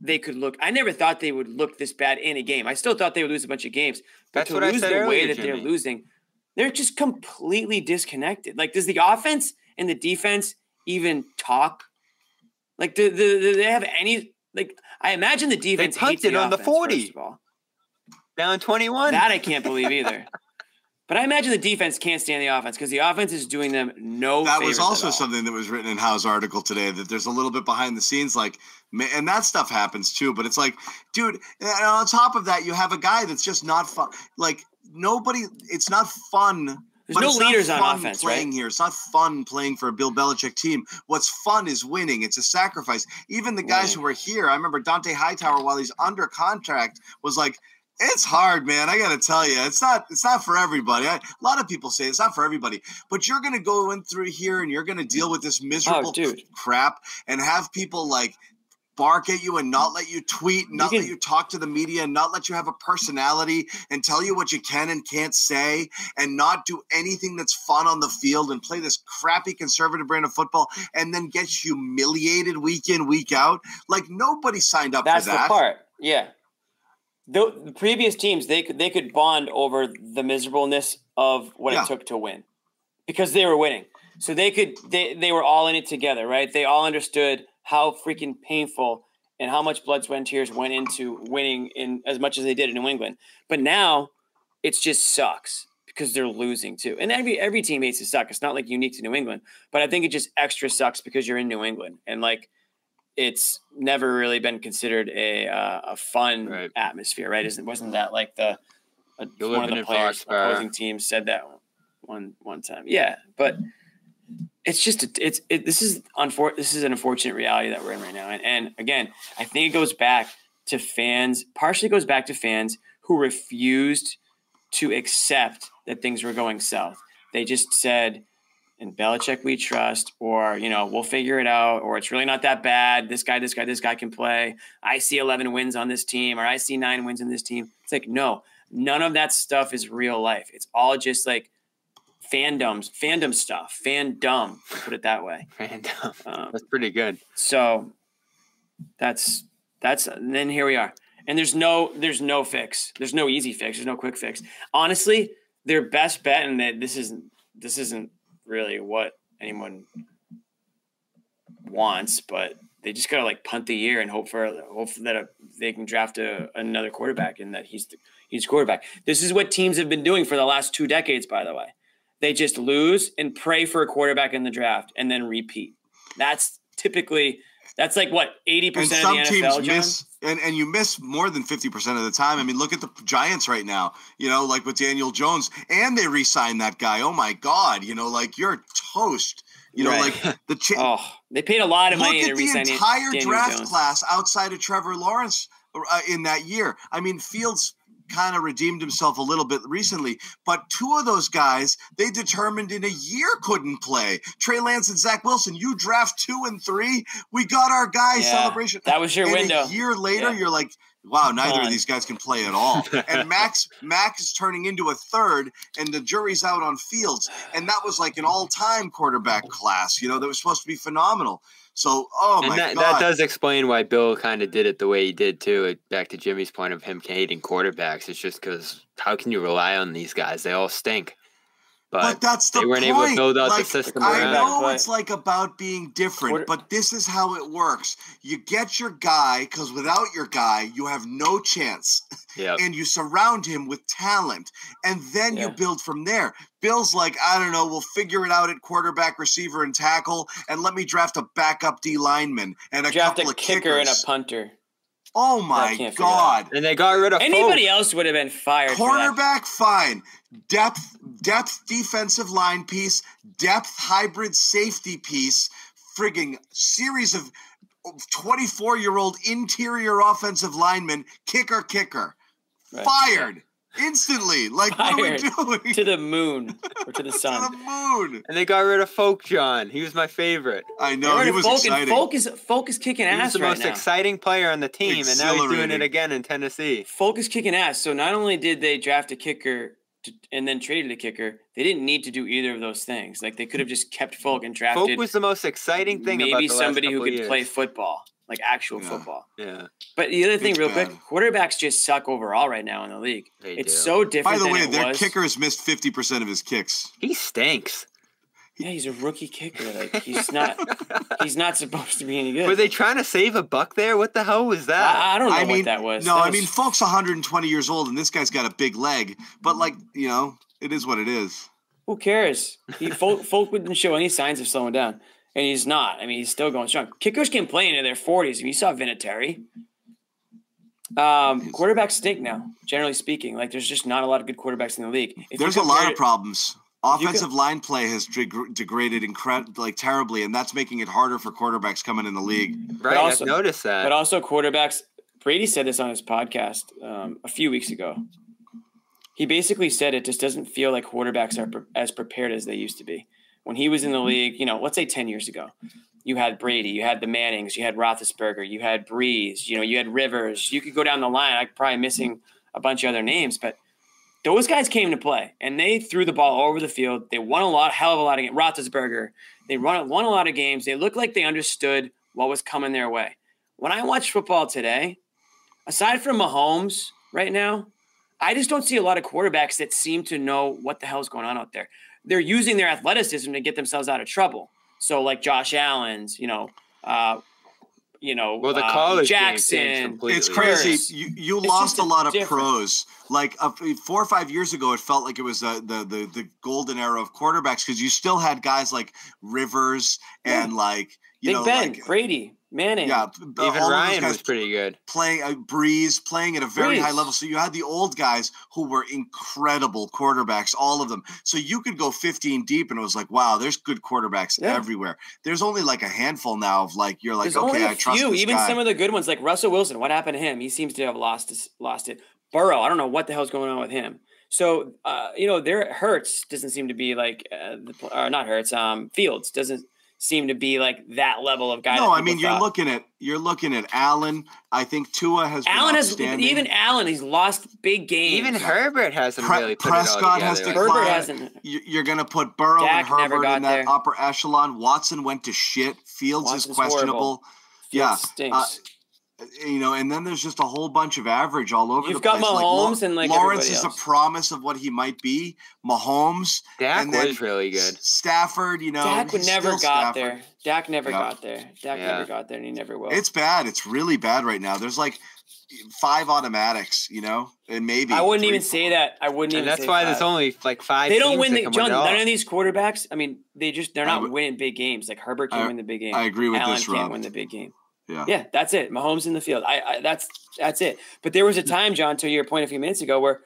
they could look. I never thought they would look this bad in a game. I still thought they would lose a bunch of games. But That's to what lose I said the earlier, way that Jimmy. they're losing, they're just completely disconnected. Like, does the offense and the defense even talk? Like, do, do, do they have any? Like, I imagine the defense they hates punted the on offense, the forty. First of all. Down twenty-one. That I can't believe either. <laughs> But I imagine the defense can't stand the offense because the offense is doing them no. That was also something that was written in Howe's article today. That there's a little bit behind the scenes, like, and that stuff happens too. But it's like, dude, and on top of that, you have a guy that's just not fun. Like nobody, it's not fun There's but no leaders on offense, playing right? Here, it's not fun playing for a Bill Belichick team. What's fun is winning. It's a sacrifice. Even the guys who were here, I remember Dont'a Hightower, while he's under contract, was like, it's hard, man. I got to tell you, it's not. It's not for everybody. I, a lot of people say it's not for everybody, but you're going to go in through here and you're going to deal with this oh, miserable oh, crap and have people like bark at you and not let you tweet, not can, let you talk to the media, not let you have a personality and tell you what you can and can't say, and not do anything that's fun on the field and play this crappy conservative brand of football and then get humiliated week in, week out. Like nobody signed up that's for that. the part. Yeah. The, the, previous teams they could they could bond over the miserableness of what yeah. it took to win because they were winning. So they could they they were all in it together, right? They all understood how freaking painful and how much blood, sweat, and tears went into winning in as much as they did in New England. But now it just sucks because they're losing too. And every every team hates to suck. It's not like unique to New England, but I think it just extra sucks because you're in New England and like it's never really been considered a uh, a fun right. atmosphere, right? Isn't wasn't that like the uh, one of the players opposing teams said that one one time? Yeah, but it's just it's it, this is unfor- this is an unfortunate reality that we're in right now and, and again i think it goes back to fans partially goes back to fans who refused to accept that things were going south they just said in Belichick we trust, or you know we'll figure it out, or it's really not that bad. This guy, this guy, this guy can play. I see eleven wins on this team, or I see nine wins in this team. It's like no, none of that stuff is real life. It's all just like fandoms, fandom stuff, fandom. Put it that way. <laughs> Fandom. Um, that's pretty good. So that's that's. And then here we are, and there's no there's no fix. There's no easy fix. There's no quick fix. Honestly, their best bet, and that this isn't this isn't really what anyone wants, but they just gotta like punt the year and hope for hope that a, they can draft a, another quarterback and that he's the, he's quarterback. This is what teams have been doing for the last two decades, by the way. They just lose and pray for a quarterback in the draft and then repeat. That's typically that's like what eighty percent of the NFL. Teams miss, and and you miss more than fifty percent of the time. I mean, look at the Giants right now. You know, like with Daniel Jones, and they re-signed that guy. Oh my God! You know, like you're toast. You know, right. like the <laughs> cha- oh, they paid a lot of money look at the entire Daniel draft Jones. class outside of Trevor Lawrence uh, in that year. I mean, Fields kind of redeemed himself a little bit recently. But two of those guys, they determined in a year couldn't play. Trey Lance and Zach Wilson. You draft two and three. We got our guy yeah, celebration. That was your and window. A year later, yeah. you're like, wow, neither of these guys can play at all. <laughs> and Max Max is turning into a third, and the jury's out on Fields. And that was like an all-time quarterback class, you know, that was supposed to be phenomenal. So, oh and my that, god, that does explain why Bill kind of did it the way he did too. Back to Jimmy's point of him hating quarterbacks, it's just because how can you rely on these guys? They all stink. But, but that's the they weren't point. able to build out like, the system. I around. know it's like about being different, Quarter- but this is how it works. You get your guy because without your guy, you have no chance. Yep. and you surround him with talent, and then yeah. you build from there. Bill's like, I don't know, we'll figure it out at quarterback, receiver, and tackle, and let me draft a backup D lineman and a draft couple a of kicker kickers. and a punter. Oh my god! And they got rid of anybody Folk. else would have been fired. Cornerback, fine. Depth, depth, defensive line piece, depth, hybrid safety piece. Frigging series of twenty-four-year-old interior offensive linemen, kicker, kicker, right. fired instantly. Like, Fired what are we doing? To the moon or to the <laughs> sun? to the moon. And they got rid of Folk John. He was my favorite. I know he was Folk, exciting. Folk is Folk is kicking he ass. was the right most now. exciting player on the team, and now he's doing it again in Tennessee. Folk is kicking ass. So not only did they draft a kicker to, and then traded a kicker, they didn't need to do either of those things. Like they could have just kept Folk and drafted. Folk was the most exciting thing. Maybe somebody who could years. play football like actual yeah. football. Yeah. But the other thing, It's real bad. quick, quarterbacks just suck overall right now in the league. They it's do. so different. By the than way, it their was. kicker has missed fifty percent of his kicks. He stinks. Yeah, he's a rookie kicker. Like he's not. <laughs> he's not supposed to be any good. Were they trying to save a buck there? What the hell was that? I, I don't know I mean, what that was. no, That I mean, Folk's 120 years old, and this guy's got a big leg. But like, you know, it is what it is. who cares? He folk, folk wouldn't show any signs of slowing down, and he's not. I mean, he's still going strong. Kickers can play into their 40s. If you saw Vinatieri. Um, quarterbacks stink now, generally speaking. Like, there's just not a lot of good quarterbacks in the league. If There's a lot of problems. Offensive could, line play has deg- degraded incred- like terribly, and that's making it harder for quarterbacks coming in the league. Right, also, I've noticed that. But also, quarterbacks. Brady said this on his podcast um, a few weeks ago. He basically said it just doesn't feel like quarterbacks are pre- as prepared as they used to be. When he was in the mm-hmm. league, you know, let's say ten years ago, you had Brady, you had the Mannings, you had Roethlisberger, you had Brees, you know, you had Rivers. You could go down the line. I'm probably missing a bunch of other names, but those guys came to play and they threw the ball all over the field. They won a lot, hell of a lot of games. Roethlisberger, they run, won a lot of games. They looked like they understood what was coming their way. When I watch football today, aside from Mahomes right now, I just don't see a lot of quarterbacks that seem to know what the hell's going on out there. They're using their athleticism to get themselves out of trouble. So, like Josh Allen's, you know, uh, you know, well, the uh, college Jackson. It's crazy. You you it's lost a lot of different. pros. Like uh, four or five years ago, it felt like it was uh, the the the golden era of quarterbacks because you still had guys like Rivers and yeah. like you Big know, Ben, like, Brady. Manning. Yeah, even Ryan was pretty good. Playing a uh, Brees, playing at a very Brees. high level. So you had the old guys who were incredible quarterbacks, all of them. So you could go 15 deep, and it was like, wow, there's good quarterbacks yeah. everywhere. There's only like a handful now of like you're like, there's okay, I trust you. Even guy. some of the good ones, like Russell Wilson. What happened to him? He seems to have lost lost it. Burrow, I don't know what the hell's going on with him. So uh, you know, there Hurts doesn't seem to be like, uh, the, or not Hurts. Um, Fields doesn't seem to be like that level of guy. No, I mean you're looking at you're looking at Allen. I think Tua has. Allen has even Allen. He's lost big games. Even Herbert hasn't Pre- really. Prescott has to. Herbert hasn't. You're going to put Burrow Dak and Herbert in that there. upper echelon. Watson went to shit. Fields Watson's is questionable. yeah, stinks. Uh, you know, and then there's just a whole bunch of average all over You've the got place. Mahomes like, and like Lawrence is else. a promise of what he might be. Mahomes, Dak and then was really good. Stafford, you know, Dak never got Stafford. there. Dak never Yeah. got there. Dak Yeah. never got there, and he never will. It's bad. It's really bad right now. There's like five automatics, you know, and maybe I wouldn't three, even say that. I wouldn't And even. that's say why five. there's only like five. They don't teams win the John. win it all. None of these quarterbacks. I mean, they just they're not would- winning big games. Like Herbert can't I- win the big game. I agree with Allen this, can't Rob. win the big game. Yeah. Yeah, that's it. Mahomes in the field. I, I that's that's it. But there was a time, John, to your point a few minutes ago, where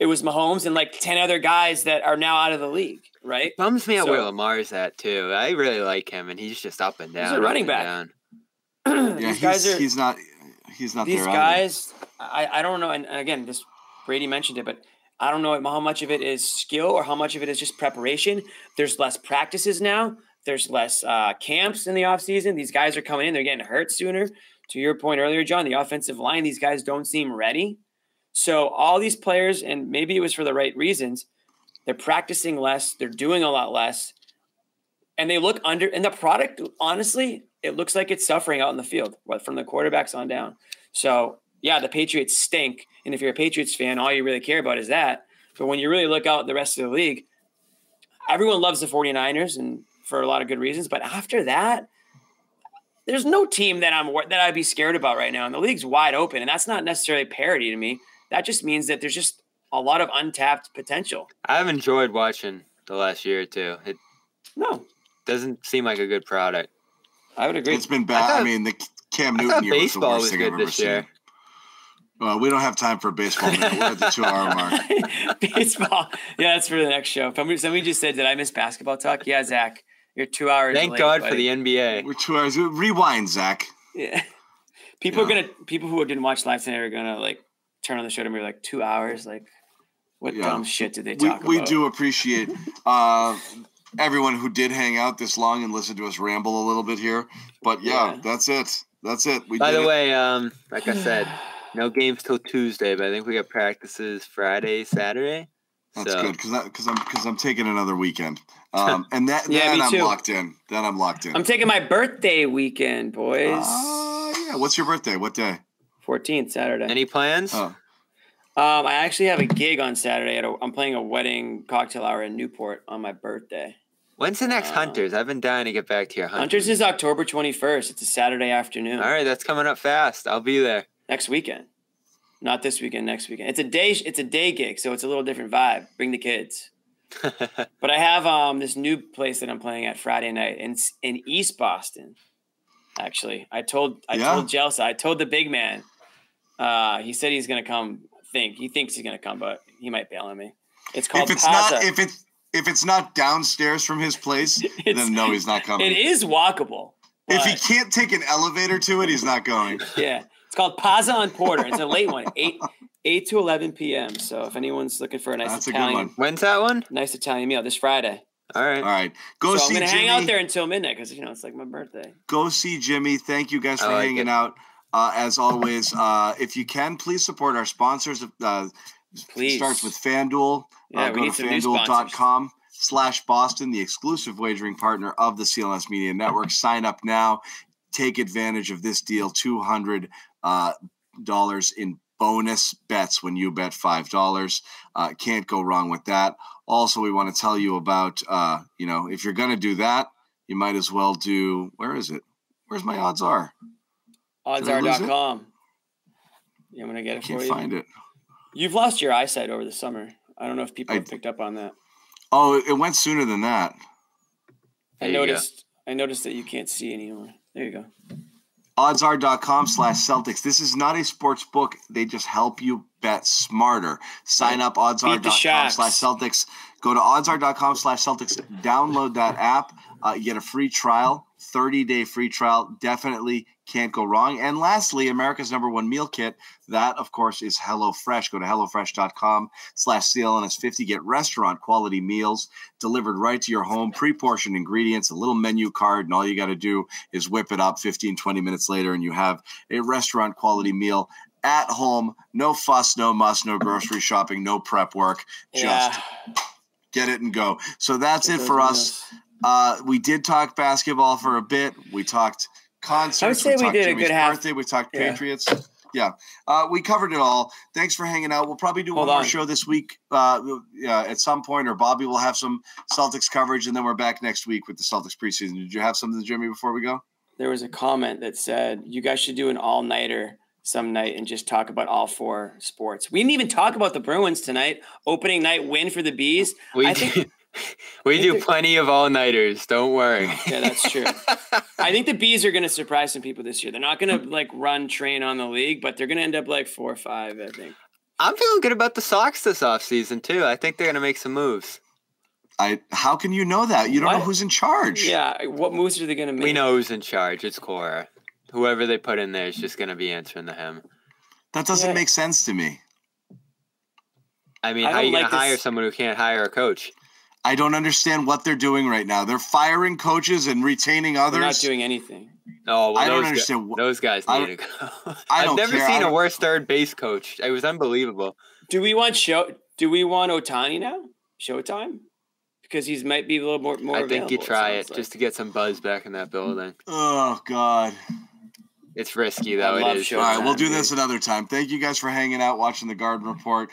it was Mahomes and like ten other guys that are now out of the league, right? Bums me out So- where Lamar's at too. I really like him, and he's just up and down. He's a running back. down. <clears throat> Yeah, these he's, guys are he's not he's not these there guys. I, I don't know. And again, this Brady mentioned it, but I don't know how much of it is skill or how much of it is just preparation. There's less practices now. There's less uh, camps in the offseason. These guys are coming in. They're getting hurt sooner. To your point earlier, John, the offensive line, these guys don't seem ready. So all these players, and maybe it was for the right reasons, they're practicing less. They're doing a lot less. And they look under, and the product, honestly, it looks like it's suffering out in the field, from the quarterbacks on down. So yeah, the Patriots stink. And if you're a Patriots fan, all you really care about is that. But when you really look out the rest of the league, everyone loves the 49ers and for a lot of good reasons. But after that, there's no team that I'm that I'd be scared about right now. And the league's wide open. And that's not necessarily parity to me. That just means that there's just a lot of untapped potential. I've enjoyed watching the last year or two. It No, doesn't seem like a good product. I would agree. It's been bad. I, thought- mean, the Cam Newton thought year was the worst was thing good I've ever this seen. year. Well, we don't have time for baseball. Now. We're at the two-hour mark. <laughs> Baseball. Yeah, that's for the next show. Somebody, somebody just said, Did I miss basketball talk? Yeah, Zach. You're two hours. Thank late, God for the NBA. We're two hours. Rewind, Zach. Yeah. <laughs> People are gonna people who didn't watch live tonight are gonna like turn on the show and be like two hours. Like, what Yeah. dumb shit did they We, talk we about? do appreciate uh, everyone who did hang out this long and listen to us ramble a little bit here. But yeah, Yeah. that's it. That's it. We By did the it. way, um, like I said, <sighs> no games till Tuesday, but I think we got practices Friday, Saturday. That's so, good because because I'm because I'm taking another weekend. <laughs> Um, and that Yeah, then me I'm too. locked in. Then I'm locked in. I'm taking my birthday weekend, boys. Uh, yeah. What's your birthday? What day? 14th Saturday. Any plans? Oh, Um, I actually have a gig on Saturday. At a, I'm playing a wedding cocktail hour in Newport on my birthday. When's the next uh, Hunters? I've been dying to get back to your Hunters. Hunters is October 21st. It's a Saturday afternoon. All right, that's coming up fast. I'll be there. Next weekend. Not this weekend. Next weekend. It's a day. It's a day gig, so it's a little different vibe. Bring the kids. <laughs> But I have um this new place that I'm playing at Friday night in in East Boston. Actually, I told I Yeah? told Jelsa, I told the big man. Uh, he said he's gonna come. Think he thinks he's gonna come, but he might bail on me. It's called if it's Pazza. not if it's if it's not downstairs from his place, <laughs> then no, he's not coming. It is walkable. If he can't take an elevator to it, he's not going. Yeah, called Pazza on Porter. It's a late one, eight eight to eleven p.m. So if anyone's looking for a nice That's a Italian, good one. When's that one? nice Italian meal this Friday. All right. All right, go so I'm see gonna Jimmy. hang out there until midnight because you know it's like my birthday. Go see Jimmy. Thank you guys for like hanging it. out. Uh, as always, uh, if you can, please support our sponsors. Uh, Please. starts with FanDuel. Yeah, uh, go to some new sponsors. fanduel.com slash Boston, the exclusive wagering partner of the CLNS Media Network. Sign up now. Take advantage of this deal. Two hundred uh, dollars in bonus bets when you bet five dollars. Uh, can't go wrong with that. Also, we want to tell you about uh, you know if you're going to do that, you might as well do. Where is it? Where's my odds are? Did I lose it? Oddsr.com. Yeah, I'm gonna get it I Can't for you. find it. You've lost your eyesight over the summer. I don't know if people I- have picked up on that. Oh, it- it went sooner than that. I There you noticed. I noticed that you can't see anymore. There you go. oddsr.com slash celtics. This is not a sports book. They just help you bet smarter. Sign up oddsr.com slash celtics. Go to oddsr.com slash celtics. Download that app. Uh, you get a free trial 30 day free trial. Definitely can't go wrong. And lastly america's number one meal kit that of course is HelloFresh. go to hellofresh.com slash clns50 get restaurant quality meals delivered right to your home pre-portioned ingredients a little menu card and all you got to do is whip it up 15 20 minutes later and you have a restaurant quality meal at home. No fuss no muss no grocery shopping no prep work. Just get it and go. So that's it for us. uh, we did talk basketball for a bit. We talked concerts. I would say we talked did a Jimmy's good half- birthday we talked Yeah. patriots. Yeah. Uh, we covered it all. Thanks for hanging out. We'll probably do Hold one more show this week uh, yeah, at some point or bobby will have some celtics coverage and then we're back next week with the celtics preseason. Did you have something jimmy before we go? There was a comment that said you guys should do an all nighter some night and just talk about all four sports. We didn't even talk about the Bruins tonight. Opening night win for the bees. We I think <laughs> we do think- plenty of all nighters. Don't worry. yeah, that's true. <laughs> I think the bees are going to surprise some people this year. They're not going to like run train on the league, but they're going to end up like four or five. I think. I'm feeling good about the Sox this offseason too. I think they're gonna make some moves. I how can you know that? You don't know who's in charge. Yeah, what moves are they going to make? We know who's in charge. It's Cora. Whoever they put in there is just gonna be answering the him. That doesn't Yeah. make sense to me. I mean, I how don't you gonna like hire someone who can't hire a coach? I don't understand what they're doing right now. They're firing coaches and retaining others. They're not doing anything. Oh, well, I don't understand Guys, wh- those guys I need to go. I I've don't never care. Seen a don't- worse third base coach. It was unbelievable. Do we want show? Do we want Ohtani now? Showtime? Because he's might be a little more more. I think you try it sounds like. just to get some buzz back in that building. oh God. It's risky though. love It is. All right, we'll do this another time. Thank you guys for hanging out, watching the Garden Report.